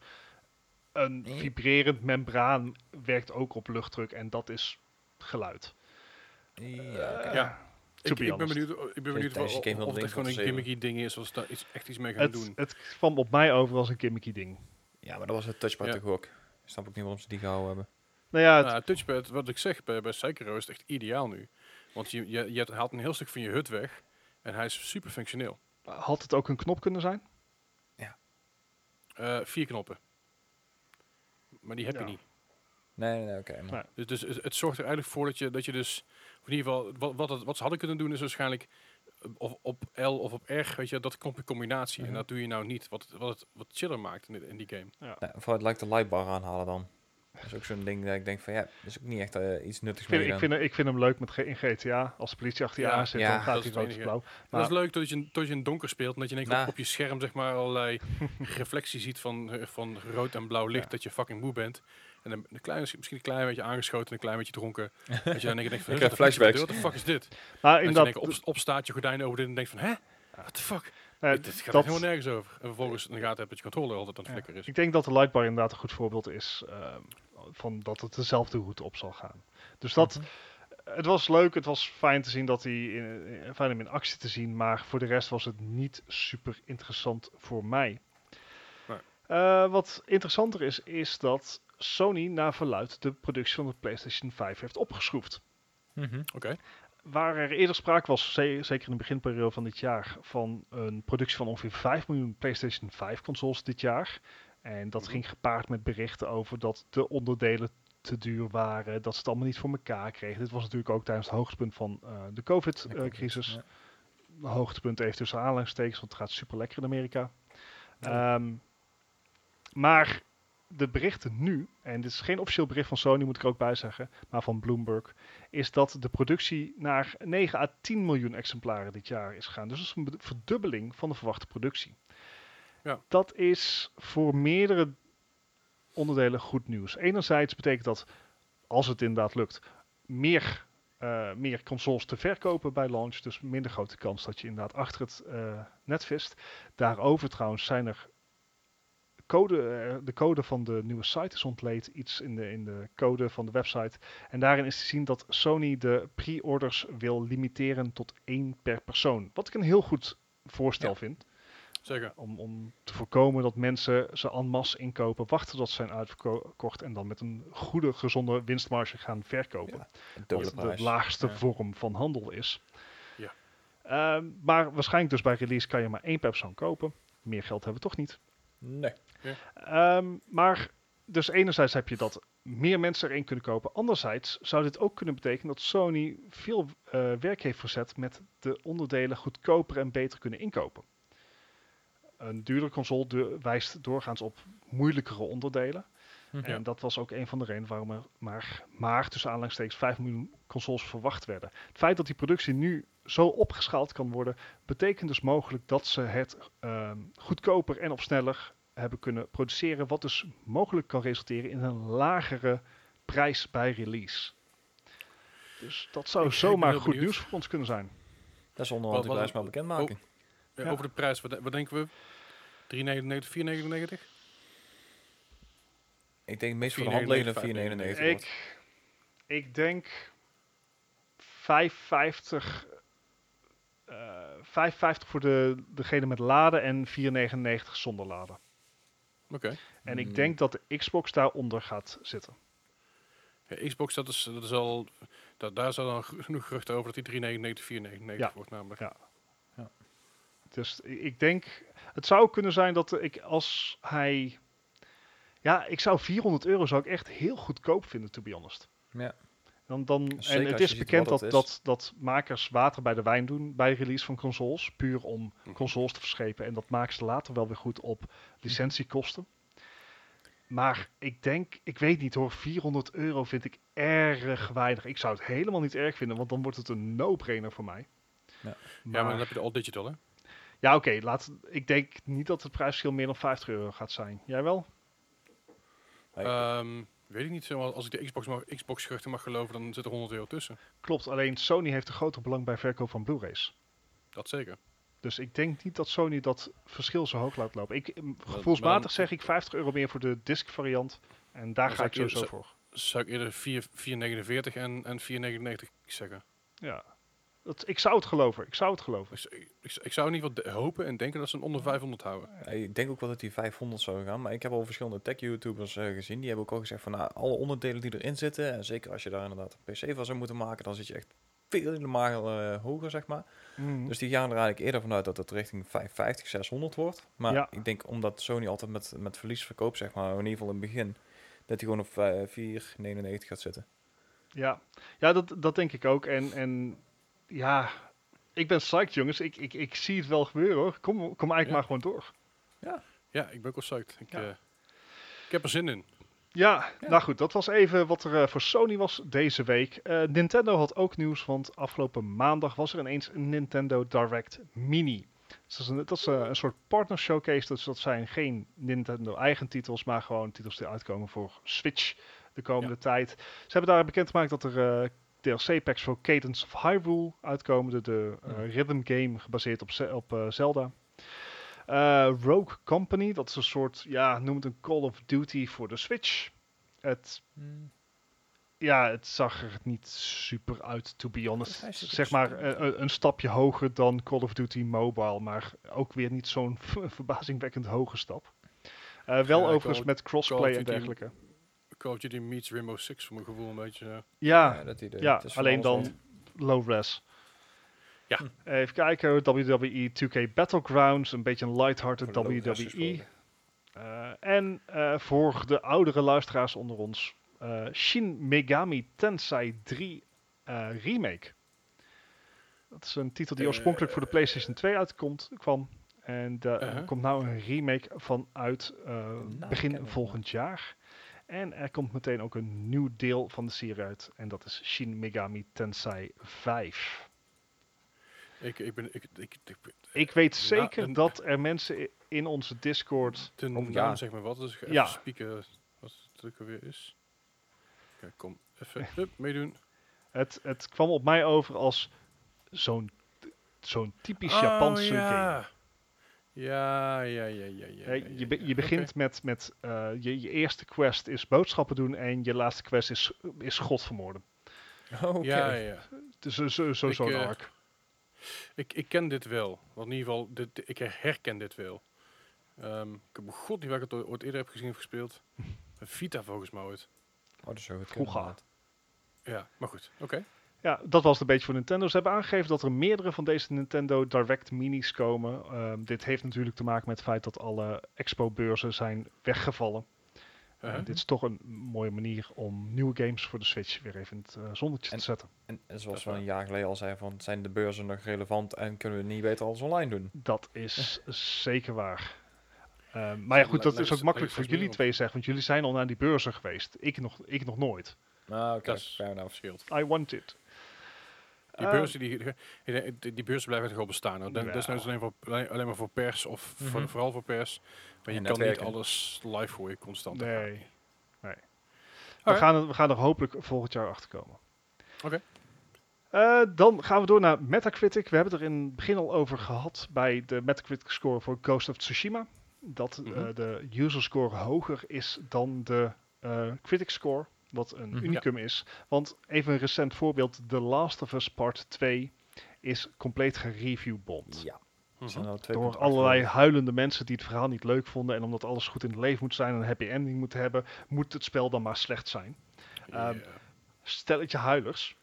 Een Nee. vibrerend membraan werkt ook op luchtdruk en dat is geluid. ja, oké. Eh, Ja. Ik, ik ben benieuwd, ik ben benieuwd tijdens of, of, het gewoon een gimmicky ding is, of ze daar iets, echt iets mee gaan Het, doen. het kwam op mij over als een gimmicky ding. Ja, maar dat was het touchpad Ja. toch ook. Snap ik niet waarom ze die gehouden hebben. Nou ja, het, Nou, touchpad, wat ik zeg, bij, bij Sekiro is het echt ideaal nu. Want je, je, je haalt een heel stuk van je hut weg en hij is super functioneel. had het ook een knop kunnen zijn? Eh, vier knoppen. Maar die heb Ja. je niet. Nee, nee, nee, oké. Dus, dus het, het zorgt er eigenlijk voor dat je, dat je dus, of in ieder geval, wat, wat, het- wat ze hadden kunnen doen is waarschijnlijk of op L of op R, weet je, dat komt in combinatie. En Mhm. dat doe je nou niet, wat, het- wat het wat chiller maakt in, die- in die game. Nou, vooruit lijkt de lightbar aanhalen dan. Dat is ook zo'n ding dat ik denk van ja, dat is ook niet echt eh, iets nuttigs Ik vind, mee ik, vind, ik vind hem leuk met in GTA. Als de politie achter je Ja, aan zit, ja, dan dat gaat is hij het rood blauw. Maar- dat is leuk dat je, dat je in het donker speelt en dat je keer op, Nou. op je scherm zeg maar allerlei [laughs] reflectie ziet van, van rood en blauw licht, Ja. dat je fucking moe bent. En dan een klein, misschien een klein beetje aangeschoten en een klein beetje dronken. [laughs] dat je dan denkt van, Ik "Huh, krijg wat de fuck is flashbacks. dit? What the fuck is dit? Maar dat je in keer op, opstaat, je gordijnen over dit en denkt van, hè? What the fuck? Eh, dit gaat dat- helemaal nergens over. En vervolgens in de gaten heb dat je controle altijd aan het Ja. flikker is. Ik denk dat de lightbar inderdaad een goed voorbeeld is ehm, van dat het dezelfde route op zal gaan. Dus dat, Mhm. het was leuk, het was fijn te zien dat hij in, in- fijn om in actie te zien, maar voor de rest was het niet super interessant voor mij. Nee. Eh, wat interessanter is, is dat Sony naar verluid de productie van de PlayStation 5 heeft opgeschroefd. Mhm. Oké. Waar er eerder sprake was, ze- zeker in de beginperiode van dit jaar, van een productie van ongeveer 5 miljoen PlayStation 5 consoles dit jaar. En dat Mhm. ging gepaard met berichten over dat de onderdelen te duur waren, dat ze het allemaal niet voor elkaar kregen. Dit was natuurlijk ook tijdens het hoogtepunt van eh, de COVID-crisis. ja. hoogtepunt even tussen aanhalingstekens, want het gaat super lekker in Amerika. Ja. Ehm, maar de berichten nu, en dit is geen officieel bericht van Sony, moet ik er ook bij zeggen, maar van Bloomberg, is dat de productie naar 9 à 10 miljoen exemplaren dit jaar is gegaan. Dus dat is een verdubbeling van de verwachte productie. Ja. Dat is voor meerdere onderdelen goed nieuws. Enerzijds betekent dat, als het inderdaad lukt, meer, eh, meer consoles te verkopen bij launch. Dus minder grote kans dat je inderdaad achter het eh, net vist. Daarover trouwens zijn er code, eh, de code van de nieuwe site is ontleed. Iets in de, in de code van de website. En daarin is te zien dat Sony de pre-orders wil limiteren tot één per persoon. Wat ik een heel goed voorstel Ja. vind. Zeker. Om, om te voorkomen dat mensen ze en masse inkopen, wachten tot ze zijn uitverkocht en dan met een goede, gezonde winstmarge gaan verkopen. Ja, dubbele Wat de laagste Ja. vorm van handel is. Ja. Ehm, maar waarschijnlijk dus bij release kan je maar één per persoon kopen. Meer geld hebben we toch niet. Nee. Ehm, maar dus enerzijds heb je dat meer mensen erin kunnen kopen. Anderzijds zou dit ook kunnen betekenen dat Sony veel eh, werk heeft verzet met de onderdelen goedkoper en beter kunnen inkopen. Een duurdere console du- wijst doorgaans op moeilijkere onderdelen. Mhm. En dat was ook een van de redenen waarom er maar, maar tussen aanhalingstekens 5 miljoen consoles verwacht werden. Het feit dat die productie nu zo opgeschaald kan worden, betekent dus mogelijk dat ze het ehm, goedkoper en op sneller hebben kunnen produceren. Wat dus mogelijk kan resulteren in een lagere prijs bij release. Dus dat zou Ik- zomaar goed nieuws voor ons kunnen zijn. Dat is onderhand wat- prijs maar bekendmaken. Ja, Ja. Over de prijs, wat, wat denken we? 3,99, 4,99? Ik denk meest voor de 4,99, hand liggende 5,99 4,99. wordt. Ik, ik denk 5,50 eh 5,50 voor de, degene met laden en 4,99 zonder laden. Oké. En ik Hmm. denk dat de Xbox daaronder gaat zitten. Ja, Xbox, dat is, dat is al... Dat, daar is al dan genoeg geruchten over dat die 3,99, 4,99 Ja. wordt namelijk. Ja. Dus i- ik denk, het zou kunnen zijn dat ik als hij, ja, ik zou 400 euro zou ik echt heel goedkoop vinden, to be honest. Ja. Dan, dan, en het is bekend dat, dat, dat makers water bij de wijn doen bij release van consoles, puur om Mhm. consoles te verschepen. En dat maken ze later wel weer goed op licentiekosten. Maar ik denk, ik weet niet hoor, 400 euro vind ik erg weinig. Ik zou het helemaal niet erg vinden, want dan wordt het een no-brainer voor mij. Ja. Ja, maar dan heb je de all digital, hè? Ja, oké. laat. ik denk niet dat het prijsverschil meer dan 50 euro gaat zijn. Jij wel? Ehm, weet ik niet. Als ik de Xbox, mag, Xbox geruchten mag geloven, dan zit er 100 euro tussen. Klopt. Alleen Sony heeft een groter belang bij verkoop van Blu-rays. Dat zeker. Dus ik denk niet dat Sony dat verschil zo hoog laat lopen. Ik, maar gevoelsmatig zeg ik 50 euro meer voor de disc variant. En daar ga ik sowieso voor. Zou ik eerder 4 4,49 en, en 4,99 zeggen. Ja. Dat, ik zou het geloven. Ik zou het geloven. Ik, zou in ieder geval hopen en denken dat ze een onder 500 houden. ik denk ook wel dat die 500 zou gaan, maar ik heb al verschillende tech-YouTubers eh, gezien. Die hebben ook al gezegd van nou, alle onderdelen die erin zitten, en zeker als je daar inderdaad een PC van zou moeten maken, dan zit je echt veel helemaal eh, hoger, zeg maar. Mhm. Dus die gaan er eigenlijk eerder vanuit dat het richting 550, 600 wordt. Maar Ja. ik denk omdat Sony altijd met, met verlies verkoopt, zeg maar, in ieder geval in het begin, dat hij gewoon op eh, 499 gaat zitten. Ja, ja dat, dat denk ik ook. En, en ja, ik ben psyched, jongens. Ik, ik, ik zie het wel gebeuren, hoor. Kom, kom eigenlijk Ja. maar gewoon door. Ja, ik ben ook wel psyched. Ik, Ja. eh, ik heb er zin in. Ja, Ja. nou goed, dat was even wat er eh, voor Sony was deze week. Eh, Nintendo had ook nieuws, want afgelopen maandag was er ineens een Nintendo Direct Mini. Dus dat is een, dat is, eh, een soort partner showcase, dus dat zijn geen Nintendo eigen titels, maar gewoon titels die uitkomen voor Switch de komende tijd. Ze hebben daar bekendgemaakt dat er eh, DLC-packs voor Cadence of Hyrule uitkomen, de, eh, rhythm game gebaseerd op, op eh, Zelda. Eh, Rogue Company, dat is een soort, ja, noem het een Call of Duty voor de Switch. Het, Hmm. ja, het zag er niet super uit, to be honest. Zeg maar een, een stapje hoger dan Call of Duty Mobile, maar ook weer niet zo'n [laughs] verbazingwekkend hoge stap. Wel Ja, overigens met crossplay en dergelijke. Call of Duty meets Rainbow Six voor mijn gevoel een beetje. eh, Ja, dat idee. ja alleen dan low res. Ja. Even kijken, WWE 2K Battlegrounds, een beetje een lighthearted WWE. gesproken. Eh, en eh, voor de oudere luisteraars onder ons, eh, Shin Megami Tensei 3 eh, Remake. Dat is een titel die oorspronkelijk voor de PlayStation 2 uitkomt, kwam. En daar Uh-huh. komt nou een remake van uit Nou, begin volgend jaar. En er komt meteen ook een nieuw deel van de serie uit. En dat is Shin Megami Tensei 5. ik, ik ben. Ik, ik, ik, Ik weet zeker dat er mensen in onze Discord de Oh, naam ja. zeg maar wat. Dus ik Ja. spieken wat het ook alweer is. Kijk, kom. Even hup, meedoen. Het, het kwam op mij over als zo'n zo'n typisch Japanse Oh, ja. game. Ja, ja, ja, ja, ja. Je, be- je begint met, met eh, je, je eerste quest is boodschappen doen en je laatste quest is, is God vermoorden. Oké. [laughs] Oké. Ja, ja. Dus zo, zo, zo, Ik, zo'n eh, arc. Ik, ik ken dit wel. Want in ieder geval, dit, ik herken dit wel. Ehm, ik heb god niet waar ik het ooit- eerder heb gezien of gespeeld. [laughs] Een Vita volgens mij ooit. Oh, dat is zo. Vroeger. Ja, maar goed. Oké. Ja, dat was het een beetje voor Nintendo. Ze hebben aangegeven dat er meerdere van deze Nintendo Direct Minis komen. Ehm, dit heeft natuurlijk te maken met het feit dat alle expo-beurzen zijn weggevallen. Uh-huh. dit is toch een mooie manier om nieuwe games voor de Switch weer even in het eh, zonnetje En- te zetten. En, zoals we een jaar geleden al zeiden, van, zijn de beurzen nog relevant en kunnen we niet beter alles online doen? Dat is zeker waar. Ehm, maar ja, goed, dat is ook makkelijk voor jullie twee zeggen, want jullie zijn al naar die beurzen geweest. Ik nog, ik nog nooit. Nou, oké, Dat is- fair enough. Verschilt. I want it. Die Eh, beurzen, die, die, beurzen blijven bestaan. hoor. Dat Ja. is alleen, voor, alleen, maar voor pers of voor, Mhm. vooral voor pers. Maar je En kan niet alles live voor je constant. Nee. nee. We, Alright. gaan er, we gaan er hopelijk volgend jaar achter komen. Oké. Eh, dan gaan we door naar Metacritic. We hebben het er in het begin al over gehad bij de Metacritic score voor Ghost of Tsushima. Dat eh, Mhm. de user score hoger is dan de eh, critic score. Wat een Mhm. unicum is. Want even een recent voorbeeld. The Last of Us Part 2 is compleet gereviewbomd. Ja. Mhm. Door allerlei huilende mensen die het verhaal niet leuk vonden. En omdat alles goed in het leven moet zijn en een happy ending moet hebben, moet het spel dan maar slecht zijn. Ehm, Ja. Stelletje huilers.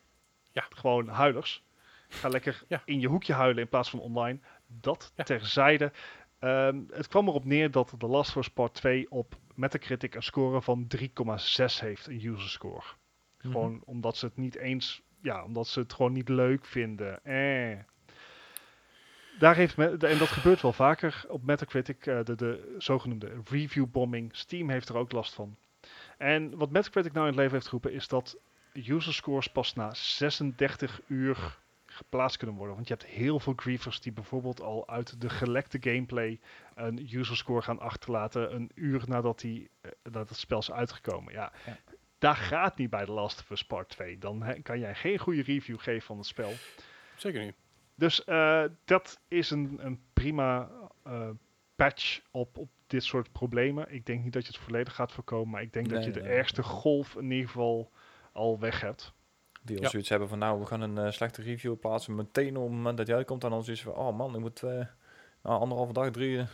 Ja. Gewoon huilers. Ga lekker Ja. in je hoekje huilen in plaats van online. Dat Ja. terzijde. Ehm, het kwam erop neer dat The Last of Us Part 2 op Metacritic een score van 3,6 heeft, een user score. Mhm. Gewoon omdat ze het niet eens, ja, omdat ze het gewoon niet leuk vinden. Eh. Daar heeft me, en dat gebeurt wel vaker op Metacritic, eh, de, de zogenoemde review bombing. Steam heeft er ook last van. En wat Metacritic nou in het leven heeft geroepen is dat user scores pas na 36 uur geplaatst kunnen worden. Want je hebt heel veel griefers die bijvoorbeeld al uit de gelekte gameplay een user score gaan achterlaten een uur nadat, die, eh, dat het spel is uitgekomen. Ja, Ja. daar gaat niet bij The Last of Us Part 2. Dan kan jij geen goede review geven van het spel. Zeker niet. Dus eh, dat is een, een prima eh, patch op, op dit soort problemen. Ik denk niet dat je het volledig gaat voorkomen, maar ik denk dat je de nee. ergste golf in ieder geval al weg hebt. Die al Ja. zoiets hebben van, nou, we gaan een eh, slechte review plaatsen. Meteen op het moment dat jij uitkomt, dan al zoiets van, oh man, ik moet eh nou, anderhalve dag, drie eh,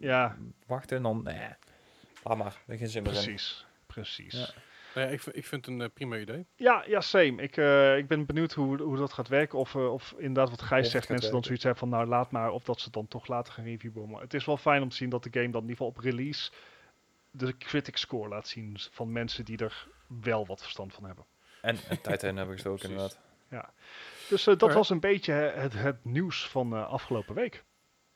Ja, wachten. En dan, nee, laat maar, er geen zin meer in. precies. Precies. Ja. Nou ja, ik, vind- ik vind het een eh, prima idee. Ja, ja, same. Ik, eh, ik ben benieuwd hoe, hoe dat gaat werken. Of, eh, of inderdaad wat Gijs zegt, mensen dan zoiets hebben van nou laat maar. Of dat ze dan toch later gaan reviewbommen. Het is wel fijn om te zien dat de game dan in ieder geval op release de critic score laat zien van mensen die er wel wat verstand van hebben. En, en [laughs] tijd in hebben gestoken, inderdaad. Dus eh, dat was een beetje het, het nieuws van eh, afgelopen week.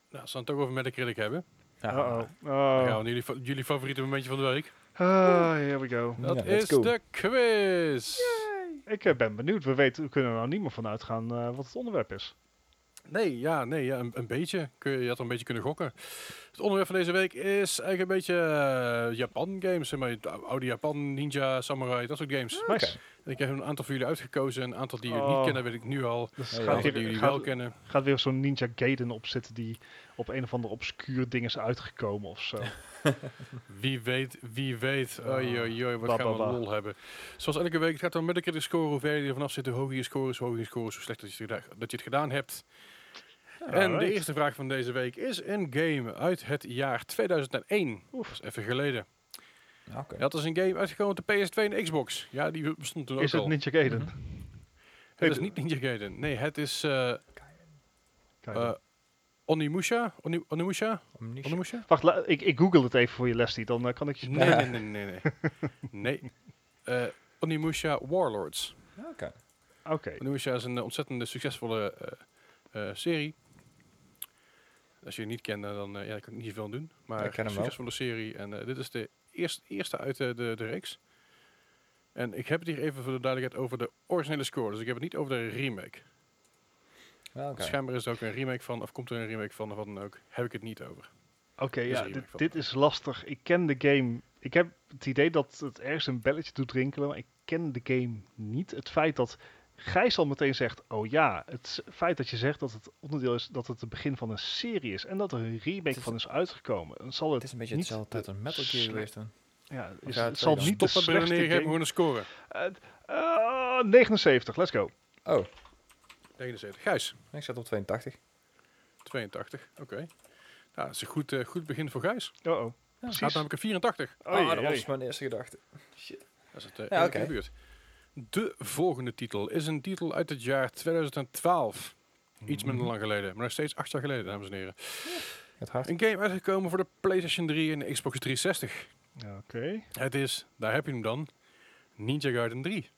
Nou, we het toch over Metacritic hebben. Ja. Uh-oh. We Oh. jullie, jullie favoriete momentje van de week. Ah, here we go. Dat Ja, is go. de quiz. Ik eh, ben benieuwd. We, weten, we kunnen er nou niet meer van uitgaan eh, wat het onderwerp is. Nee, ja, nee, ja, een, een beetje. Kun je, je had er een beetje kunnen gokken. Het onderwerp van deze week is eigenlijk een beetje eh, Japan games. Zeg maar, de oude Japan, Ninja, Samurai, dat soort games. Nice. En ik heb een aantal voor jullie uitgekozen. Een aantal die jullie Oh. niet kennen, weet ik nu al. Dus Ja, gaat, die jullie gaat, wel kennen. gaat weer zo'n Ninja Gaiden opzitten die op een of ander obscuur ding is uitgekomen of zo. [laughs] Wie weet, wie weet. Oei, oei, oei, wat Ba, gaan we ba, ba. lol hebben. Zoals elke week, het gaat om Metacritic score. Hoe ver je er vanaf zit, hoe hoger je score is, hoe hoger je score is, hoe slecht dat je het gedaan hebt. En de eerste vraag van deze week is een game uit het jaar 2001. Oef. Dat is even geleden. Dat is een game uitgekomen op de PS2 en de Xbox. Ja, die bestond toen Is ook het al. Ninja Gaiden? Mhm. Het is niet Ninja Gaiden. Nee, het is eh eh Onimusha. Oni, Onimusha? Onimusha? Wacht, ik, ik google het even voor je Leslie, dan eh, kan ik je... Nee, nee, nee, nee. Nee. [laughs] nee. Onimusha Warlords. Oké. Oké. Onimusha is een ontzettend succesvolle serie. Als je het niet kent, eh, dan eh, ja, kan ik niet zoveel aan doen. Maar Ik ken een hem wel. succesvolle serie. En eh, dit is de eerste, eerste uit de, de, de reeks. En ik heb het hier even voor de duidelijkheid over de originele score. Dus ik heb het niet over de remake. Oké. Schijnbaar is er ook een remake van, of komt er een remake van, of wat dan ook. Heb ik het niet over. Oké, ja, dit, dit is lastig. Ik ken de game. Ik heb het idee dat het ergens een belletje doet rinkelen, maar ik ken de game niet. Het feit dat Gijs al meteen zegt, oh ja, het feit dat je zegt dat het onderdeel is, dat het het begin van een serie is en dat er een remake is- van is uitgekomen. Dan zal het, Het is een beetje niet hetzelfde tijd als Metal Gear geweest dan. Ja, is, ja, het zal niet de slechtste game. gewoon een score. Eh, eh, 79, let's go. Oh, 79. Gijs, ik zat op 82. 82. Oké. Nou, dat is een goed, eh, goed begin voor Gijs. Oh oh. Hij Precies. had namelijk een 84. Oh, ah, ja, dat ja, was mijn eerste gedachte. Dat is het Ja, ja, oké. in de buurt. De volgende titel is een titel uit het jaar 2012. Iets Mhm. minder lang geleden, maar nog steeds acht jaar geleden, dames en heren. Het hart. Een game uitgekomen voor de PlayStation 3 en de Xbox 360. Oké. Het is, daar heb je hem dan, Ninja Gaiden 3.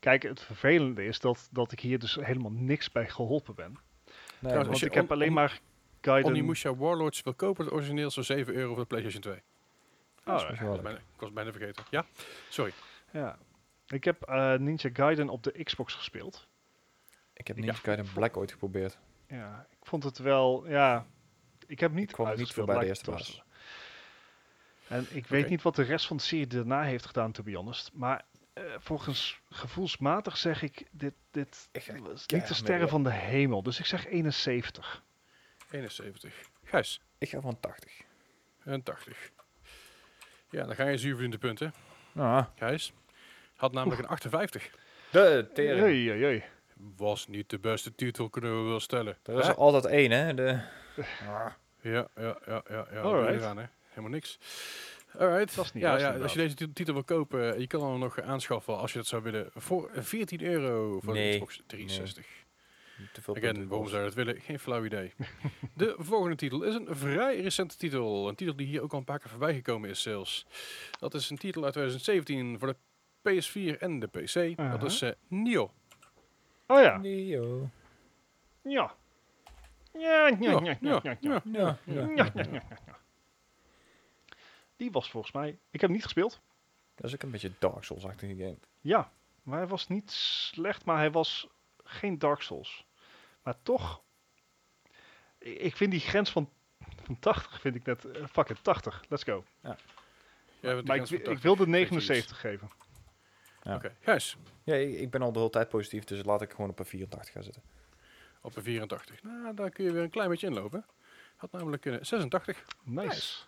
Kijk, het vervelende is dat, dat ik hier dus helemaal niks bij geholpen ben. Nee, Trouwens, Want je ik heb on- alleen on- maar Gaiden... Onimusha Warlords wil kopen, het origineel zo 7 euro voor de PlayStation 2. Oh, Ik was bijna, ik was bijna vergeten. Ja, sorry. Ja. Ik heb eh, Ninja Gaiden op de Xbox gespeeld. Ik heb Ja. Ninja Gaiden Black ooit geprobeerd. Ja, ik vond het wel, ja, ik heb niet Ik kwam niet voorbij de eerste baas. En ik weet niet wat de rest van de serie daarna heeft gedaan, to be honest. Maar eh, volgens gevoelsmatig zeg ik, dit, dit Ik was niet de sterren van de hemel. Dus ik zeg 71. 71. Gijs, Ik ga van 80. en 80. Ja, dan ga je zuur verdiende punten. Ah, Gijs had namelijk een 58. de tering. Jee, jee, jee. Was niet de beste titel, kunnen we wel stellen. Er is Hè? er altijd één, hè? De... Ah. Ja, ja, ja, ja. ja. Alright. Alright. Aan, hè? Helemaal niks. Alright. Dat is niet ja, best, ja, inderdaad. als je deze titel- wil kopen, je kan hem nog aanschaffen als je dat zou willen. Voor 14 euro voor de. Xbox 360. Te veel Again, punten waarom zou je dat willen? Geen flauw idee. de [laughs] volgende titel is een vrij recente titel. Een titel die hier ook al een paar keer voorbij gekomen is zelfs. Dat is een titel uit 2017 voor de PS4 en de PC. Dat is eh Nio. Oh ja. Nio. Ja. Ja, ja, ja, ja, ja, ja. Ja, ja. Ja, ja, ja, ja, ja. Die was volgens mij... Ik heb hem niet gespeeld. Dat is ook een beetje Dark Souls-achtige game. Ja, maar hij was niet slecht, maar hij was geen Dark Souls. Maar toch, ik vind die grens van, van 80 vind ik net, eh, fuck it, 80, let's go. De Maar ik, ik 80. wilde Weet je iets? 79 geven. Ja. Oké, Gijs. Ja, ik, ik ben al de hele tijd positief, dus laat ik gewoon op een 84 gaan zitten. Op een 84. Nou, daar kun je weer een klein beetje inlopen. Had namelijk een 86. Nice.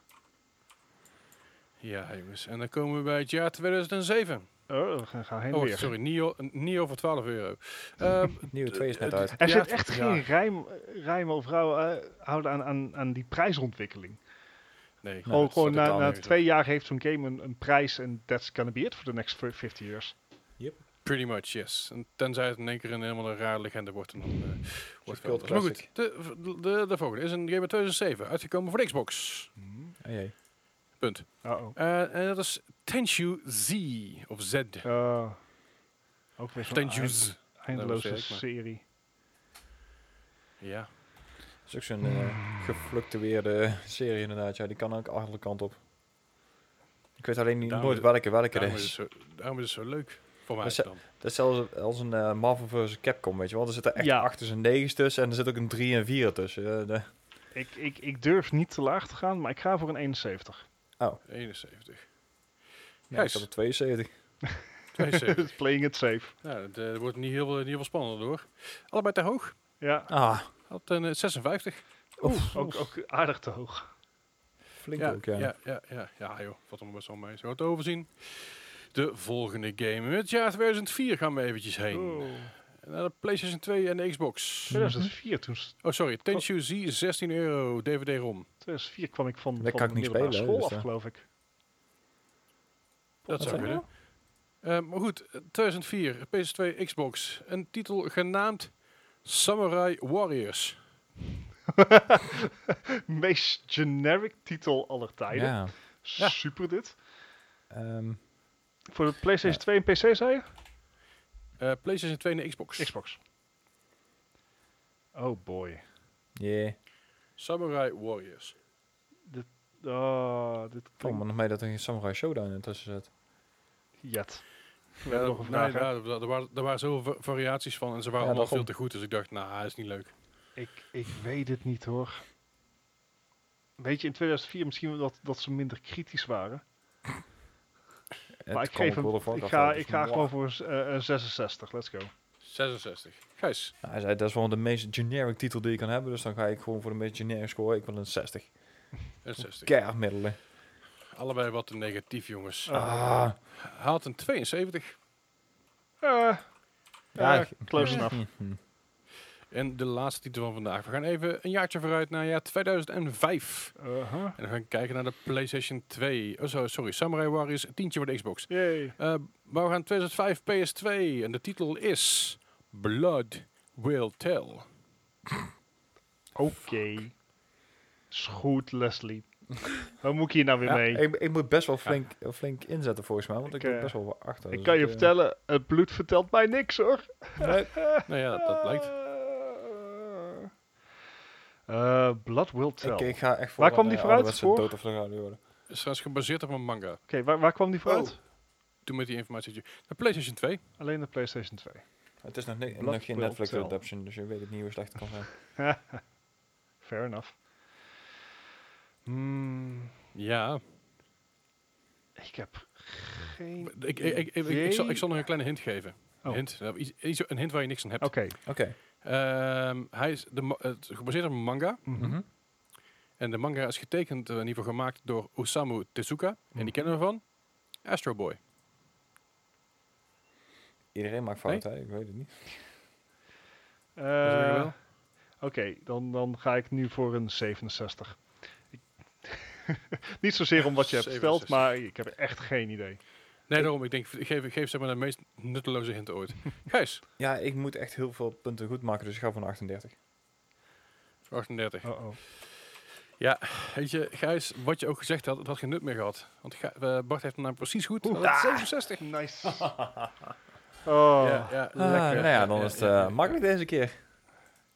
Ja, jongens. En dan komen we bij het jaar 2007. Oh, we gaan, gaan heen en Oh, weer. sorry. Nio, Nio voor 12 euro. [laughs] Ehm, Nieuwe 2 is net uit. Er Ja, zit echt ja. geen rijm, rijm of rouw, eh, houden aan, aan, aan die prijsontwikkeling. nee. gewoon dat gewoon na, na twee jaar heeft zo'n game een, een prijs en that's gonna be it for the next 50 years. Pretty much, yes. En tenzij het in één keer een helemaal een rare legende wordt. En dan, eh, wordt het. Maar goed, de, de, de volgende is een game uit 2007. Uitgekomen voor de Xbox. Oh jee. Punt. Uh-oh. Eh, en dat is Tenshu Z. Of Z. Uh, Ook weer eind- eindeloze Dat serie. Ja. Dat is ook zo'n eh, gefluctueerde serie inderdaad. Ja, die kan ook alle kanten op. Ik weet alleen niet, nooit is- welke welke Daarom is, is. het zo, daarom is het zo leuk voor mij Maar ze- dan. Dat is zelfs als een eh, Marvel vs. Capcom, weet je wel. Er zitten echt Ja. achters en negens tussen en er zit ook een 3 en 4 tussen. Eh, de, Ik, ik, ik durf niet te laag te gaan, maar ik ga voor een 71. 71. ja, ik had er 72. 72. [laughs] [laughs] Playing it safe. nou, het eh, wordt niet heel, niet heel veel spannender hoor. Allebei te hoog. Ja, Ah, Had een eh, 56. Oeh, ook, ook aardig te hoog. flink ja, ook, ja. ja, ja, ja, ja, joh. Valt er best wel mee. Zo wat overzien. De volgende game. Het jaar 2004 gaan we eventjes heen. Oh. Naar de PlayStation 2 en de Xbox. 2004, toen, Oh, sorry. Tenchu Z, 16 euro, DVD-ROM. 2004 kwam ik van, Dat van kan ik de niet spelen, school dus, af, eh. geloof ik. Dat zou kunnen. Eh, maar goed, eh, 2004, PS2, Xbox. Een titel genaamd Samurai Warriors. [laughs] Meest generic titel aller tijden. Ja. Ja. Super dit. ehm, Voor de PlayStation 2 en PC zei je? Eh, PlayStation 2 en Xbox. Xbox. Oh boy. yeah. Samurai Warriors. Oh, dit klinkt me nog mee dat er een Samurai Showdown in tussen zit. jet. We Ja, hebben nog een vraag. nee, ja, er, waren, er waren zoveel va- variaties van en ze waren Ja, allemaal veel te goed. Dus ik dacht, nou, dat is niet leuk. Ik, ik weet het niet hoor. Weet je, in 2004 misschien wel dat, dat ze minder kritisch waren. Maar ik geef hem, ga, ik ga gewoon voor eh, een 66. Let's go. 66. Gijs. Hij zei, dat is wel de meest generic titel die je kan hebben, dus dan ga ik gewoon voor de meest generic score. Ik wil een 60. En 60. Keihard middelen. Allebei wat te negatief, jongens. Ah. Ah. Hij had een 72. Eh, Ja, close enough. [laughs] En de laatste titel van vandaag. We gaan even een jaartje vooruit naar jaar 2005. Uh-huh. En dan gaan we kijken naar de PlayStation 2. Oh, sorry. Samurai Warriors, een tientje voor de Xbox. Yay. Eh, maar we gaan 2005 PS2. En de titel is Blood Will Tell. Oké. Is goed, Leslie. Waar moet ik hier nou weer Ja, mee? ik, ik moet best wel flink, flink inzetten volgens mij, want ik, Ik, loop eh, best wel wat achter. ik dus kan je eh, vertellen, het bloed vertelt mij niks hoor. nee, Nou ja, dat, dat blijkt. Eh, Blood Will Tell. ik, Oké, ik ga echt voor Waar kwam die eh, vooruit ouderwetse voor? Dood of the Radio worden. Het is trouwens gebaseerd op een manga. waar, waar kwam die vooruit? Oh. Doe met die informatie. De PlayStation 2. Alleen de PlayStation 2. Het is nog, Blood nog geen Netflix Tell. adaption, dus je weet het niet hoe slecht het kan zijn. [laughs] Fair enough. Hmm, Ja. ik heb geen Ik, ik, ik, ik, ik, zal, ik zal nog een kleine hint geven. Oh. Een, hint, nou, een hint waar je niks aan hebt. Oké. Oké. Ehm, hij is de, het is gebaseerd op een manga. Mhm. Mhm. En de manga is getekend, eh, in ieder geval gemaakt door Osamu Tezuka. En Mhm. die kennen we van Astro Boy. Iedereen maakt fouten, hè? ik weet het niet. Eh? Oké, dan, dan ga ik nu voor een 67. Ik- [laughs] Niet zozeer om wat je hebt verteld, 67. maar ik heb echt geen idee. Nee, daarom. Ik denk, ik geef, ik geef zeg maar de meest nutteloze hint ooit. [laughs] Gijs, Ja, ik moet echt heel veel punten goed maken, dus ik ga voor een 38. voor 38. Oh oh. Weet je, Gijs, wat je ook gezegd had, het had geen nut meer gehad. Want Gij- eh, Bart heeft hem nou precies goed. Oeh. Dat is Ah. 67. Nice. [laughs] oh, Ja, ja. Ah, lekker. nou ja, dan Ja, is het ja, ja, eh, ja. makkelijk deze keer.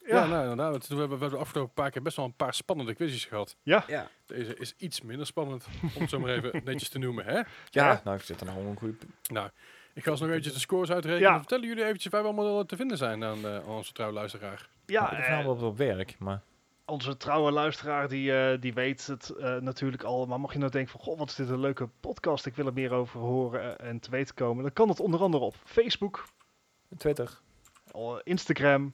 Ja, Ja. nou, inderdaad. We hebben, we hebben de afgelopen paar keer best wel een paar spannende quizjes gehad. Ja. Ja. Deze is iets minder spannend, om het zo maar even [laughs] netjes te noemen. Hè? Ja, nou, ik zit er nou een goede... Nou, ik ga eens nog eventjes de scores uitrekenen. Ja. En vertellen jullie eventjes waar we allemaal te vinden zijn aan, eh, aan onze trouwe luisteraar. Ja, ik eh, ga wel op, op werk, maar... onze trouwe luisteraar die, eh, die weet het eh, natuurlijk al. Maar mocht je nou denken van, goh, wat is dit een leuke podcast. Ik wil er meer over horen eh, en te weten komen. Dan kan het onder andere op Facebook, Twitter, eh, Instagram.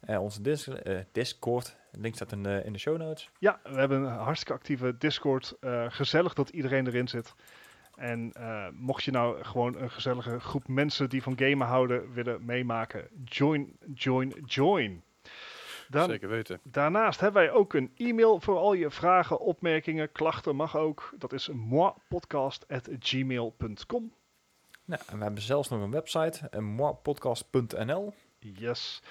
Eh, onze dis eh, Discord, link staat in de, in de show notes. Ja, we hebben een hartstikke actieve Discord. Eh, gezellig dat iedereen erin zit. En eh, mocht je nou gewoon een gezellige groep mensen die van gamen houden willen meemaken, join, join, join. Dan, Zeker weten. Daarnaast hebben wij ook een e-mail voor al je vragen, opmerkingen, klachten mag ook. Dat is moipodcast.gmail.com. Nou, en we hebben zelfs nog een website, uh, moipodcast.nl. Yes.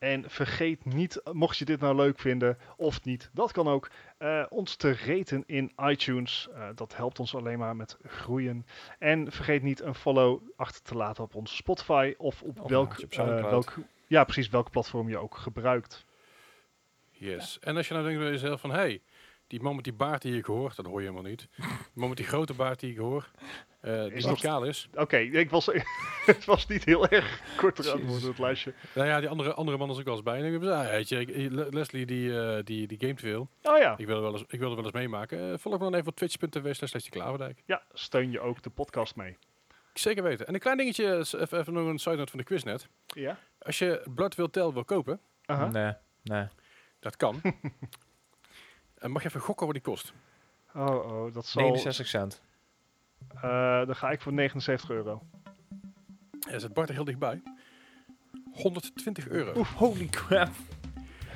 En vergeet niet, mocht je dit nou leuk vinden of niet, dat kan ook, eh, ons te raten in iTunes. Eh, dat helpt ons alleen maar met groeien. En vergeet niet een follow achter te laten op onze Spotify of op Of welk, op eh, welk, ja precies, welk platform je ook gebruikt. Yes. En als je nou denkt bij jezelf van, hey, die man met die baard die ik hoor, dat hoor je helemaal niet. [laughs] Die man met die grote baard die ik hoor, eh die Is niet dat- kaal is. Oké, ik was, [laughs] het was niet heel erg kort het lijstje. Nou ja, die andere, andere man is ook wel eens bij. En ik heb gezegd, ah, weet je, ik- Le- Leslie die, eh, die, die gamet veel. Oh ja, Ik wil er wel eens, ik wil er wel eens meemaken. Eh, volg me dan even op twitch.tv slash Leslie Klaverdijk. ja, steun je ook de podcast mee. Zeker weten. En een klein dingetje, even, even nog een side note van de quiz net. Ja? Als je Blood Will Tell wil kopen, Aha. Nee, nee. dat kan. [laughs] En mag je even gokken wat die kost? Oh, oh, dat zal... 69 cent. Eh, dan ga ik voor 79 euro. Ja, zit Bart er heel dichtbij. 120 euro. Holy crap.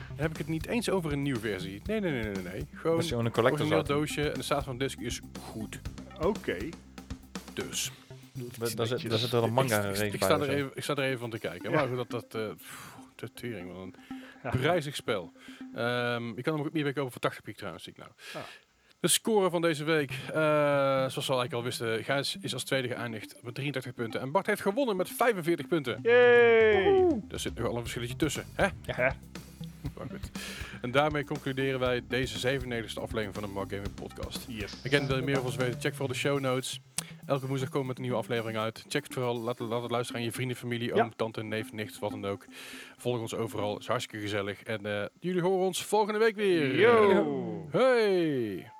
Dan heb ik het niet eens over een nieuwe versie. Nee, nee, nee, nee, nee. Gewoon Dat is gewoon een collector's doosje en de staat van de disc is goed. Oké. Dus. Daar- Daar zit, daar zit er een manga ik, ik, ik, sta er even, ik sta er even van te kijken. Ja. Maar goed, dat, dat eh, pff, de tering, wat een Ja. prijzig spel. Ehm, je kan hem ook meer kopen voor 80 piek trouwens, zie ik nou. De score van deze week, eh, zoals we al eigenlijk al wisten, Gijs is als tweede geëindigd met 33 punten. En Bart heeft gewonnen met 45 punten. Yay! Er zit nog al een verschilletje tussen, hè? Ja. [laughs] Maar goed. En daarmee concluderen wij deze 97e aflevering van de Mark Gaming Podcast. Yes. Again, wil je meer over ons weten? Check vooral de show notes. Elke woensdag komen we met een nieuwe aflevering uit. Check het vooral. Laat, laat het luisteren aan je vrienden, familie, Ja. oom, tante, neef, nicht, wat dan ook. Volg ons overal. is hartstikke gezellig. En eh, jullie horen ons volgende week weer. Yo! Hey!